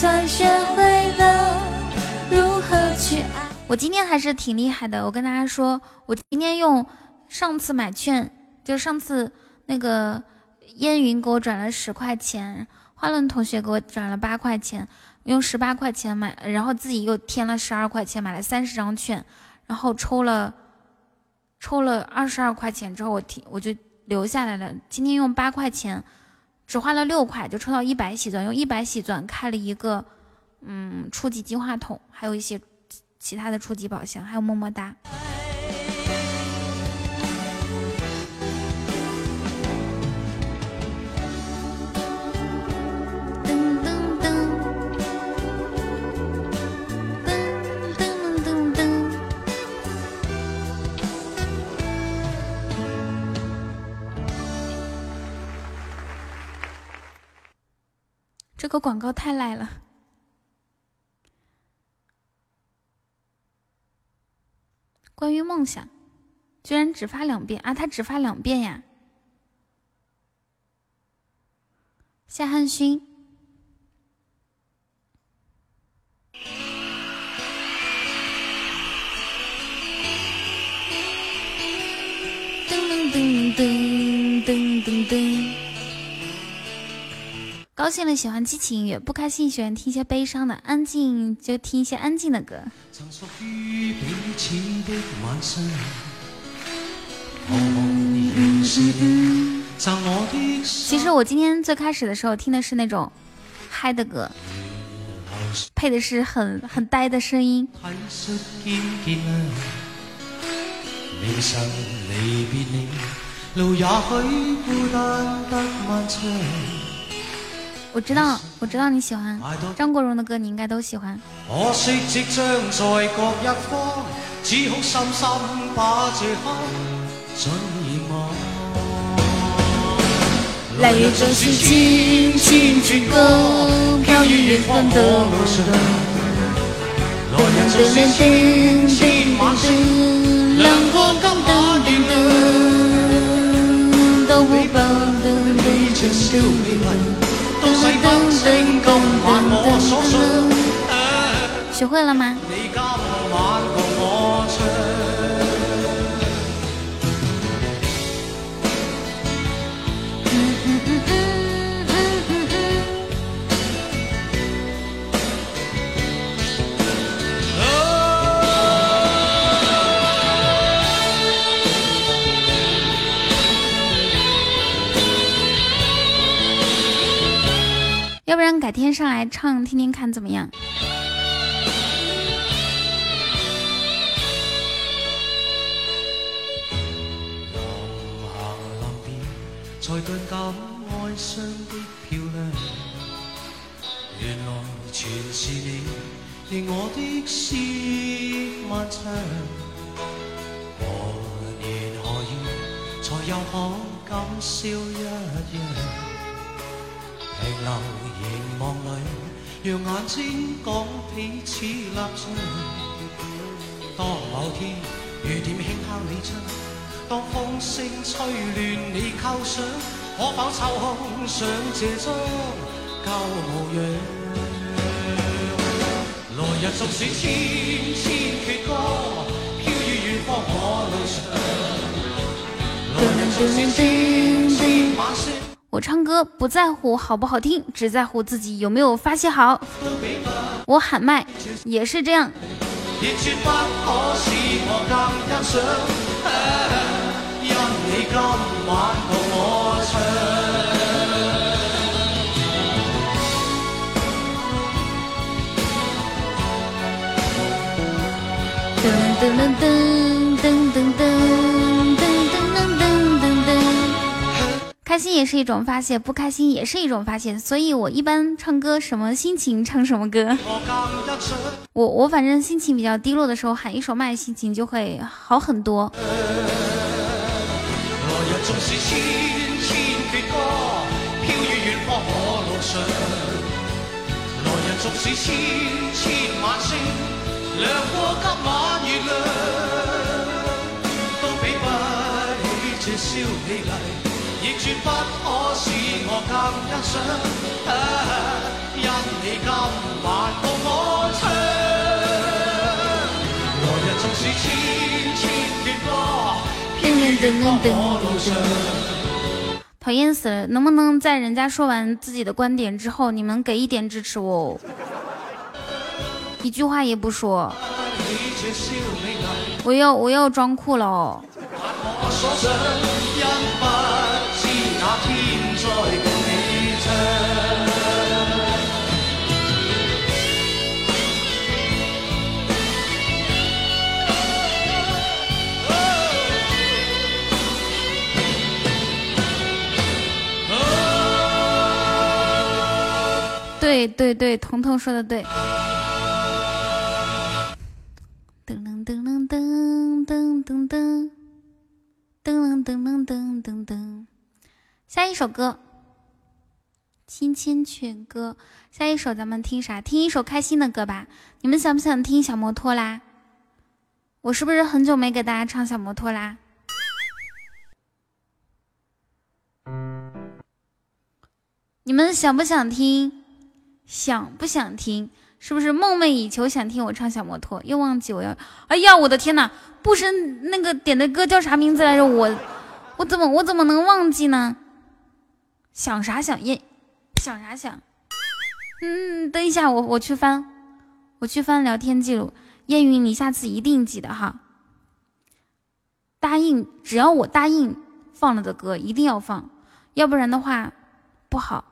算学会了如何去爱。我今天还是挺厉害的，我跟大家说，我今天用上次买券，就上次那个烟云给我转了十块钱，花轮同学给我转了八块钱，用十八块钱买，然后自己又添了十二块钱，买了三十张券，然后抽了抽了二十二块钱之后，我提我就留下来了。今天用八块钱，只花了六块就抽到一百喜钻，用一百喜钻开了一个嗯初级金话筒，还有一些其他的初级宝箱，还有么么哒。这个广告太赖了。关于梦想，居然只发两遍啊！他只发两遍呀。夏汉勋，噔噔噔噔噔噔。高兴了喜欢激情音乐，不开心喜欢听一些悲伤的，安静就听一些安静的歌。其实我今天最开始的时候听的是那种嗨的歌，配的是很很呆的声音。路也許孤單得漫長。我知道，我知道你喜欢张国荣的歌，你应该都喜欢。可惜即将在各一方，只好深深把這刻盡遺忘。淚就是千千闕歌，飄於遠方的路上。來日亮過今晚的燈，都不怕燈的情消滅痕。都是燈聲今晚我所想。學會了吗？要不然改天上來唱听听看怎麼樣？才更感哀傷的漂亮。原來全是你，令我的詩漫長。何年何月，才又可感笑一樣？停留凝望裏，讓眼睛讲彼此立场。当某天雨点轻敲你窗，当风声吹乱你构想，可否抽空上这张旧模样？来日纵使千千闕歌，飘于远方我路上。来日纵使千千晚星。我唱歌不在乎好不好听，只在乎自己有没有发泄好。我喊麦也是這樣。亦絕不可使我更欣賞，因你今晚同我唱。噔噔噔噔噔噔开心也是一种发泄，不开心也是一种发泄，所以我一般唱歌什么心情唱什么歌。我我反正心情比较低落的时候，喊一首麦，心情就会好很多。來 讨厌死了！能不能在人家说完自己的观点之后，你们给一点支持我？一句话也不说，我要我要装酷了哦。对对对，彤彤说的对。噔噔噔噔噔噔噔噔噔噔噔噔噔噔，下一首歌《千千阙歌》。下一首咱们听啥？听一首开心的歌吧。你们想不想听小摩托啦？我是不是很久没给大家唱小摩托啦？你们想不想听？想不想听？是不是梦寐以求想听我唱小摩托？又忘记我要……哎呀，我的天呐！不是那个点的歌叫啥名字来着？我我怎么我怎么能忘记呢？想啥想烟？想啥想？嗯，等一下，我我去翻，我去翻聊天记录。烟云，你下次一定记得哈，答应，只要我答应放了的歌一定要放，要不然的话不好。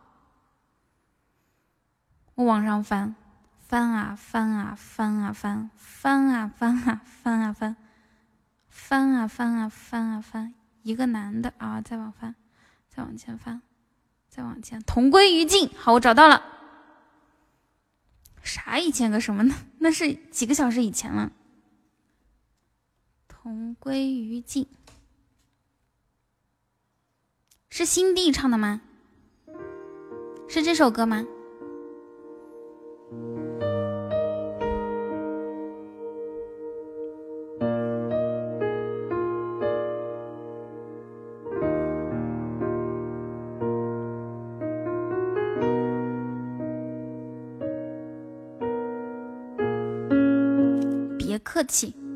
我往上翻，翻啊翻啊翻啊翻，翻啊翻啊翻啊翻，翻啊翻啊翻啊翻，一个男的啊，再往翻，再往前翻，再往前，同归于尽。好，我找到了。啥一千个什么呢？那是几个小时以前了。同归于尽，是新帝唱的吗？是这首歌吗？气。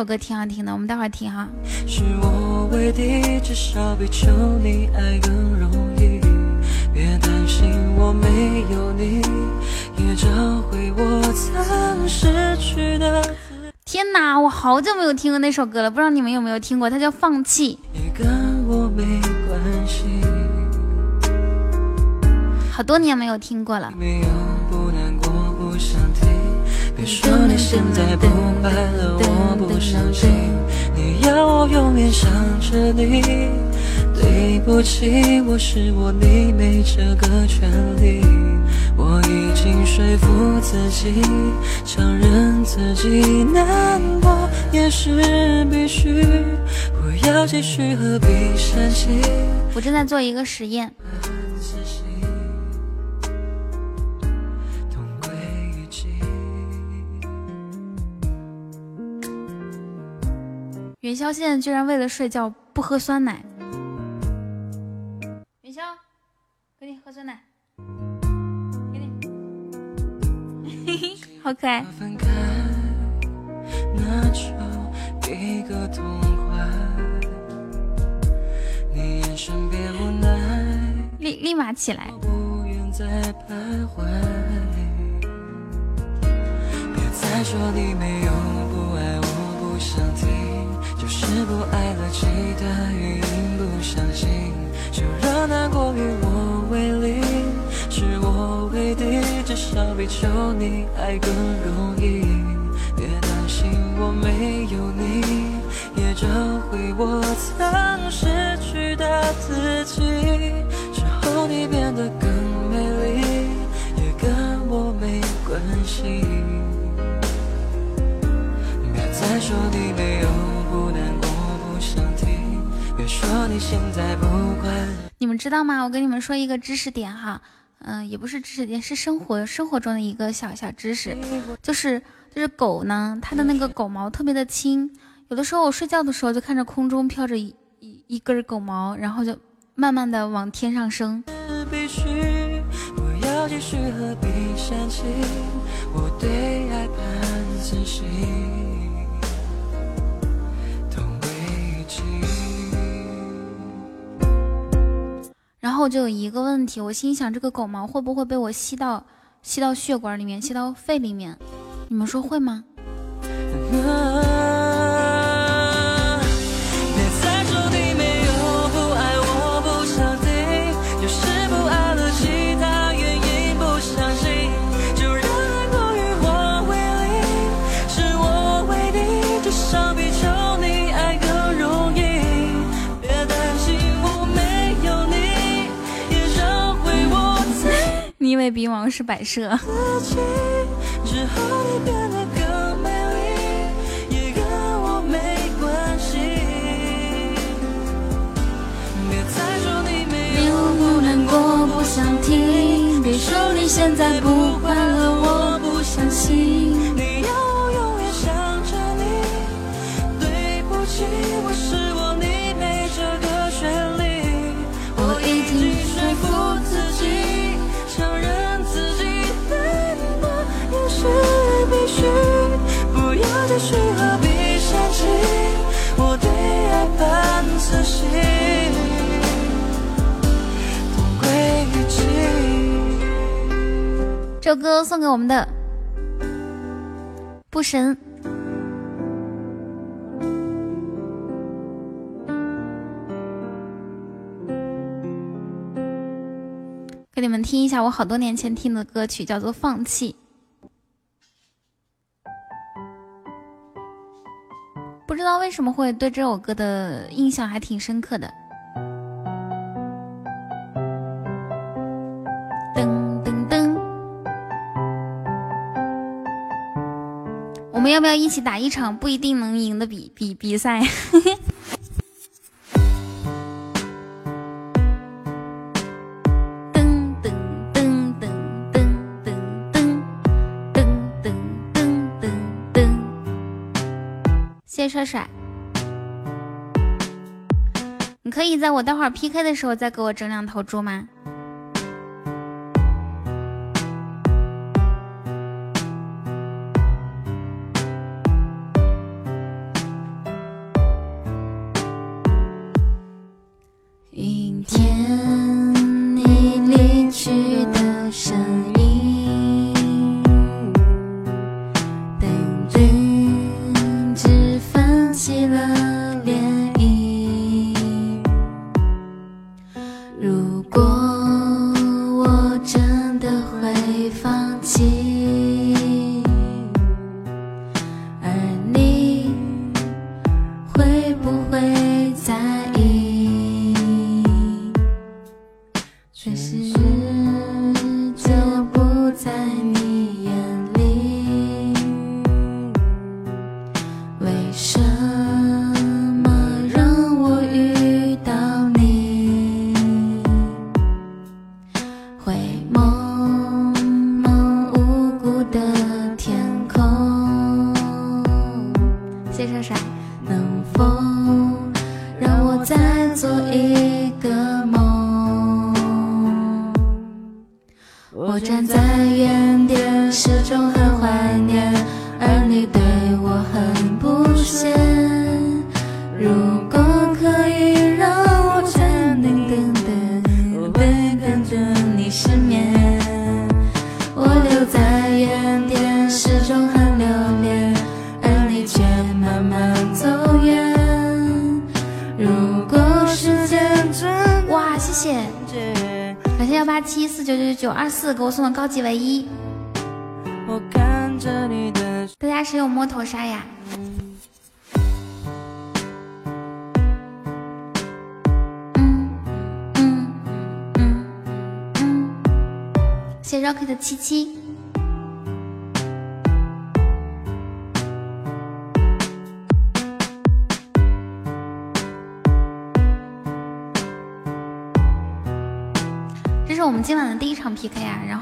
首歌挺好听的，我们待会儿听哈。是我为敌，至少比求你爱更容易。别担心我没有你，也找回我曾失去的。天哪，我好久没有听过那首歌了，不知道你们有没有听过？它叫《放弃也跟我没关系，》，好多年没有听过了。没有说你现在不快乐，我不相信。你要我永远想着你，对不起，我是我，你没这个权利。我已经说服自己，承认自己难过也是必须，不要继续何必煽情。我正在做一个实验，元宵现在居然为了睡觉不喝酸奶。元宵，给你喝酸奶，给你，嘿嘿，好可爱。分开，那就一个痛快。你眼神变无奈，立立马起来。不愿再徘徊。别再说你没有不爱我，不想听，就是不爱了，其他原因不相信，就让难过与我为邻，是我为敌，至少比求你爱更容易。别担心我没有你，也找回我曾失去的自己。之后你变得更美丽，也跟我没关系。别再说你没有，说你现在不快。你们知道吗？我跟你们说一个知识点哈，嗯、也不是知识点，是生活生活中的一个小小知识，就是就是狗呢，它的那个狗毛特别的轻，有的时候我睡觉的时候就看着空中飘着一一一根狗毛，然后就慢慢的往天上升。必须不要继续我对爱半自信，然后就有一个问题，我心想这个狗毛会不会被我吸到吸到血管里面，吸到肺里面？你们说会吗？你没有不难过，不想听。别说你现在不快乐，我不相信。何必煽情，我对爱半自信，同归于尽。这首歌送给我们的布神。给你们听一下我好多年前听的歌曲，叫做《放弃》。不知道为什么会对这首歌的印象还挺深刻的。噔噔噔，我们要不要一起打一场不一定能赢的比比比赛？帅帅。你可以在我待会儿 PK 的时候再给我整两头猪吗？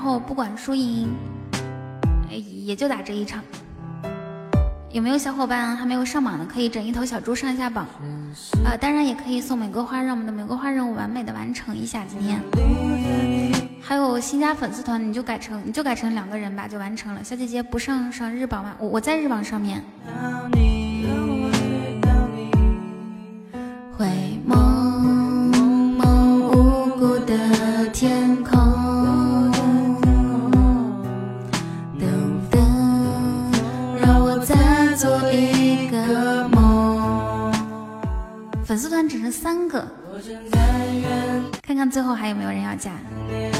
后不管输赢，也就打这一场。有没有小伙伴还没有上榜的，可以整一头小猪上一下榜啊、当然也可以送玫瑰花，让我们的玫瑰花任务完美的完成一下今天。还有新加粉丝团，你就改成你就改成两个人吧，就完成了。小姐姐不上上日榜吗？我我在日榜上面。做一个梦。粉丝团只剩三个，看看最后还有没有人要加。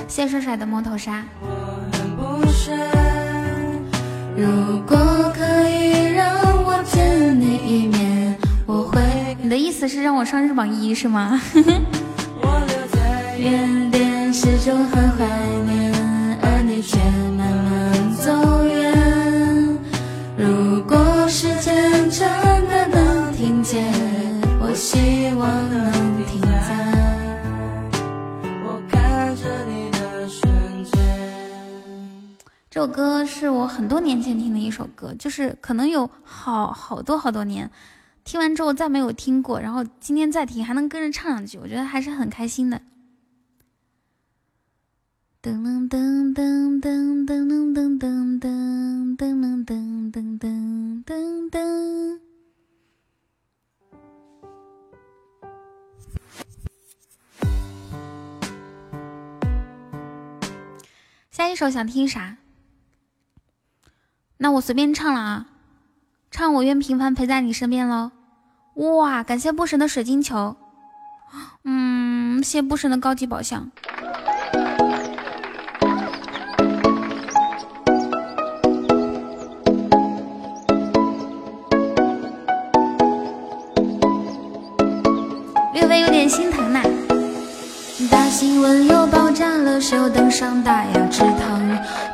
谢谢帅帅的摸头杀。如果可以让我见你一面，我会。你的意思是让我上日榜一是吗？原点始终很怀念，而你却能停歇，我希望能停在。这首歌是我很多年前听的一首歌，就是可能有好好多好多年，听完之后再没有听过，然后今天再听还能跟着唱两句，我觉得还是很开心的。噔噔噔噔噔噔噔噔噔噔噔噔噔噔下一首想听啥？那我随便唱了啊，唱我愿平凡陪在你身边喽。哇，感谢不神的水晶球，嗯，谢谢不神的高级宝箱。略微有点心疼呐、大新闻又爆下了，谁又登上大雅之堂？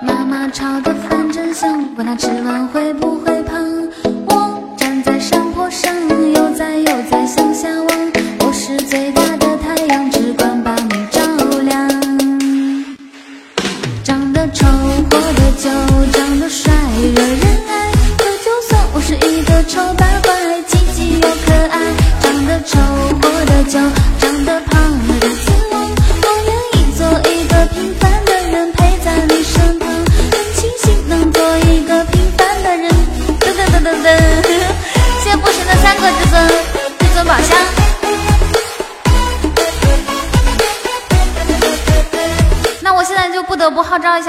妈妈炒的饭真香，管他吃完会不会胖？我站在山坡上，悠哉悠哉向下望，我是最大的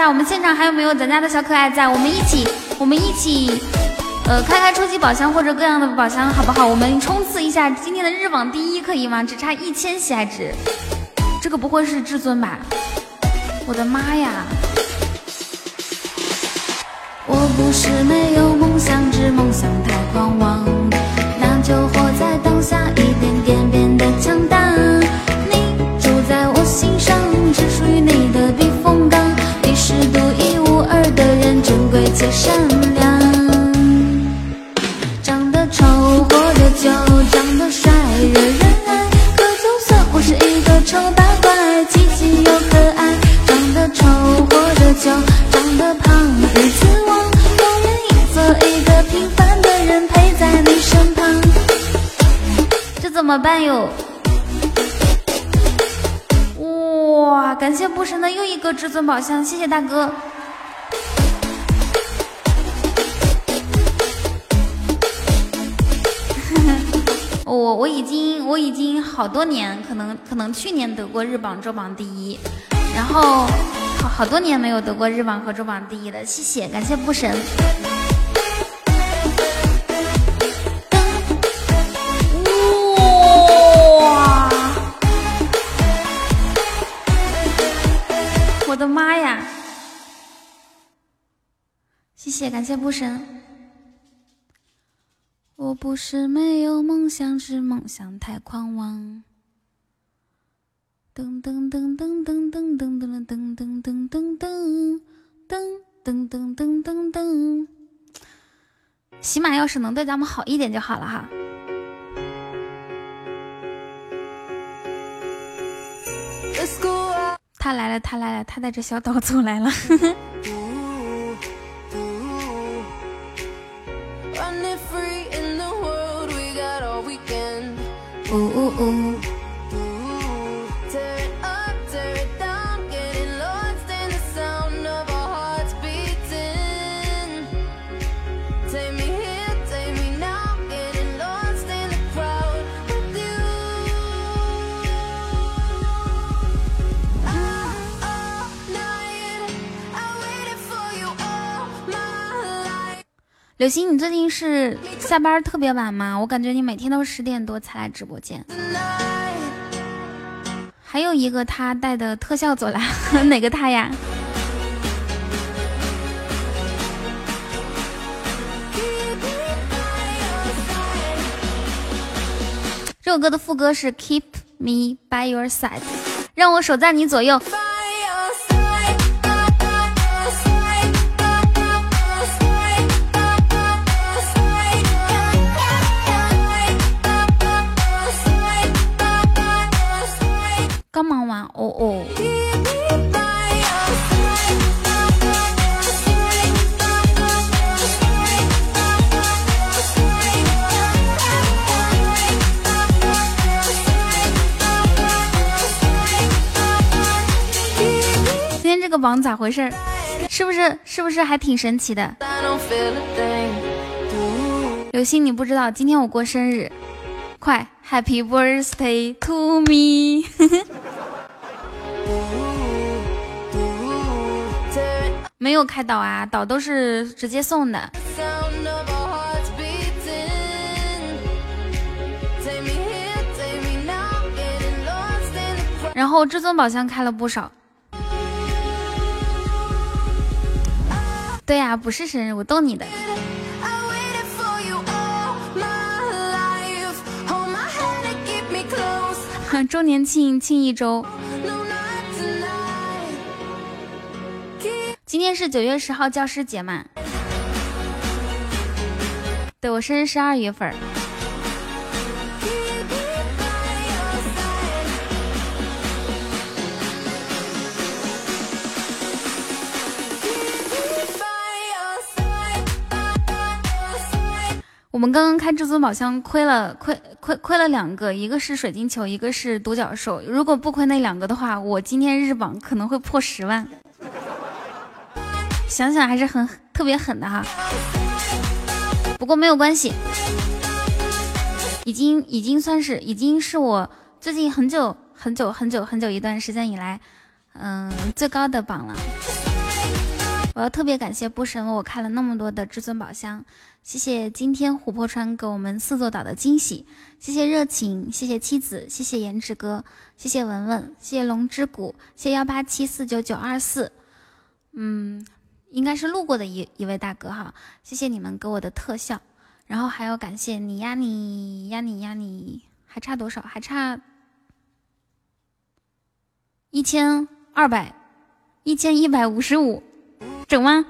我们现场还有没有咱家的小可爱在？我们一起，我们一起，呃，开开初级宝箱或者各样的宝箱，好不好？我们冲刺一下今天的日榜第一，可以吗？只差一千喜爱值，这个不会是至尊吧？我的妈呀！我不是没有梦想，只梦想善良。长得丑活得久，长得帅惹人爱。可就算我是一个丑八怪，积极又可爱。长得丑活得久，长得胖日子旺，我愿意做一个平凡的人，陪在你身旁。这怎么办哟？哇感谢不神的又一个至尊宝箱，谢谢大哥。我已经好多年，可能可能去年得过日榜周榜第一，然后好好多年没有得过日榜和周榜第一了。谢谢，感谢不神。哇！我的妈呀！谢谢，感谢不神。我不是没有梦想，是梦想太狂妄。噔噔噔噔噔噔噔噔噔噔噔噔噔噔噔噔噔噔。起码要是能对咱们好一点就好了哈。他来了，他来了，他带着小岛走来了。呜呜呜！柳星，你最近是下班特别晚吗？我感觉你每天都十点多才来直播间。还有一个他带的特效走来，哪个他呀？这首歌的副歌是 Keep me by your side，让我守在你左右。刚忙完，哦哦。今天这个榜咋回事？是不是是不是还挺神奇的？刘星，你不知道，今天我过生日，快！Happy birthday to me！没有开岛啊，岛都是直接送的。然后至尊宝箱开了不少。对呀，不是生日，我逗你的。周年庆庆一周，今天是九月十号教师节嘛？对我生日是二月份。我们刚刚开至尊宝箱，亏了亏亏亏了两个，一个是水晶球，一个是独角兽。如果不亏那两个的话，我今天日榜可能会破十万。想想还是很特别狠的哈。不过没有关系，已经已经算是已经是我最近很久很久很久很久一段时间以来，嗯最高的榜了。我要特别感谢布神为我开了那么多的至尊宝箱。谢谢今天琥珀川给我们四座岛的惊喜，谢谢热情，谢谢妻子，谢谢颜值哥，谢谢文文，谢谢龙之谷，谢幺八七四九九二四，嗯，应该是路过的一一位大哥哈，谢谢你们给我的特效，然后还要感谢你呀你呀你呀你，还差多少？还差一千二百，一千一百五十五，整吗？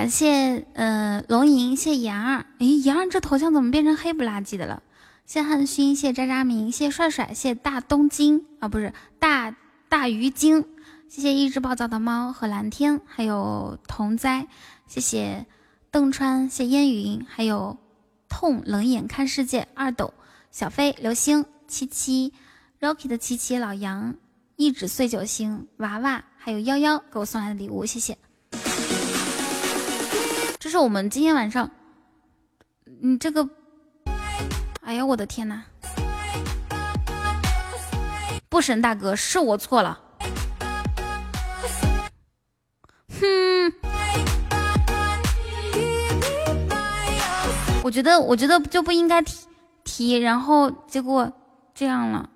感谢呃龙吟，谢谢妍儿。诶，妍儿这头像怎么变成黑不拉几的了？谢汉勋，谢渣渣明，谢帅帅，谢大东京啊，不是大大鱼精，谢谢一只暴躁的猫和蓝天，还有同哉，谢谢邓川，谢烟云，还有痛冷眼看世界二斗小飞流星七七 Rocky 的七七老杨一指碎九星娃娃，还有幺幺给我送来的礼物，谢谢。是我们今天晚上，你这个。哎呀，我的天哪！不神大哥，是我错了。哼，我觉得，我觉得就不应该提提，然后结果这样了。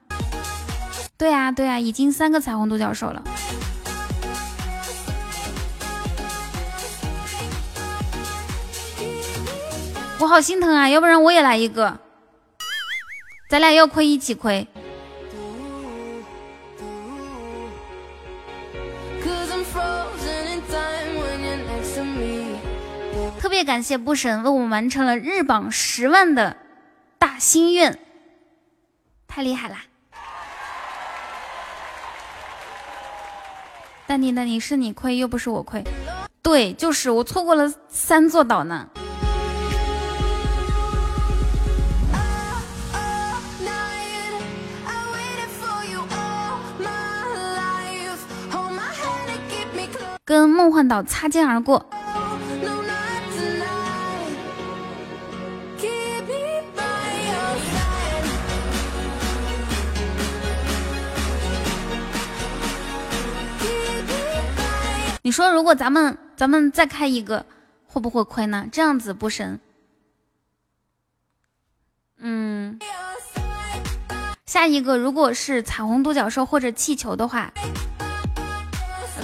对啊，对啊，已经三个彩虹独角兽了。我好心疼啊，要不然我也来一个。咱俩要亏一起亏。特别感谢不神为我们完成了日榜十万的大心愿，太厉害啦！淡定淡定，是你亏又不是我亏，对，就是我错过了三座岛呢。跟梦幻岛擦肩而过。你说，如果咱们咱们再开一个，会不会亏呢？这样子不神。嗯，下一个如果是彩虹独角兽或者气球的话。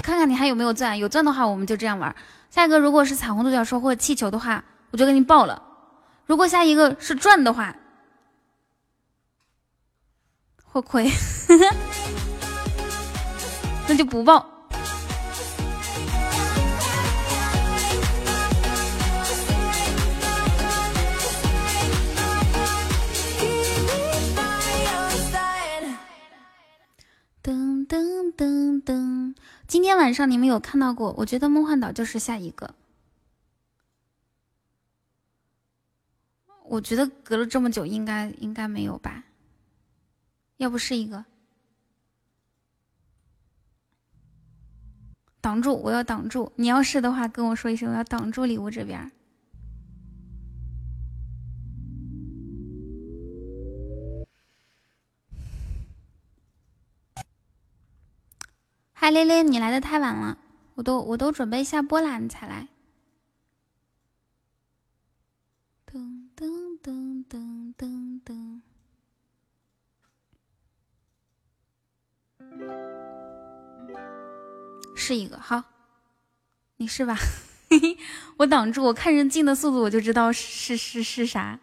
看看你还有没有钻，有钻的话我们就这样玩。下一个如果是彩虹独角兽或者气球的话，我就给你报了。如果下一个是钻的话，会亏，那就不报。噔噔噔噔。今天晚上你们有看到过？我觉得梦幻岛就是下一个。我觉得隔了这么久，应该应该没有吧？要不是一个挡住，我要挡住。你要是的话，跟我说一声，我要挡住礼物这边。嗨，蕾蕾，你来的太晚了，我都我都准备下播啦，你才来。噔噔噔噔噔噔，是一个好，你是吧？我挡住，我看人进的速度，我就知道是是是啥。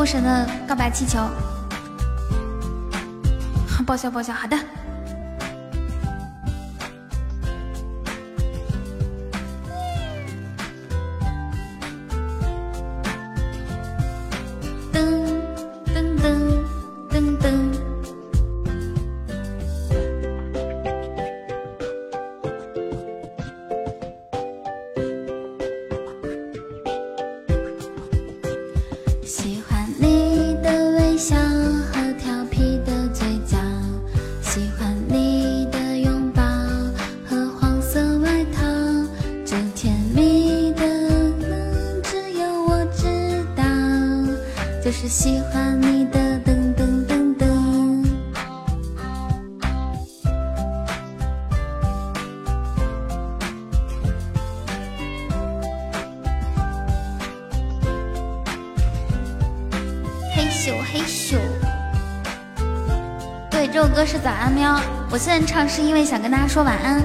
波神的告白气球，报销报销，好的。我现在唱是因为想跟大家说晚安。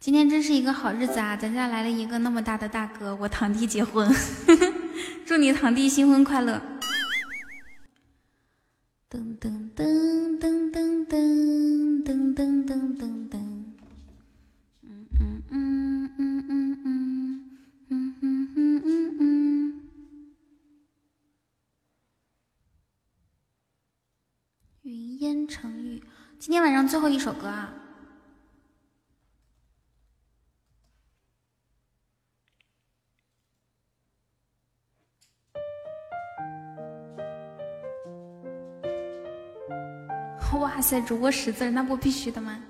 今天真是一个好日子啊！咱家来了一个那么大的大哥，我堂弟结婚，祝你堂弟新婚快乐！晚上最后一首歌啊！哇塞，主播识字，那不必须的吗？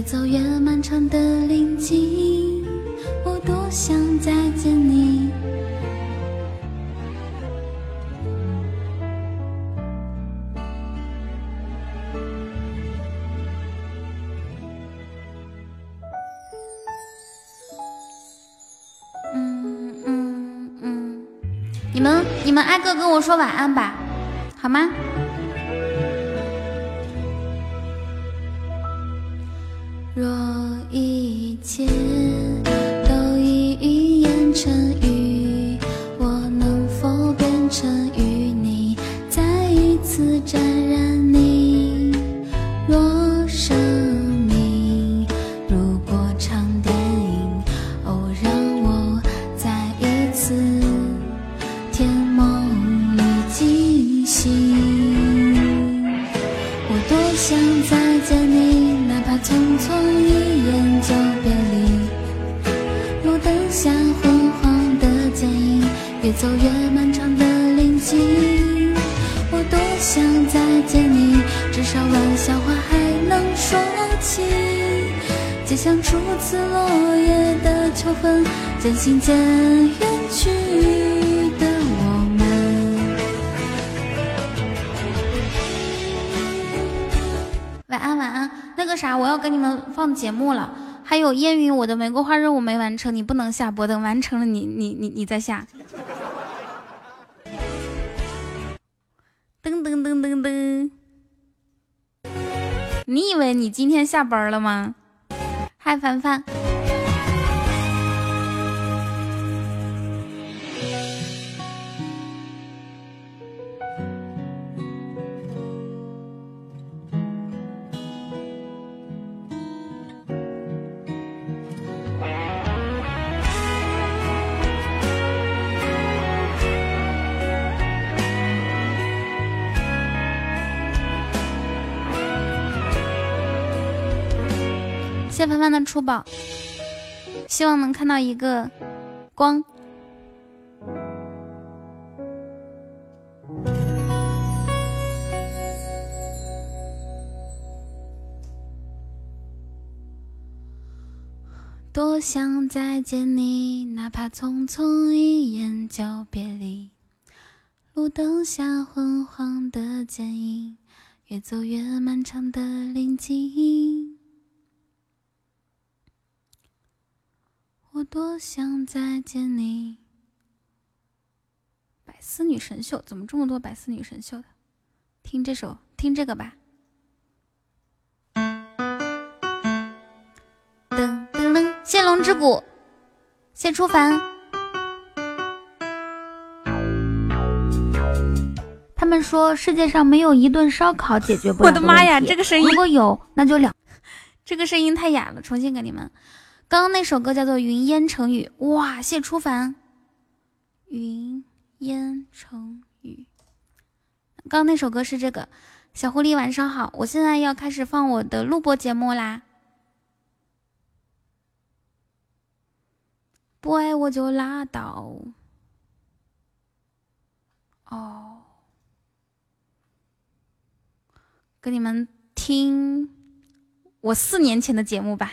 越走越漫长的林径，我多想再见你。嗯嗯嗯，你们你们挨个跟我说晚安吧，好吗？啥，我要给你们放节目了。还有烟云，我的玫瑰花任务没完成，你不能下播，等完成了你你你你再下。噔噔噔噔噔，你以为你今天下班了吗？嗨，凡凡。谢凡凡的出宝，希望能看到一个光。多想再见你，哪怕匆匆一眼就别离。路灯下昏黄的剪影，越走越漫长的林径。我多想再见你。百思女神秀怎么这么多百思女神秀的？听这首，听这个吧。噔噔噔，谢龙之谷，谢初凡。他们说世界上没有一顿烧烤解决不了我的妈呀这个声音如果有，那就两。这个声音太哑了，重新给你们。刚刚那首歌叫做《云烟成雨》，哇，谢初凡。云烟成雨。刚刚那首歌是这个，小狐狸晚上好，我现在要开始放我的录播节目啦。不爱我就拉倒。哦，给你们听我四年前的节目吧。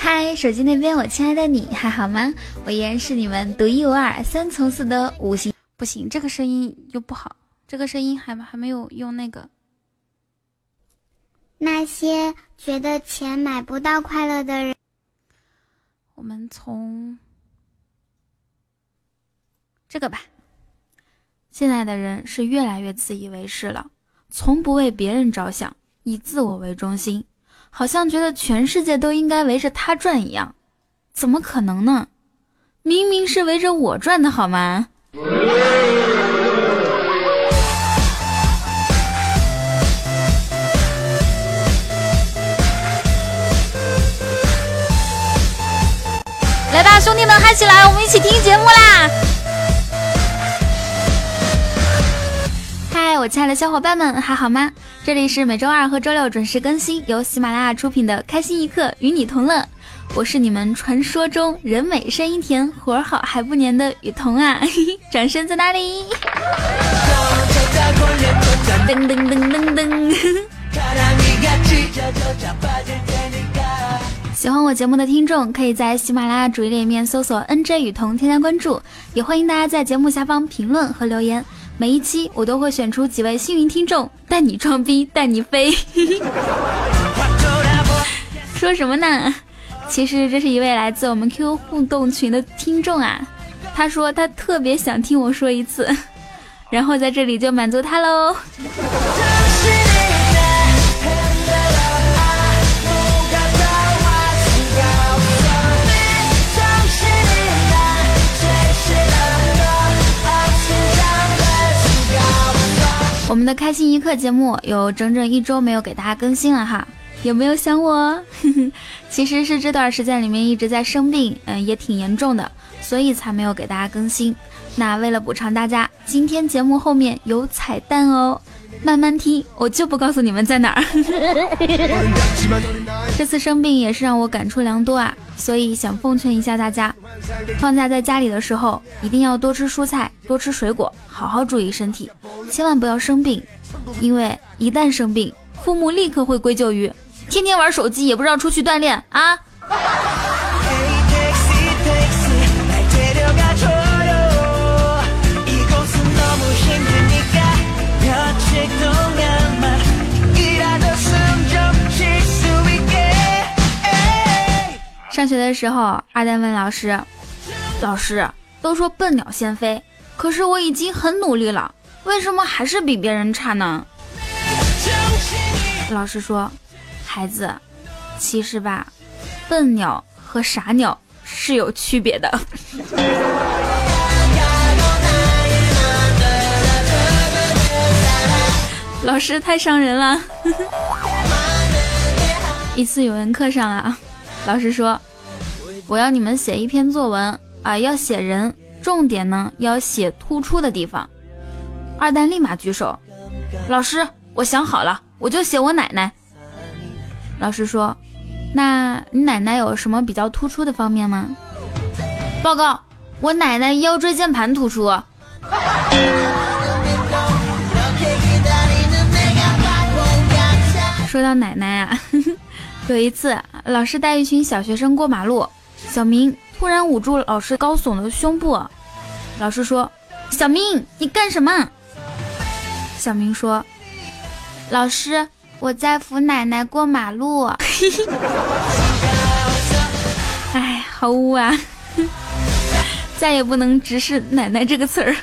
嗨，手机那边，我亲爱的你还好吗？我依然是你们独一无二、三从四德五行。不行，这个声音又不好，这个声音还还没有用那个。那些觉得钱买不到快乐的人，我们从这个吧。现在的人是越来越自以为是了，从不为别人着想，以自我为中心，好像觉得全世界都应该围着他转一样。怎么可能呢？明明是围着我转的好吗？来吧，兄弟们，嗨起来！我们一起听节目啦！我亲爱的小伙伴们，还好吗？这里是每周二和周六准时更新，由喜马拉雅出品的《开心一刻，与你同乐》。我是你们传说中人美声音甜、活儿好还不粘的雨桐啊！嘿嘿，掌声在哪里？噔噔噔噔噔！喜欢我节目的听众，可以在喜马拉雅主页里面搜索 “nj 雨桐”添加关注，也欢迎大家在节目下方评论和留言。每一期我都会选出几位幸运听众，带你装逼，带你飞。说什么呢？其实这是一位来自我们 QQ 互动群的听众啊，他说他特别想听我说一次，然后在这里就满足他喽。我们的开心一刻节目有整整一周没有给大家更新了哈，有没有想我？其实是这段时间里面一直在生病，嗯，也挺严重的，所以才没有给大家更新。那为了补偿大家，今天节目后面有彩蛋哦，慢慢听，我就不告诉你们在哪儿。这次生病也是让我感触良多啊，所以想奉劝一下大家，放假在家里的时候一定要多吃蔬菜，多吃水果，好好注意身体，千万不要生病，因为一旦生病，父母立刻会归咎于天天玩手机也不知道出去锻炼啊。上学的时候，二蛋问老师：“老师，都说笨鸟先飞，可是我已经很努力了，为什么还是比别人差呢？”老师说：“孩子，其实吧，笨鸟和傻鸟是有区别的。”老师太伤人了。一次语文课上啊，老师说：“我要你们写一篇作文啊，要写人，重点呢要写突出的地方。”二蛋立马举手：“老师，我想好了，我就写我奶奶。”老师说：“那你奶奶有什么比较突出的方面吗？”报告，我奶奶腰椎间盘突出。说到奶奶啊，有一次老师带一群小学生过马路，小明突然捂住老师高耸的胸部，老师说：“小明，你干什么？”小明说：“老师，我在扶奶奶过马路。哎，好污啊！再也不能直视“奶奶”这个词儿。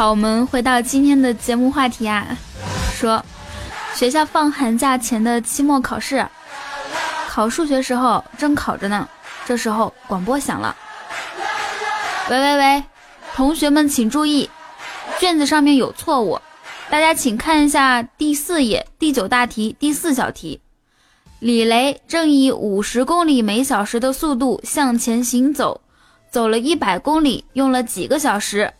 好，我们回到今天的节目话题啊，说学校放寒假前的期末考试，考数学时候正考着呢，这时候广播响了，喂喂喂，同学们请注意，卷子上面有错误，大家请看一下第四页第九大题第四小题，李雷正以五十公里每小时的速度向前行走，走了一百公里，用了几个小时？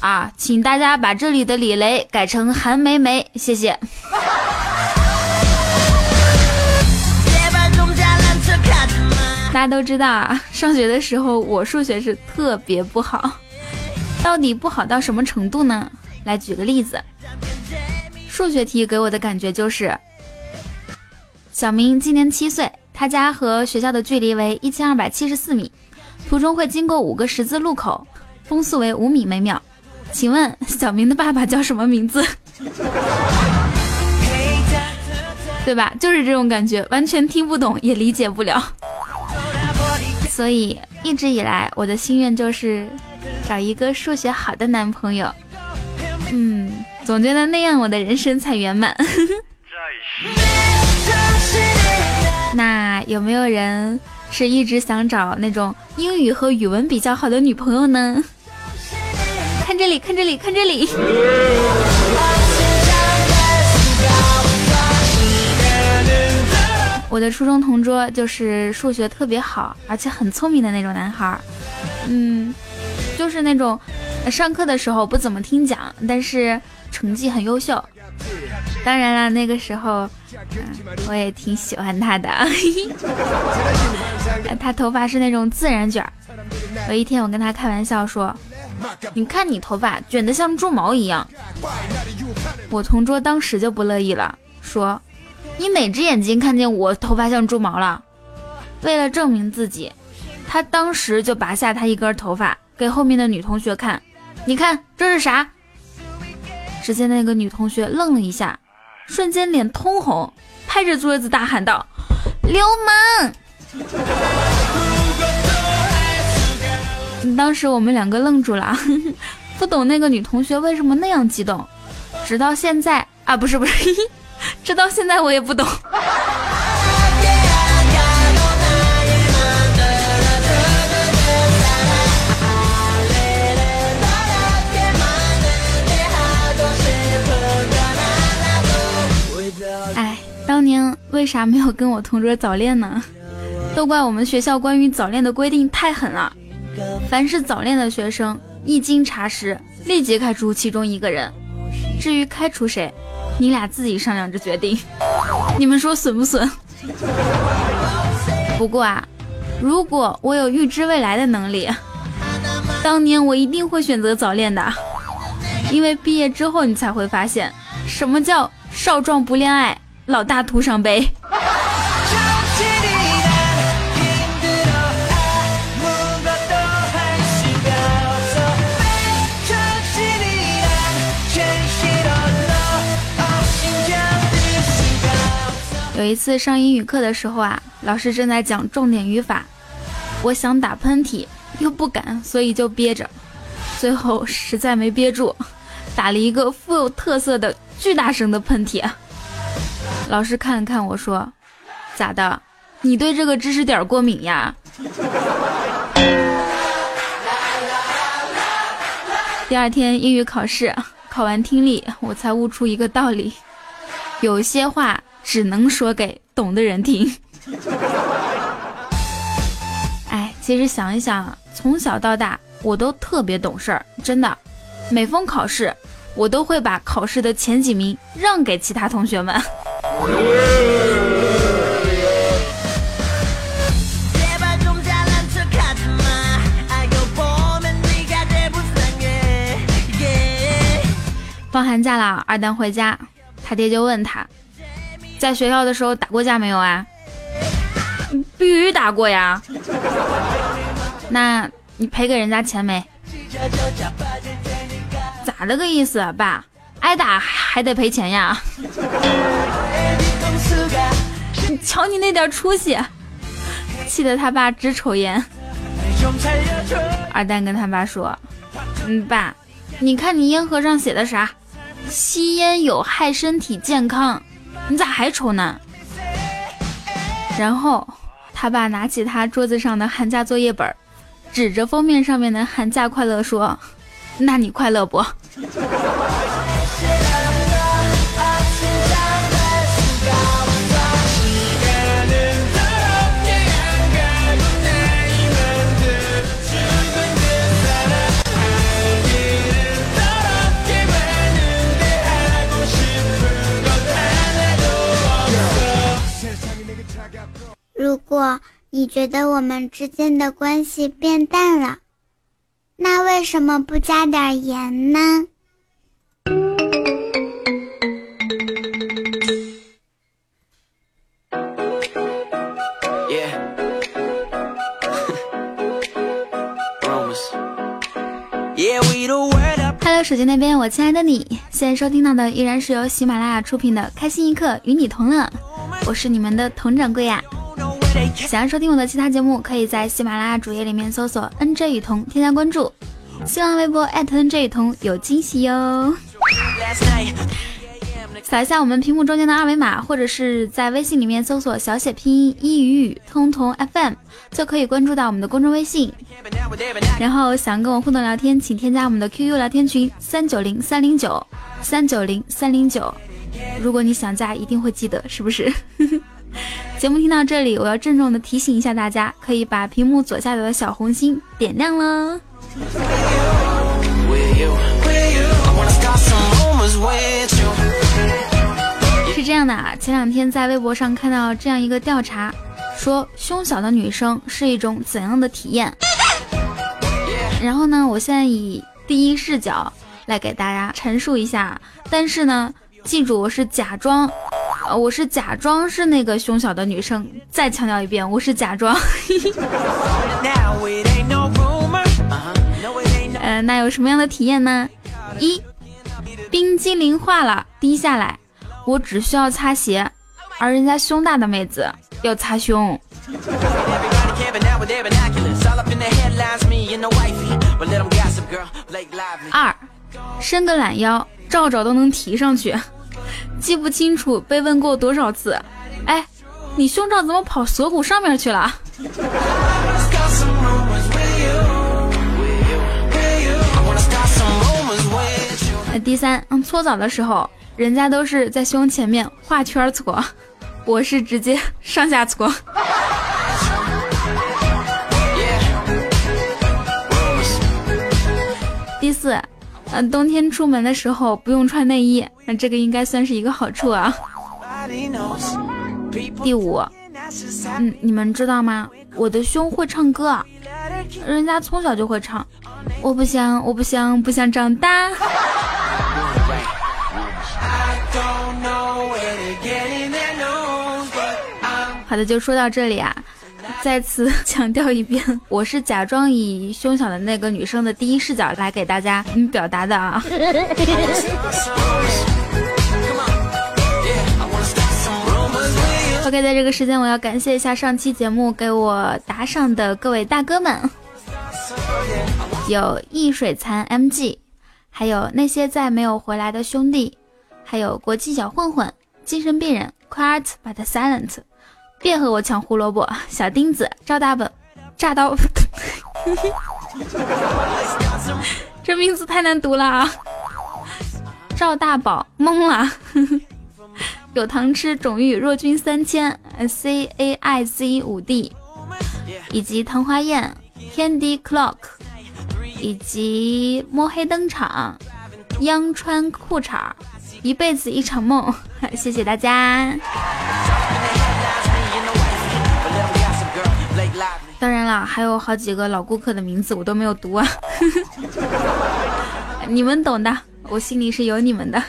啊，请大家把这里的李雷改成韩梅梅，谢谢。大家都知道啊，上学的时候我数学是特别不好，到底不好到什么程度呢？来举个例子，数学题给我的感觉就是，小明今年七岁，他家和学校的距离为一千二百七十四米，途中会经过五个十字路口，风速为五米每秒。请问小明的爸爸叫什么名字？对吧？就是这种感觉，完全听不懂，也理解不了。所以一直以来，我的心愿就是找一个数学好的男朋友。嗯，总觉得那样我的人生才圆满。那有没有人是一直想找那种英语和语文比较好的女朋友呢？看这里，看这里，看这里。我的初中同桌就是数学特别好，而且很聪明的那种男孩。嗯，就是那种上课的时候不怎么听讲，但是成绩很优秀。当然了，那个时候，我也挺喜欢他的。他头发是那种自然卷。有一天，我跟他开玩笑说。你看你头发卷得像猪毛一样，我同桌当时就不乐意了，说：“你哪只眼睛看见我头发像猪毛了？”为了证明自己，他当时就拔下他一根头发给后面的女同学看，你看这是啥？只见那个女同学愣了一下，瞬间脸通红，拍着桌子大喊道：“流氓！”当时我们两个愣住了，不懂那个女同学为什么那样激动。直到现在啊，不是不是，直到现在我也不懂。哎，当年为啥没有跟我同桌早恋呢？都怪我们学校关于早恋的规定太狠了。凡是早恋的学生，一经查实，立即开除其中一个人。至于开除谁，你俩自己商量着决定。你们说损不损？不过啊，如果我有预知未来的能力，当年我一定会选择早恋的。因为毕业之后，你才会发现，什么叫少壮不恋爱，老大徒伤悲。有一次上英语课的时候啊，老师正在讲重点语法，我想打喷嚏又不敢，所以就憋着，最后实在没憋住，打了一个富有特色的巨大声的喷嚏。老师看了看我说：“咋的？你对这个知识点过敏呀？”第二天英语考试，考完听力，我才悟出一个道理：有些话。只能说给懂的人听。哎，其实想一想，从小到大我都特别懂事儿，真的。每逢考试，我都会把考试的前几名让给其他同学们。放寒假了，二蛋回家，他爹就问他。在学校的时候打过架没有啊？必须打过呀。那你赔给人家钱没？咋的个意思啊，爸？挨打还得赔钱呀？你瞧你那点出息，气得他爸直抽烟。二蛋跟他爸说：“嗯，爸，你看你烟盒上写的啥？吸烟有害身体健康，你咋还抽呢？”然后他爸拿起他桌子上的寒假作业本，指着封面上面的“寒假快乐”说：“那你快乐不？”如果你觉得我们之间的关系变淡了，那为什么不加点盐呢？Hello，手机那边，我亲爱的你，现在收听到的依然是由喜马拉雅出品的《开心一刻，与你同乐》，我是你们的佟掌柜呀。想要收听我的其他节目，可以在喜马拉雅主页里面搜索 “nj 雨桐”，添加关注。新浪微博 @nj 雨桐有惊喜哟。扫一下我们屏幕中间的二维码，或者是在微信里面搜索小写拼音一语语通通 FM，就可以关注到我们的公众微信。然后想跟我互动聊天，请添加我们的 QQ 聊天群三九零三零九三九零三零九。如果你想加，一定会记得，是不是？节目听到这里，我要郑重的提醒一下大家，可以把屏幕左下角的小红心点亮了。是这样的啊，前两天在微博上看到这样一个调查，说胸小的女生是一种怎样的体验？然后呢，我现在以第一视角来给大家陈述一下，但是呢，记住我是假装。呃，我是假装是那个胸小的女生，再强调一遍，我是假装。呃，那有什么样的体验呢？一，冰激凌化了滴下来，我只需要擦鞋，而人家胸大的妹子要擦胸。二，伸个懒腰，照照都能提上去。记不清楚被问过多少次，哎，你胸罩怎么跑锁骨上面去了？第三，嗯，搓澡的时候，人家都是在胸前面画圈搓，我是直接上下搓。第四。嗯，冬天出门的时候不用穿内衣，那这个应该算是一个好处啊。第五，嗯，你们知道吗？我的胸会唱歌，人家从小就会唱。我不想，我不想，不想长大。好的，就说到这里啊。再次 强调一遍，我是假装以胸小的那个女生的第一视角来给大家嗯表达的啊。OK，在这个时间，我要感谢一下上期节目给我打赏的各位大哥们，有易水残 MG，还有那些再没有回来的兄弟，还有国际小混混、精神病人、Quiet but Silent。别和我抢胡萝卜，小钉子，赵大本，炸刀，这名字太难读了啊！赵大宝懵了，有糖吃，种玉若君三千，C A I Z 五 D，以及昙花宴，Candy Clock，以及摸黑登场，央穿裤衩，一辈子一场梦，谢谢大家。当然了，还有好几个老顾客的名字我都没有读啊，你们懂的，我心里是有你们的。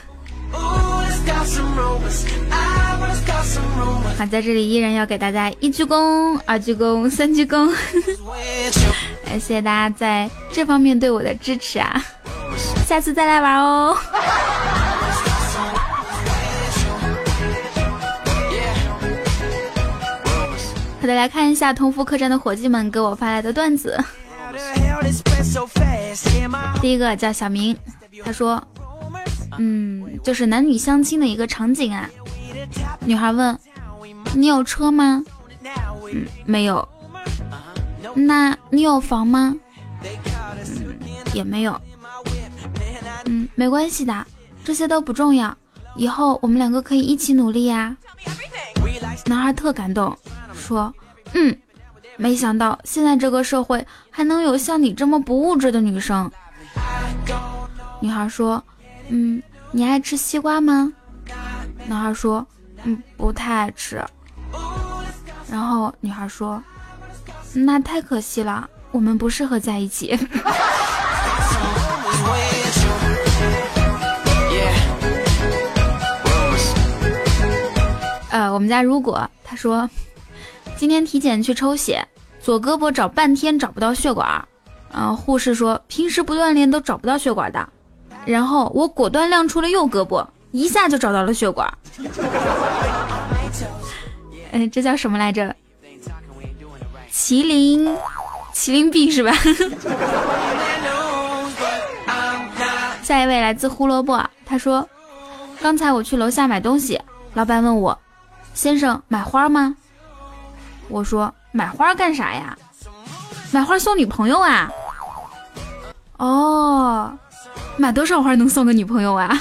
好，在这里依然要给大家一鞠躬、二鞠躬、三鞠躬，谢谢大家在这方面对我的支持啊！下次再来玩哦。好的，来看一下同福客栈的伙计们给我发来的段子。第一个叫小明，他说：“嗯，就是男女相亲的一个场景啊。女孩问：你有车吗？嗯，没有。那你有房吗？嗯，也没有。嗯，没关系的，这些都不重要。以后我们两个可以一起努力呀。”男孩特感动，说：“嗯，没想到现在这个社会还能有像你这么不物质的女生。”女孩说：“嗯，你爱吃西瓜吗？”男孩说：“嗯，不太爱吃。”然后女孩说：“那太可惜了，我们不适合在一起。”呃，我们家如果他说今天体检去抽血，左胳膊找半天找不到血管，嗯、护士说平时不锻炼都找不到血管的，然后我果断亮出了右胳膊，一下就找到了血管。嗯、这叫什么来着？麒麟，麒麟臂是吧？下一位来自胡萝卜，他说刚才我去楼下买东西，老板问我。先生买花吗？我说买花干啥呀？买花送女朋友啊。哦，买多少花能送个女朋友啊？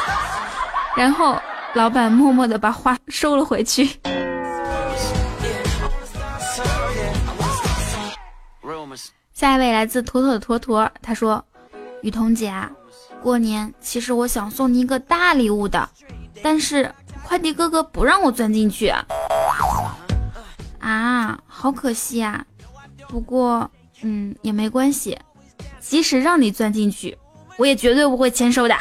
然后老板默默的把花收了回去。下一位来自妥妥的坨坨，他说：“雨桐姐啊，过年其实我想送你一个大礼物的，但是。”快递哥哥不让我钻进去啊，好可惜啊！不过，嗯，也没关系，即使让你钻进去，我也绝对不会签收的。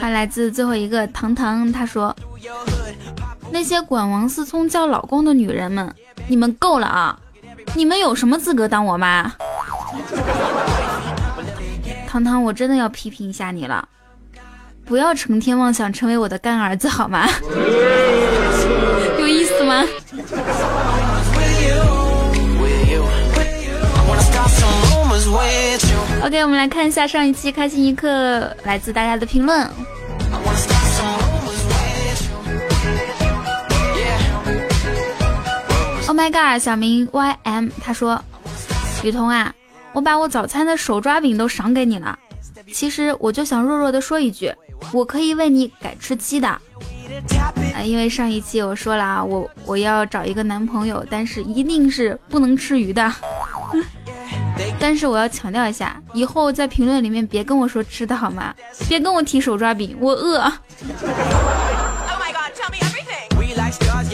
他来自最后一个糖糖，他说：“那些管王思聪叫老公的女人们，你们够了啊！你们有什么资格当我妈？” 糖糖，我真的要批评一下你了，不要成天妄想成为我的干儿子好吗？有意思吗？OK，我们来看一下上一期开心一刻来自大家的评论。Oh my god，小明 YM 他说：“雨桐啊。”我把我早餐的手抓饼都赏给你了，其实我就想弱弱的说一句，我可以为你改吃鸡的。啊，因为上一期我说了啊，我我要找一个男朋友，但是一定是不能吃鱼的。但是我要强调一下，以后在评论里面别跟我说吃的好吗？别跟我提手抓饼，我饿。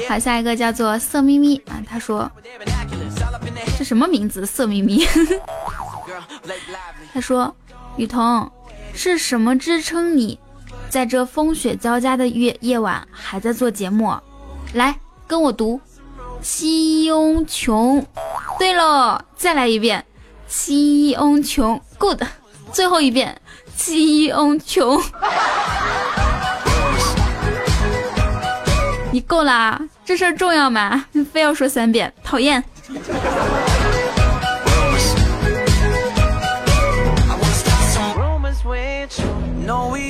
好，下一个叫做色咪咪啊，他说这什么名字？色咪咪。他说：“雨桐，是什么支撑你在这风雪交加的夜夜晚还在做节目？来跟我读《七翁琼》。对了，再来一遍《七翁琼》。Good，最后一遍《七翁琼》。你够了，这事儿重要吗？你非要说三遍，讨厌。”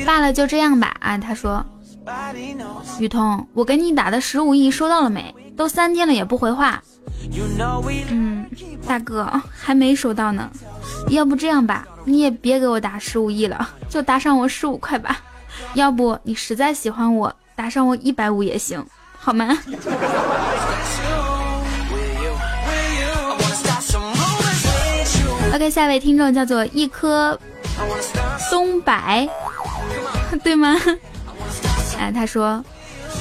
罢了，就这样吧。啊，他说，雨桐，我给你打的十五亿收到了没？都三天了也不回话。嗯，大哥还没收到呢。要不这样吧，你也别给我打十五亿了，就打赏我十五块吧。要不你实在喜欢我，打上我一百五也行，好吗？OK，下一位听众叫做一颗松柏。对吗？哎，他说，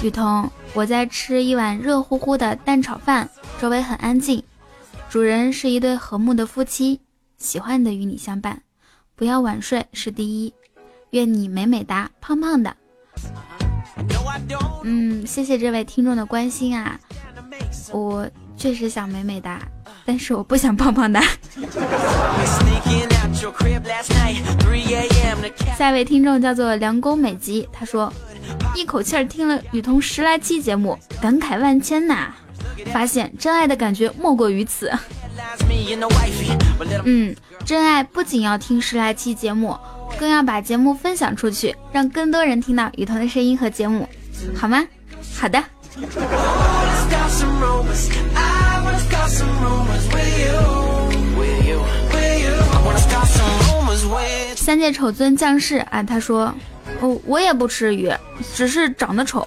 雨桐，我在吃一碗热乎乎的蛋炒饭，周围很安静，主人是一对和睦的夫妻，喜欢的与你相伴，不要晚睡是第一，愿你美美哒，胖胖的。嗯，谢谢这位听众的关心啊，我确实想美美哒，但是我不想棒棒哒。Sneaking out your crib last night, 3 a.m. to catch 下一位听众叫做梁宫美吉，他说：“一口气儿听了雨桐十来期节目，感慨万千呐！发现真爱的感觉莫过于此。嗯，真爱不仅要听十来期节目，更要把节目分享出去，让更多人听到雨桐的声音和节目，好吗？好的。三界丑尊降世啊，他说：“哦，我也不吃鱼，只是长得丑。”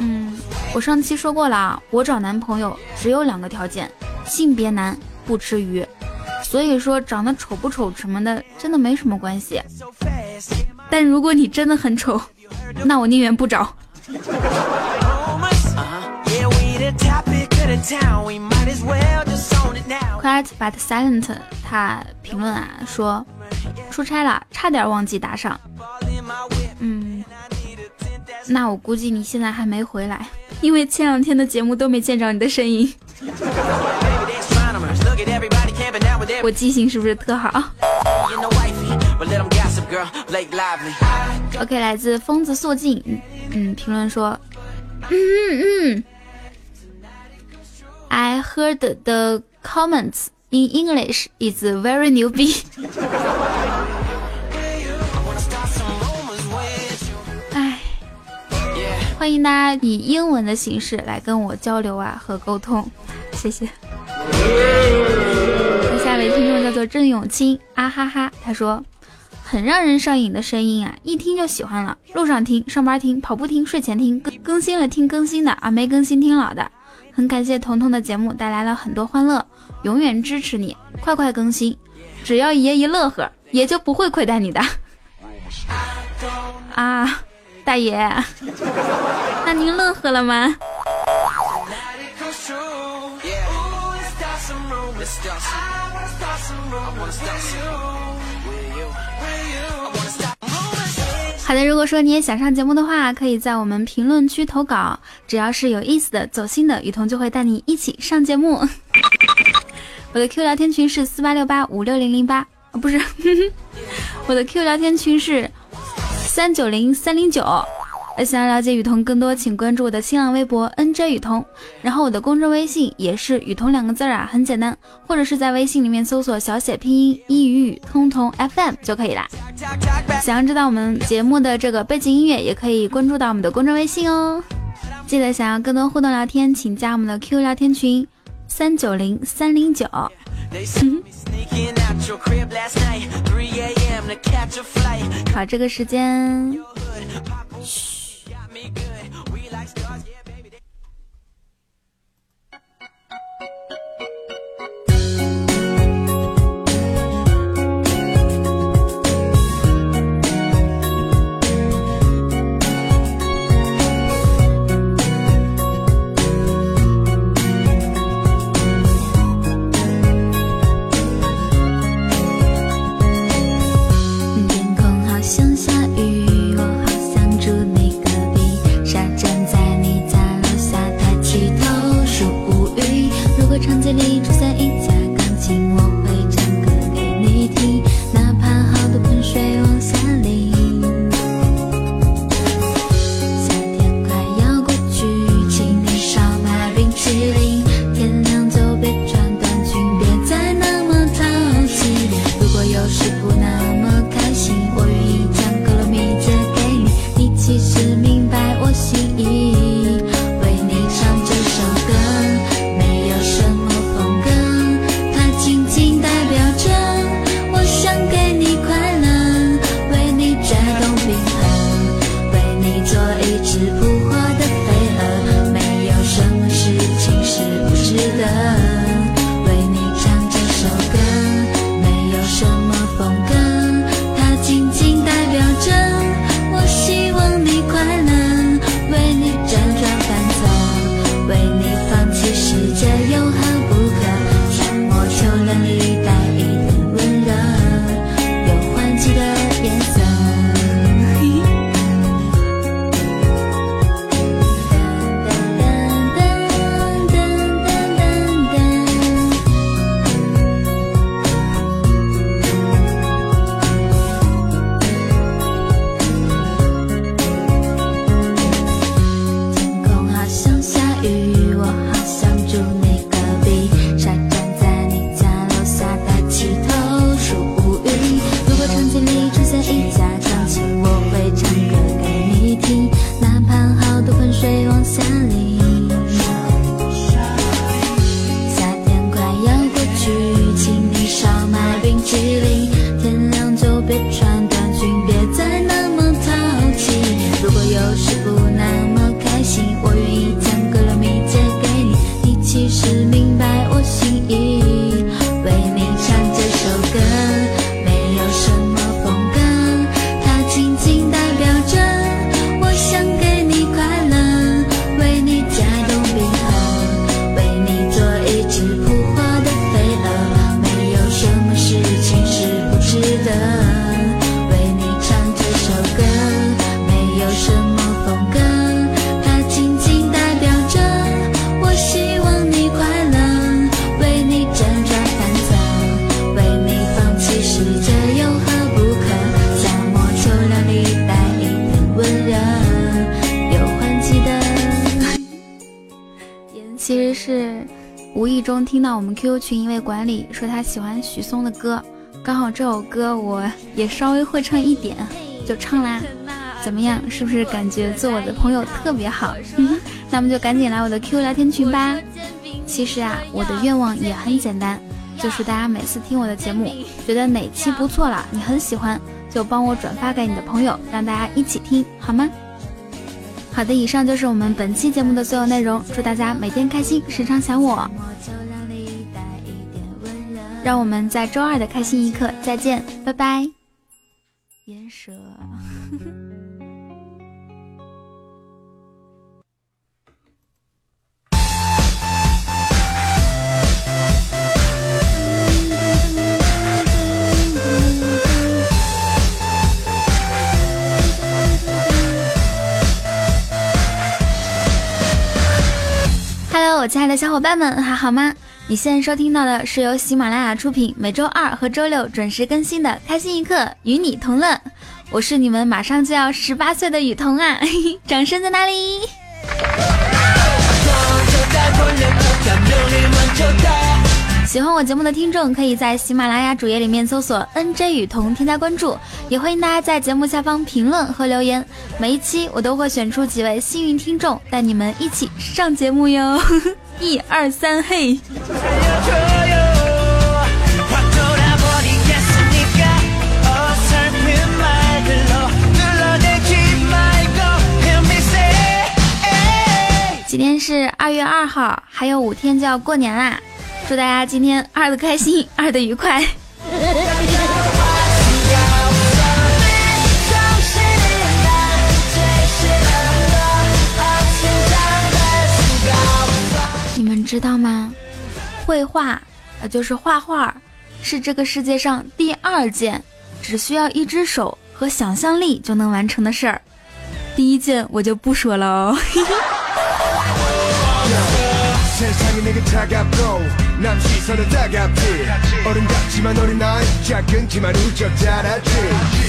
嗯，我上期说过了啊，我找男朋友只有两个条件：性别男，不吃鱼。所以说长得丑不丑什么的，真的没什么关系。但如果你真的很丑，那我宁愿不找。Quiet but silent，他评论啊说，出差了，差点忘记打赏。嗯，那我估计你现在还没回来，因为前两天的节目都没见着你的身影。我记性是不是特好？OK，来自疯子素静，嗯，评论说，嗯嗯嗯。，I heard the comments in English is very 牛逼。哎，欢迎大家以英文的形式来跟我交流啊和沟通，谢谢。那下一位听众叫做郑永清，啊哈哈，他说很让人上瘾的声音啊，一听就喜欢了。路上听，上班听，跑步听，睡前听，更更新了听更新的啊，没更新听老的。很感谢彤彤的节目带来了很多欢乐，永远支持你，快快更新，只要爷一乐呵，爷就不会亏待你的。啊，大爷，那您乐呵了吗？好的，如果说你也想上节目的话，可以在我们评论区投稿，只要是有意思的、走心的，雨桐就会带你一起上节目。我的 Q 聊天群是四八六八五六零零八，不是，我的 Q 聊天群是三九零三零九。想要了解雨桐更多，请关注我的新浪微博 NJ 雨桐，然后我的公众微信也是雨桐两个字啊，很简单，或者是在微信里面搜索小写拼音一语雨通通 FM 就可以啦。想要知道我们节目的这个背景音乐，也可以关注到我们的公众微信哦。记得想要更多互动聊天，请加我们的 QQ 聊天群三九零三零九 好，这个时间。Good. We like stars, 中听到我们 QQ 群一位管理说他喜欢许嵩的歌，刚好这首歌我也稍微会唱一点，就唱啦。怎么样？是不是感觉做我的朋友特别好？那么就赶紧来我的 QQ 聊天群吧。其实啊，我的愿望也很简单，就是大家每次听我的节目，觉得哪期不错了，你很喜欢，就帮我转发给你的朋友，让大家一起听，好吗？好的，以上就是我们本期节目的所有内容。祝大家每天开心，时常想我。让我们在周二的开心一刻再见，拜拜。岩蛇。我亲爱的小伙伴们，还好吗？你现在收听到的是由喜马拉雅出品，每周二和周六准时更新的《开心一刻》，与你同乐。我是你们马上就要十八岁的雨桐啊！掌声在哪里？喜欢我节目的听众可以在喜马拉雅主页里面搜索 “nj 雨桐”添加关注，也欢迎大家在节目下方评论和留言。每一期我都会选出几位幸运听众，带你们一起上节目哟！一二三，嘿。今天是二月二号，还有五天就要过年啦。祝大家今天二的开心，二的愉快。你们知道吗？绘画，呃，就是画画，是这个世界上第二件只需要一只手和想象力就能完成的事儿。第一件我就不说了哦。세상이 내게 차갑고 남 시선은 따갑지 어른 같지만 어린 나이 작은 키만 우적 자랐지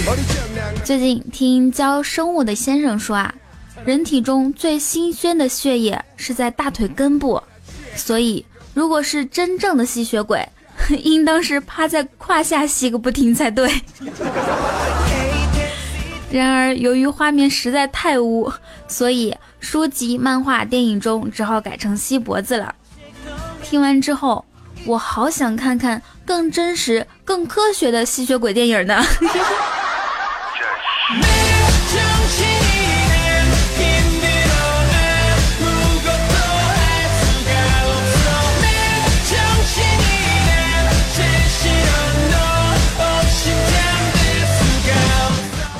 어리적 最近听教生物的先生说啊，人体中最新鲜的血液是在大腿根部，所以如果是真正的吸血鬼，应当是趴在胯下吸个不停才对。 然而，由于画面实在太污，所以书籍、漫画、电影中只好改成吸脖子了。听完之后，我好想看看更真实、更科学的吸血鬼电影呢。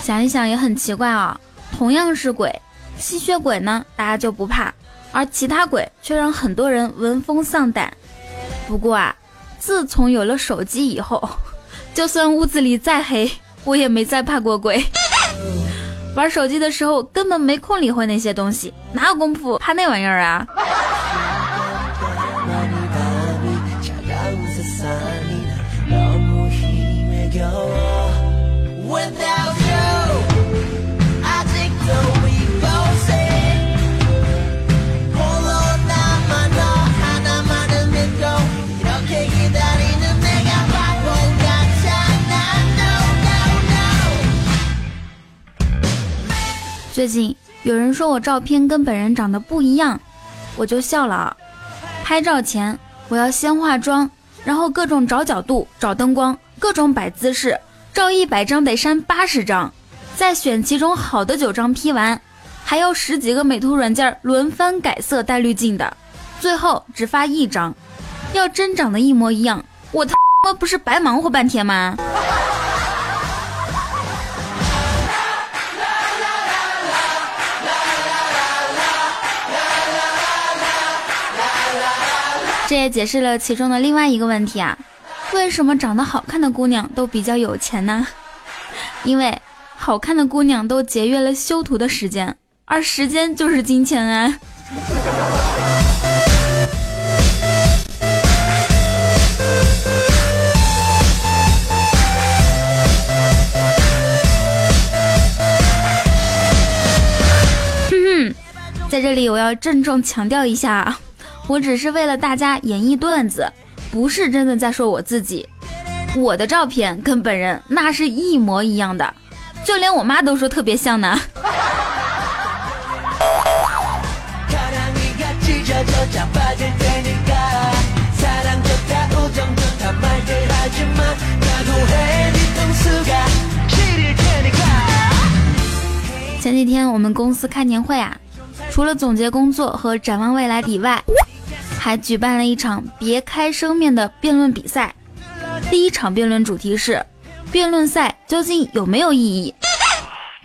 想一想也很奇怪啊，同样是鬼，吸血鬼呢大家就不怕，而其他鬼却让很多人闻风丧胆。不过啊，自从有了手机以后，就算屋子里再黑，我也没再怕过鬼。玩手机的时候根本没空理会那些东西，哪有功夫怕那玩意儿啊？最近有人说我照片跟本人长得不一样，我就笑了。拍照前我要先化妆，然后各种找角度、找灯光，各种摆姿势，照一百张得删八十张，再选其中好的九张 P 完，还要十几个美图软件轮番改色带滤镜的，最后只发一张。要真长得一模一样，我他妈不是白忙活半天吗？这也解释了其中的另外一个问题啊，为什么长得好看的姑娘都比较有钱呢？因为好看的姑娘都节约了修图的时间，而时间就是金钱啊。哼哼，在这里我要郑重强调一下，我只是为了大家演绎段子不是真的在说我自己。我的照片跟本人那是一模一样的就连我妈都说特别像呢。前几天我们公司开年会啊除了总结工作和展望未来以外还举办了一场别开生面的辩论比赛。第一场辩论主题是：辩论赛究竟有没有意义？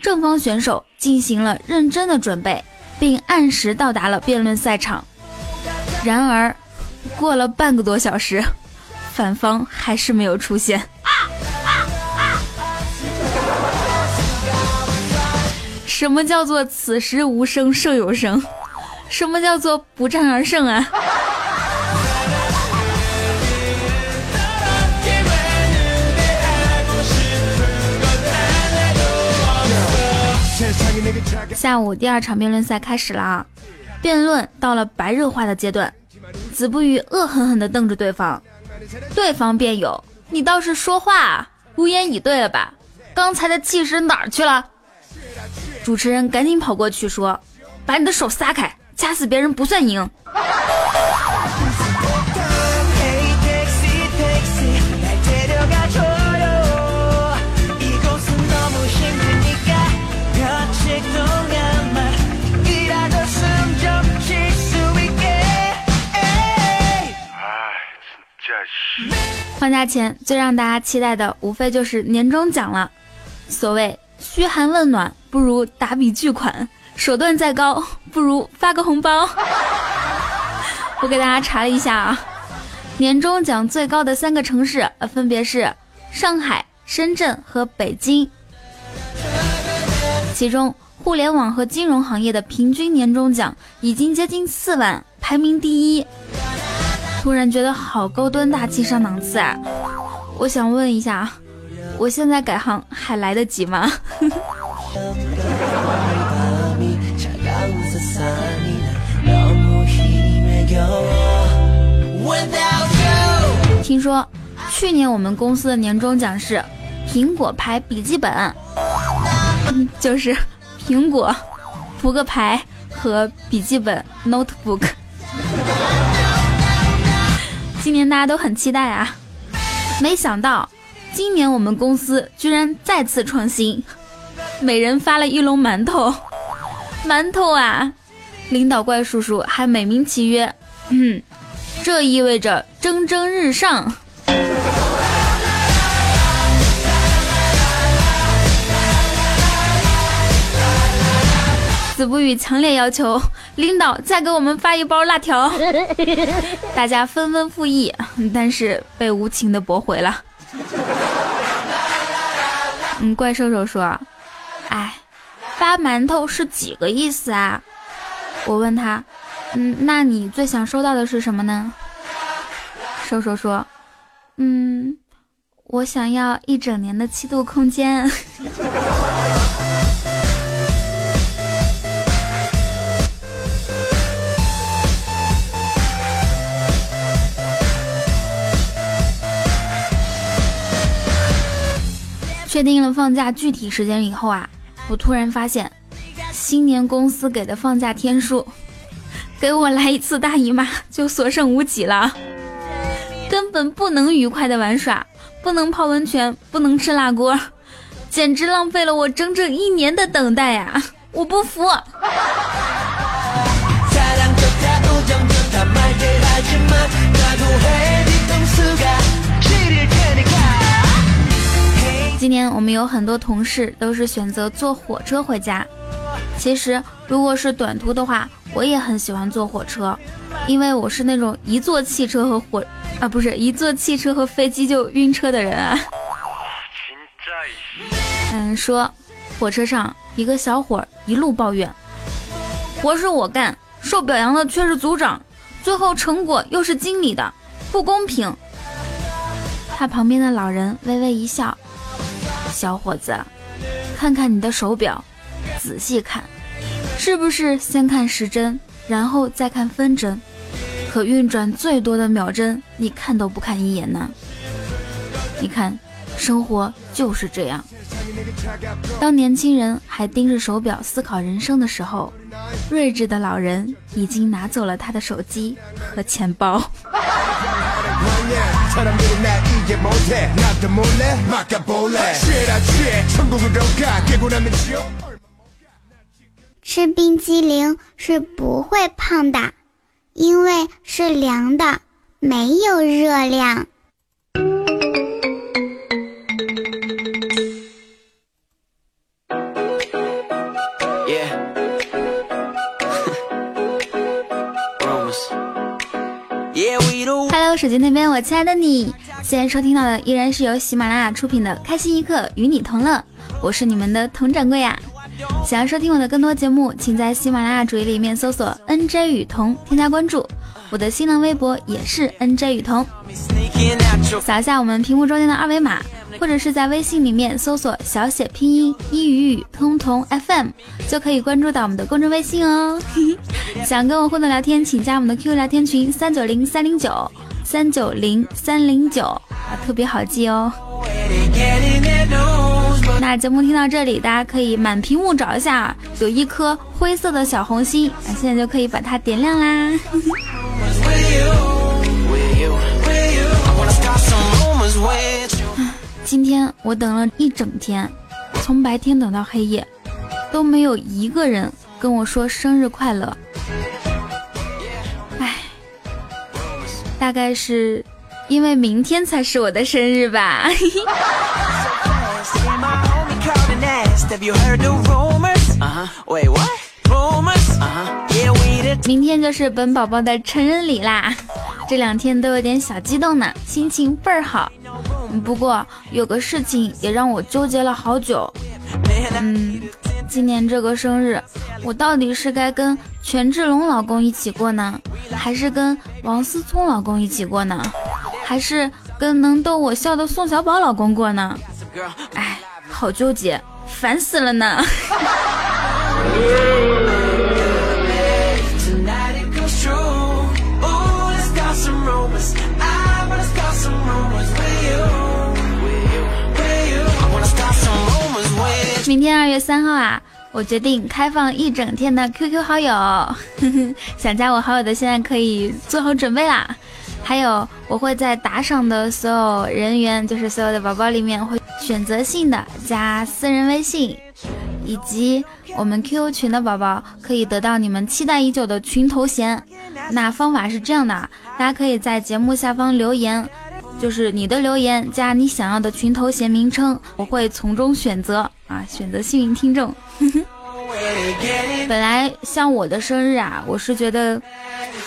正方选手进行了认真的准备，并按时到达了辩论赛场。然而，过了半个多小时，反方还是没有出现。什么叫做此时无声胜有声？什么叫做不战而胜啊？下午第二场辩论赛开始了啊！辩论到了白热化的阶段，子不语恶狠狠地瞪着对方，对方辩友：“你倒是说话啊，无言以对了吧？刚才的气势哪儿去了？”主持人赶紧跑过去说：“把你的手撒开，掐死别人不算赢。”放假前最让大家期待的，无非就是年终奖了。所谓嘘寒问暖，不如打笔巨款；手段再高，不如发个红包。我给大家查了一下啊，年终奖最高的三个城市，分别是上海、深圳和北京。其中，互联网和金融行业的平均年终奖已经接近四万，排名第一。突然觉得好高端大气上档次啊，我想问一下，我现在改行还来得及吗？听说去年我们公司的年终奖是苹果牌笔记本，就是苹果，扑克牌和笔记本 notebook。今年大家都很期待啊，没想到今年我们公司居然再次创新，每人发了一笼馒头，馒头啊！领导怪叔叔还美名其曰，嗯，这意味着蒸蒸日上。子不语强烈要求领导再给我们发一包辣条，大家纷纷附议，但是被无情的驳回了。嗯，怪兽兽说：“哎，发馒头是几个意思啊？”我问他：“嗯，那你最想收到的是什么呢？”兽兽说：“嗯，我想要一整年的七度空间。”确定了放假具体时间以后啊，我突然发现，新年公司给的放假天数，给我来一次大姨妈就所剩无几了，根本不能愉快的玩耍，不能泡温泉，不能吃辣锅，简直浪费了我整整一年的等待呀！我不服。今年我们有很多同事都是选择坐火车回家。其实，如果是短途的话，我也很喜欢坐火车，因为我是那种一坐汽车和火啊，不是一坐汽车和飞机就晕车的人啊。嗯，说火车上一个小伙一路抱怨，活是我干，受表扬的却是组长，最后成果又是经理的，不公平。他旁边的老人微微一笑，小伙子，看看你的手表，仔细看，是不是先看时针，然后再看分针？可运转最多的秒针，你看都不看一眼呢？你看，生活就是这样。当年轻人还盯着手表思考人生的时候，睿智的老人已经拿走了他的手机和钱包。사람들이 날 이해 못해 나도 몰래 막아볼래 취해라 취해 천국으로 가 깨고 나면 지옥 吃冰激凌是不会胖的，因为是凉的，没有热量。 手机那边，我亲爱的你，现在收听到的依然是由喜马拉雅出品的《开心一刻，与你同乐》，我是你们的佟掌柜呀。想要收听我的更多节目，请在喜马拉雅主页里面搜索 “nj 雨桐”，添加关注。我的新浪微博也是 “nj 雨桐”，扫一下我们屏幕中间的二维码，或者是在微信里面搜索小写拼音一语语通通 FM，就可以关注到我们的公众微信哦。想跟我互动聊天，请加我们的 QQ 聊天群三九零三零九三九零三零九啊，特别好记哦。那节目听到这里，大家可以满屏幕找一下，有一颗灰色的小红心，啊，现在就可以把它点亮啦。今天我等了一整天，从白天等到黑夜，都没有一个人跟我说生日快乐。大概是因为明天才是我的生日吧。Uh? Uh. 明天就是本宝宝的成人礼啦，这两天都有点小激动呢，心情倍儿好。不过有个事情也让我纠结了好久。嗯，今年这个生日，我到底是该跟权志龙老公一起过呢，还是跟王思聪老公一起过呢，还是跟能逗我笑的宋小宝老公过呢？哎，好纠结，烦死了呢。明天二月三号啊，我决定开放一整天的 QQ 好友，呵 呵想加我好友的现在可以做好准备啦。还有，我会在打赏的所有人员，就是所有的宝宝里面，会选择性的加私人微信，以及我们 QQ 群的宝宝可以得到你们期待已久的群头衔。那方法是这样的，大家可以在节目下方留言，就是你的留言加你想要的群头衔名称，我会从中选择啊，选择幸运听众。本来像我的生日啊，我是觉得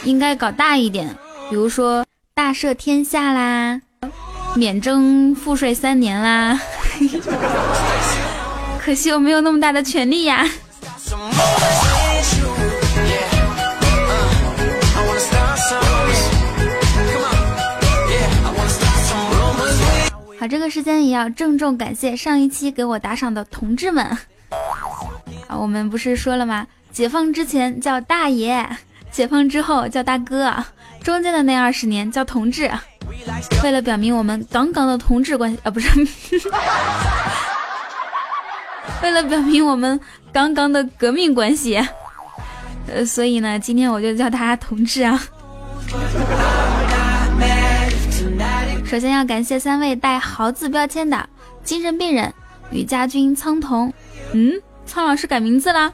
应该搞大一点，比如说大赦天下啦，免征赋税三年啦。可惜我没有那么大的权利呀。这个时间也要郑重感谢上一期给我打赏的同志们。啊，我们不是说了吗？解放之前叫大爷，解放之后叫大哥，中间的那二十年叫同志。为了表明我们杠杠的同志关系啊，不是，为了表明我们杠杠的革命关系，呃，所以呢，今天我就叫大家同志啊。首先要感谢三位带豪字标签的精神病人吕家军、苍桐，嗯，苍老师改名字啦，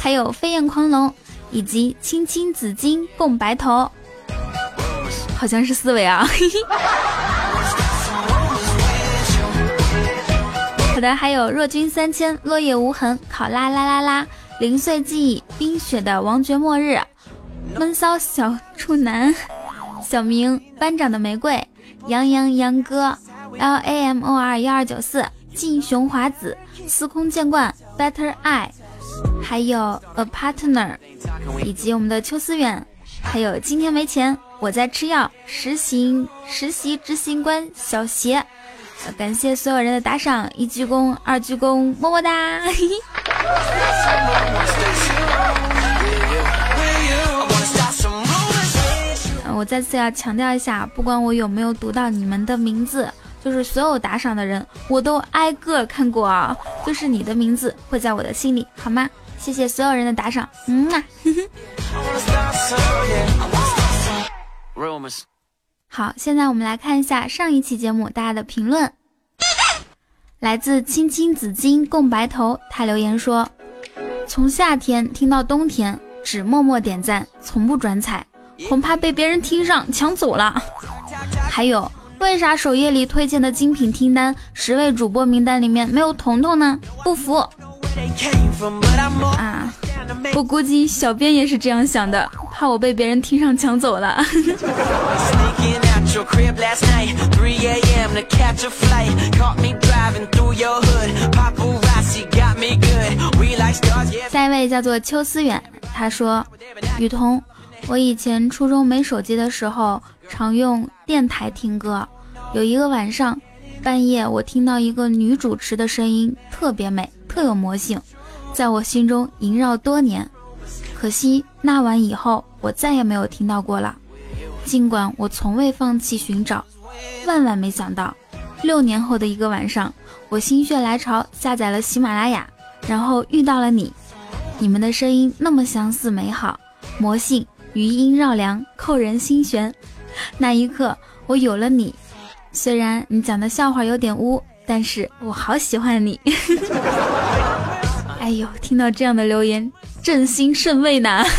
还有飞燕狂龙以及青青紫金共白头，好像是四位啊。好的，还有若君三千、落叶无痕、考拉啦啦啦、零碎记忆、冰雪的王爵末日、闷骚小处男，小明班长的玫瑰，杨洋杨哥，L A M O R 幺二九四，劲雄华子，司空见惯，Better I，还有 A Partner，以及我们的邱思远，还有今天没钱，我在吃药，实行实习执行官小邪，呃感谢所有人的打赏，一鞠躬，二鞠躬，么么哒。嘿 嘿我再次要强调一下，不管我有没有读到你们的名字，就是所有打赏的人，我都挨个看过啊，就是你的名字会在我的心里，好吗？谢谢所有人的打赏，嗯啊. 好，现在我们来看一下上一期节目大家的评论。来自青青紫金共白头，他留言说：“从夏天听到冬天，只默默点赞，从不转采，恐怕被别人听上抢走了。还有，为啥首页里推荐的精品听单十位主播名单里面没有彤彤呢？不服啊！我估计小编也是这样想的，怕我被别人听上抢走了。下一位叫做邱思远，他说：“雨桐，我以前初中没手机的时候，常用电台听歌。有一个晚上，半夜我听到一个女主持的声音，特别美，特有魔性，在我心中萦绕多年。可惜那晚以后，我再也没有听到过了。尽管我从未放弃寻找，万万没想到，六年后的一个晚上，我心血来潮下载了喜马拉雅，然后遇到了你。你们的声音那么相似美好，魔性余音绕梁，扣人心弦。那一刻，我有了你。虽然你讲的笑话有点污，但是我好喜欢你。哎呦，听到这样的留言，朕心甚慰呢。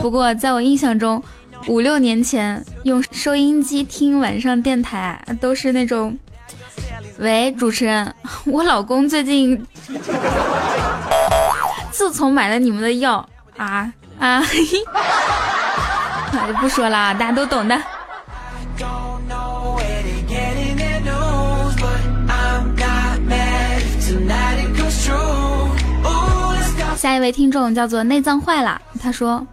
不过，在我印象中，五六年前用收音机听晚上电台，都是那种，喂，主持人，我老公最近自从买了你们的药啊啊，嘿嘿 哎不说了啊，大家都懂的。下一位听众叫做内脏坏了，他说：“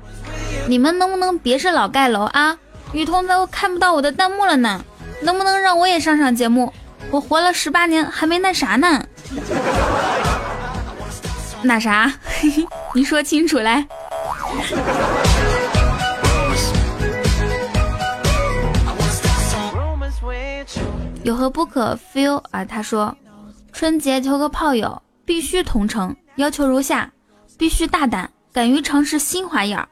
你们能不能别是老盖楼啊？雨桐都看不到我的弹幕了呢，能不能让我也上上节目？我活了十八年还没那啥呢。那啥？你说清楚来。”有何不可 feel 啊？他说，春节求个炮友，必须同城，要求如下：必须大胆，敢于尝试新花样。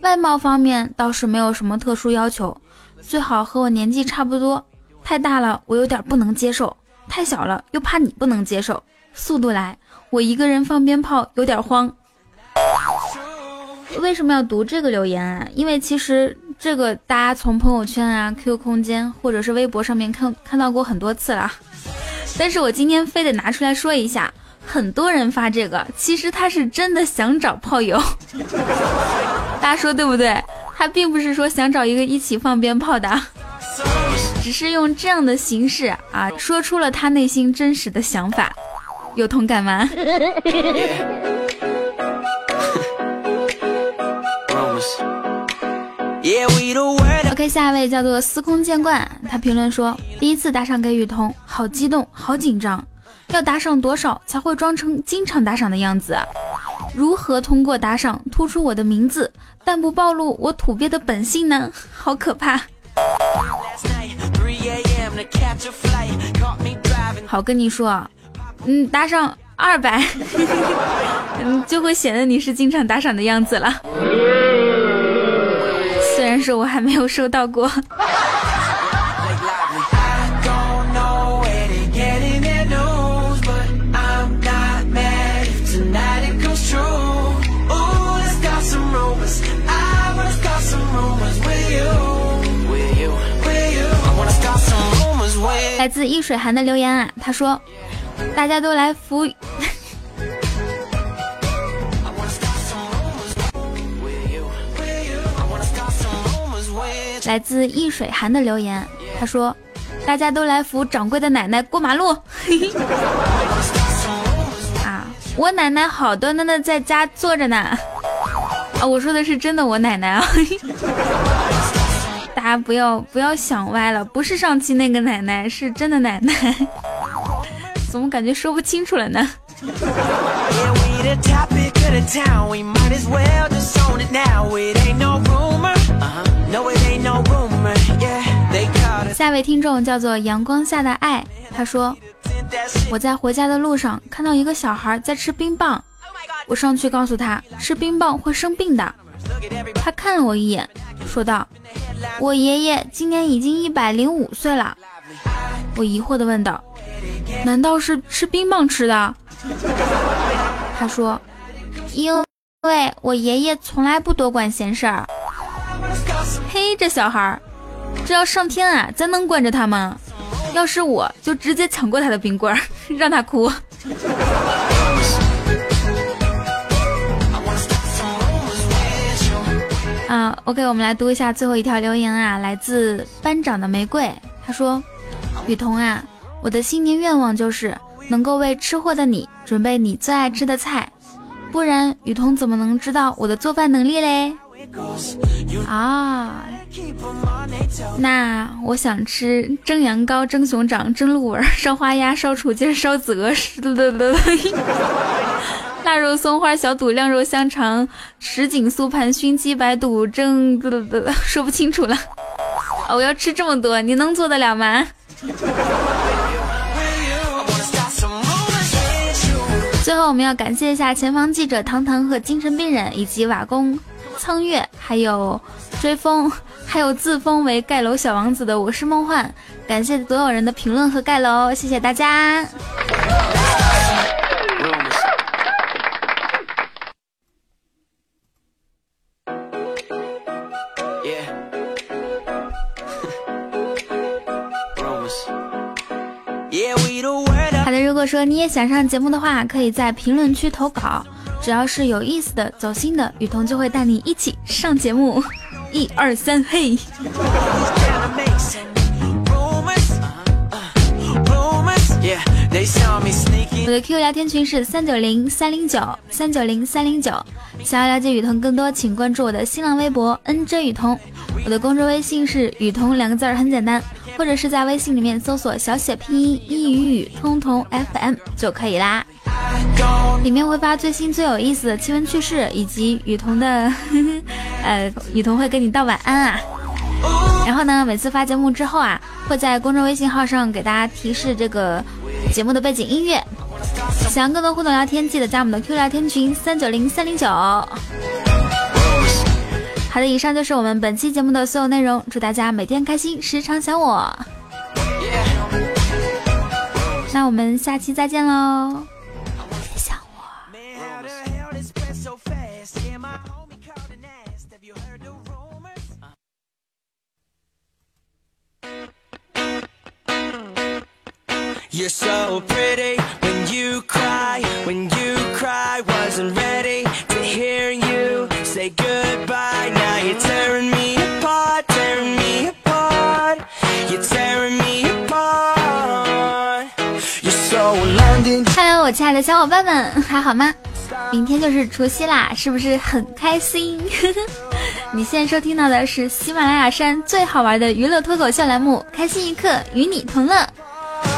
外貌方面倒是没有什么特殊要求，最好和我年纪差不多。太大了，我有点不能接受；太小了，又怕你不能接受。速度来，我一个人放鞭炮有点慌。为什么要读这个留言啊？因为其实这个大家从朋友圈啊、QQ 空间或者是微博上面看看到过很多次了，但是我今天非得拿出来说一下，很多人发这个，其实他是真的想找炮友，大家说对不对？他并不是说想找一个一起放鞭炮的，只是用这样的形式啊，说出了他内心真实的想法，有同感吗. OK，下一位叫做司空见惯，他评论说：第一次打赏给雨桐，好激动，好紧张，要打赏多少才会装成经常打赏的样子啊？如何通过打赏突出我的名字，但不暴露我土鳖的本性呢？好可怕！Last night, 3 a.m. to catch a flight. Caught me driving. 好跟你说啊，嗯，打赏二百，嗯，就会显得你是经常打赏的样子了。虽然说我还没有收到过。来自易水寒的留言啊，他说：“大家都来扶 来自易水寒的留言，他说大家都来扶掌柜的奶奶过马路。啊，我奶奶好端端的在家坐着呢。啊，我说的是真的，我奶奶啊。大家不要不要想歪了，不是上期那个奶奶，是真的奶奶。怎么感觉说不清楚了呢？下一位听众叫做阳光下的爱，他说：“我在回家的路上看到一个小孩在吃冰棒，我上去告诉他吃冰棒会生病的。他看了我一眼，说道：‘我爷爷今年已经一百零五岁了。’我疑惑的问道：‘难道是吃冰棒吃的？’他说：‘因为我爷爷从来不多管闲事儿。’嘿，这小孩儿。”这要上天啊，咱能惯着他吗？要是我就直接抢过他的冰棍儿，让他哭。啊，OK，我们来读一下最后一条留言啊，来自班长的玫瑰，他说：“雨桐啊，我的新年愿望就是能够为吃货的你准备你最爱吃的菜，不然雨桐怎么能知道我的做饭能力嘞？”啊。那我想吃蒸羊羔、蒸熊掌、蒸鹿尾、烧花鸭、烧雏鸡、烧子鹅，的的腊肉松花小肚、晾肉香肠、什锦酥盘、熏鸡白肚、蒸，说不清楚了。我要吃这么多，你能做得了吗？我们要感谢一下前方记者糖糖和精神病人，以及瓦工苍月，还有追风。还有自封为盖楼小王子的我是梦幻，感谢所有人的评论和盖楼，谢谢大家。果说你也想上节目的话，可以在评论区投稿，只要是有意思的、走心的，雨桐就会带你一起上节目。一二三，嘿！我的 QQ 聊天群是三九零三零九三九零三零九，想要了解雨桐更多，请关注我的新浪微博 NJ 雨桐，我的公众微信是雨桐两个字儿，很简单，或者是在微信里面搜索小写拼音一语语通通 FM 就可以啦。里面会发最新最有意思的奇闻趣事，以及雨桐的，呃，雨桐会跟你道晚安啊。然后呢，每次发节目之后啊，会在公众微信号上给大家提示这个节目的背景音乐。想要更多互动聊天，记得加我们的 Q 聊天群三九零三零九。好的，以上就是我们本期节目的所有内容。祝大家每天开心，时常想我。那我们下期再见喽。You're so pretty when you cry, when you cry, wasn't ready 亲爱的小伙伴们，还好吗？明天就是除夕啦，是不是很开心？你现在收听到的是喜马拉雅山最好玩的娱乐脱口秀栏目《开心一刻，与你同乐》。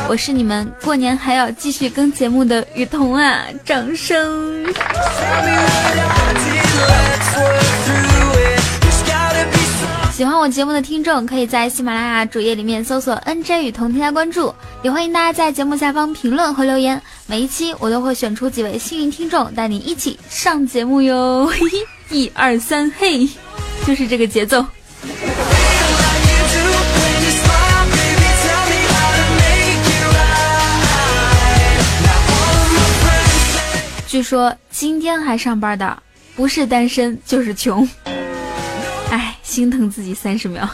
我是你们过年还要继续更节目的雨桐啊！掌声！喜欢我节目的听众，可以在喜马拉雅主页里面搜索 “nj 雨桐”添加关注，也欢迎大家在节目下方评论和留言。每一期我都会选出几位幸运听众，带你一起上节目哟！一二三，嘿，就是这个节奏。据说今天还上班的，不是单身就是穷。哎，心疼自己三十秒。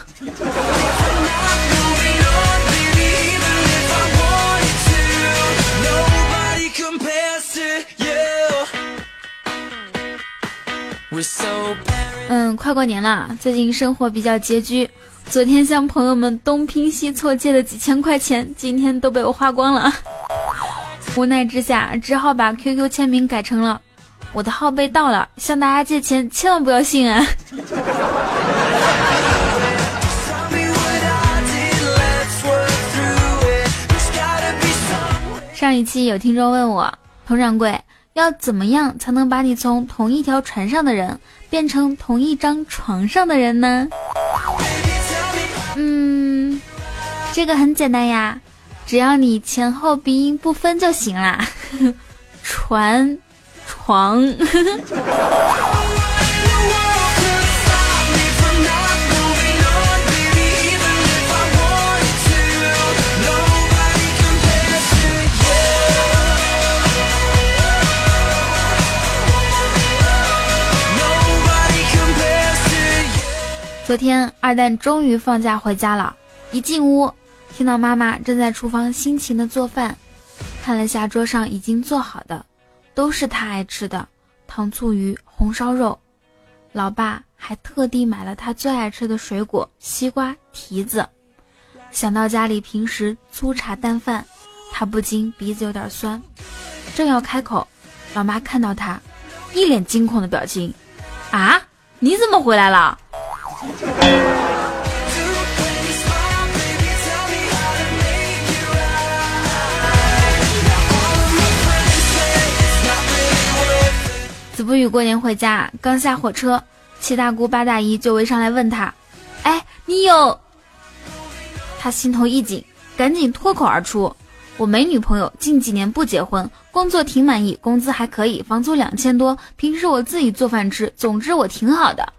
嗯，快过年了，最近生活比较拮据，昨天向朋友们东拼西凑借的几千块钱，今天都被我花光了。无奈之下，只好把 QQ 签名改成了“我的号被盗了，向大家借钱千万不要信啊”。一期有听众问我，佟掌柜要怎么样才能把你从同一条船上的人变成同一张床上的人呢？嗯，这个很简单呀，只要你前后鼻音不分就行啦。船，床。昨天二蛋终于放假回家了，一进屋，听到妈妈正在厨房辛勤的做饭，看了下桌上已经做好的，都是他爱吃的糖醋鱼、红烧肉，老爸还特地买了他最爱吃的水果西瓜、提子。想到家里平时粗茶淡饭，他不禁鼻子有点酸，正要开口，老妈看到他，一脸惊恐的表情，啊，你怎么回来了？子不语过年回家，刚下火车，七大姑八大姨就围上来问他：“哎，你有？”他心头一紧，赶紧脱口而出：“我没女朋友，近几年不结婚，工作挺满意，工资还可以，房租两千多，平时我自己做饭吃，总之我挺好的。”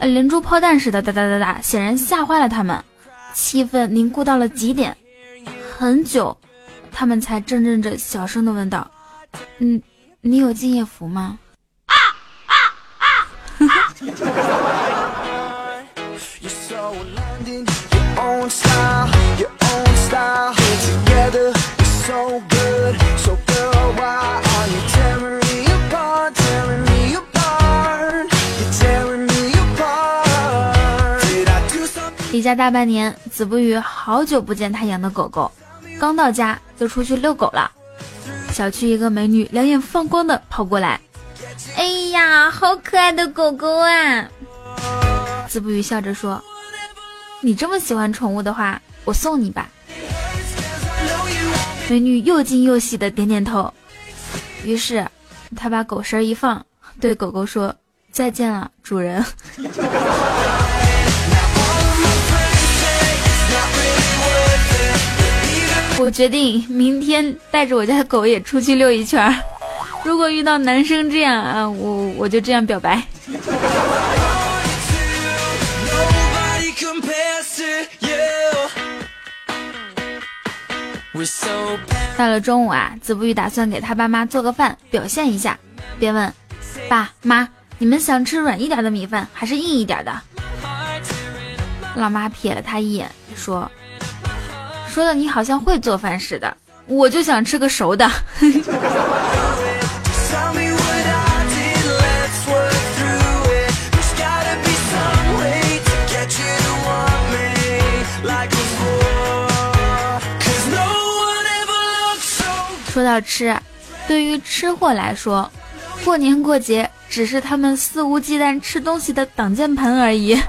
连珠炮弹似的哒哒哒哒，显然吓坏了他们，气氛凝固到了极点。很久，他们才怔怔着小声的问道：“嗯，你有敬业福吗？”啊啊啊大半年，子不语好久不见他养的狗狗，刚到家就出去遛狗了。小区一个美女两眼放光的跑过来，哎呀，好可爱的狗狗啊！子不语笑着说：“你这么喜欢宠物的话，我送你吧。”美女又惊又喜的点点头，于是他把狗绳一放，对狗狗说：“再见了，主人。” 我决定明天带着我家的狗也出去溜一圈儿。如果遇到男生这样啊，我我就这样表白。到了中午啊，子不语打算给他爸妈做个饭，表现一下，便问爸妈：“你们想吃软一点的米饭，还是硬一点的？”老妈瞥了他一眼，说。说的你好像会做饭似的，我就想吃个熟的。说到吃，对于吃货来说，过年过节只是他们肆无忌惮吃东西的挡箭牌而已。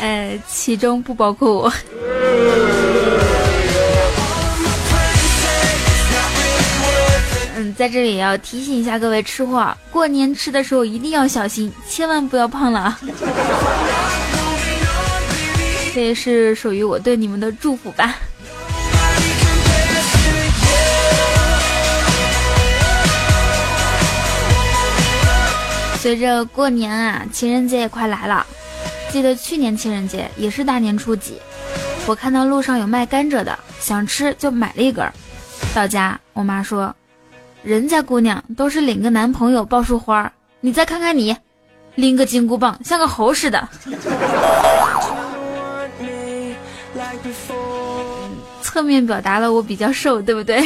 呃，其中不包括我。嗯，在这里也要提醒一下各位吃货，过年吃的时候一定要小心，千万不要胖了。这也是属于我对你们的祝福吧。随着过年啊，情人节也快来了。记得去年情人节也是大年初几，我看到路上有卖甘蔗的，想吃就买了一根。到家，我妈说：“人家姑娘都是领个男朋友抱束花，你再看看你，拎个金箍棒像个猴似的。”侧面表达了我比较瘦，对不对？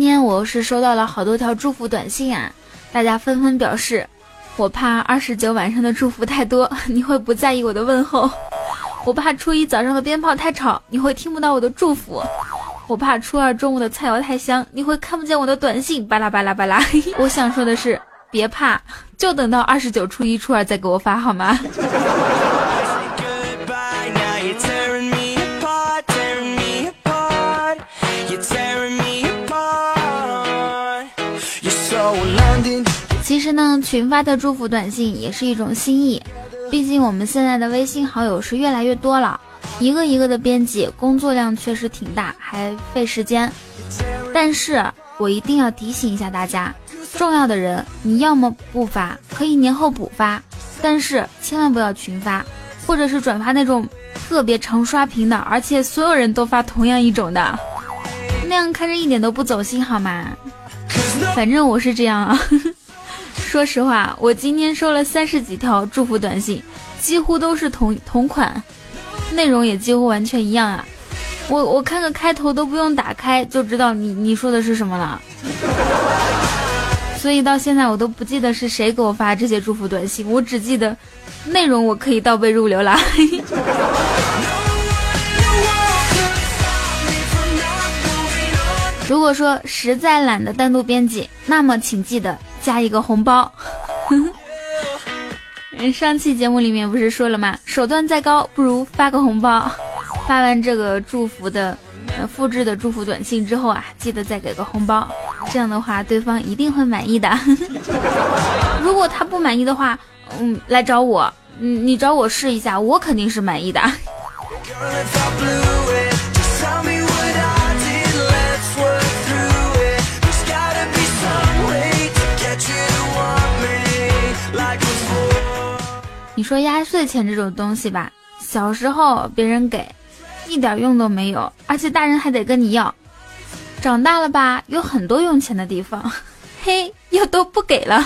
头是收到了好多条祝福短信啊，大家纷纷表示，我怕二十九晚上的祝福太多，你会不在意我的问候；我怕初一早上的鞭炮太吵，你会听不到我的祝福；我怕初二中午的菜肴太香，你会看不见我的短信。巴拉巴拉巴拉。我想说的是，别怕，就等到二十九、初一、初二再给我发好吗？那，群发的祝福短信也是一种心意，毕竟我们现在的微信好友是越来越多了，一个一个的编辑，工作量确实挺大，还费时间。但是我一定要提醒一下大家，重要的人你要么不发，可以年后补发，但是千万不要群发，或者是转发那种特别常刷屏的，而且所有人都发同样一种的，那样看着一点都不走心，好吗？反正我是这样啊。说实话，我今天收了三十几条祝福短信，几乎都是同同款，内容也几乎完全一样啊。我我看个开头都不用打开就知道你你说的是什么了，所以到现在我都不记得是谁给我发这些祝福短信，我只记得内容我可以倒背如流啦。如果说实在懒得单独编辑，那么请记得加一个红包。上期节目里面不是说了吗？手段再高，不如发个红包。发完这个祝福的、呃复制的祝福短信之后啊，记得再给个红包，这样的话对方一定会满意的。如果他不满意的话，嗯，来找我，嗯，你找我试一下，我肯定是满意的。你说压岁钱这种东西吧，小时候别人给，一点用都没有，而且大人还得跟你要。长大了吧，有很多用钱的地方，嘿，又都不给了。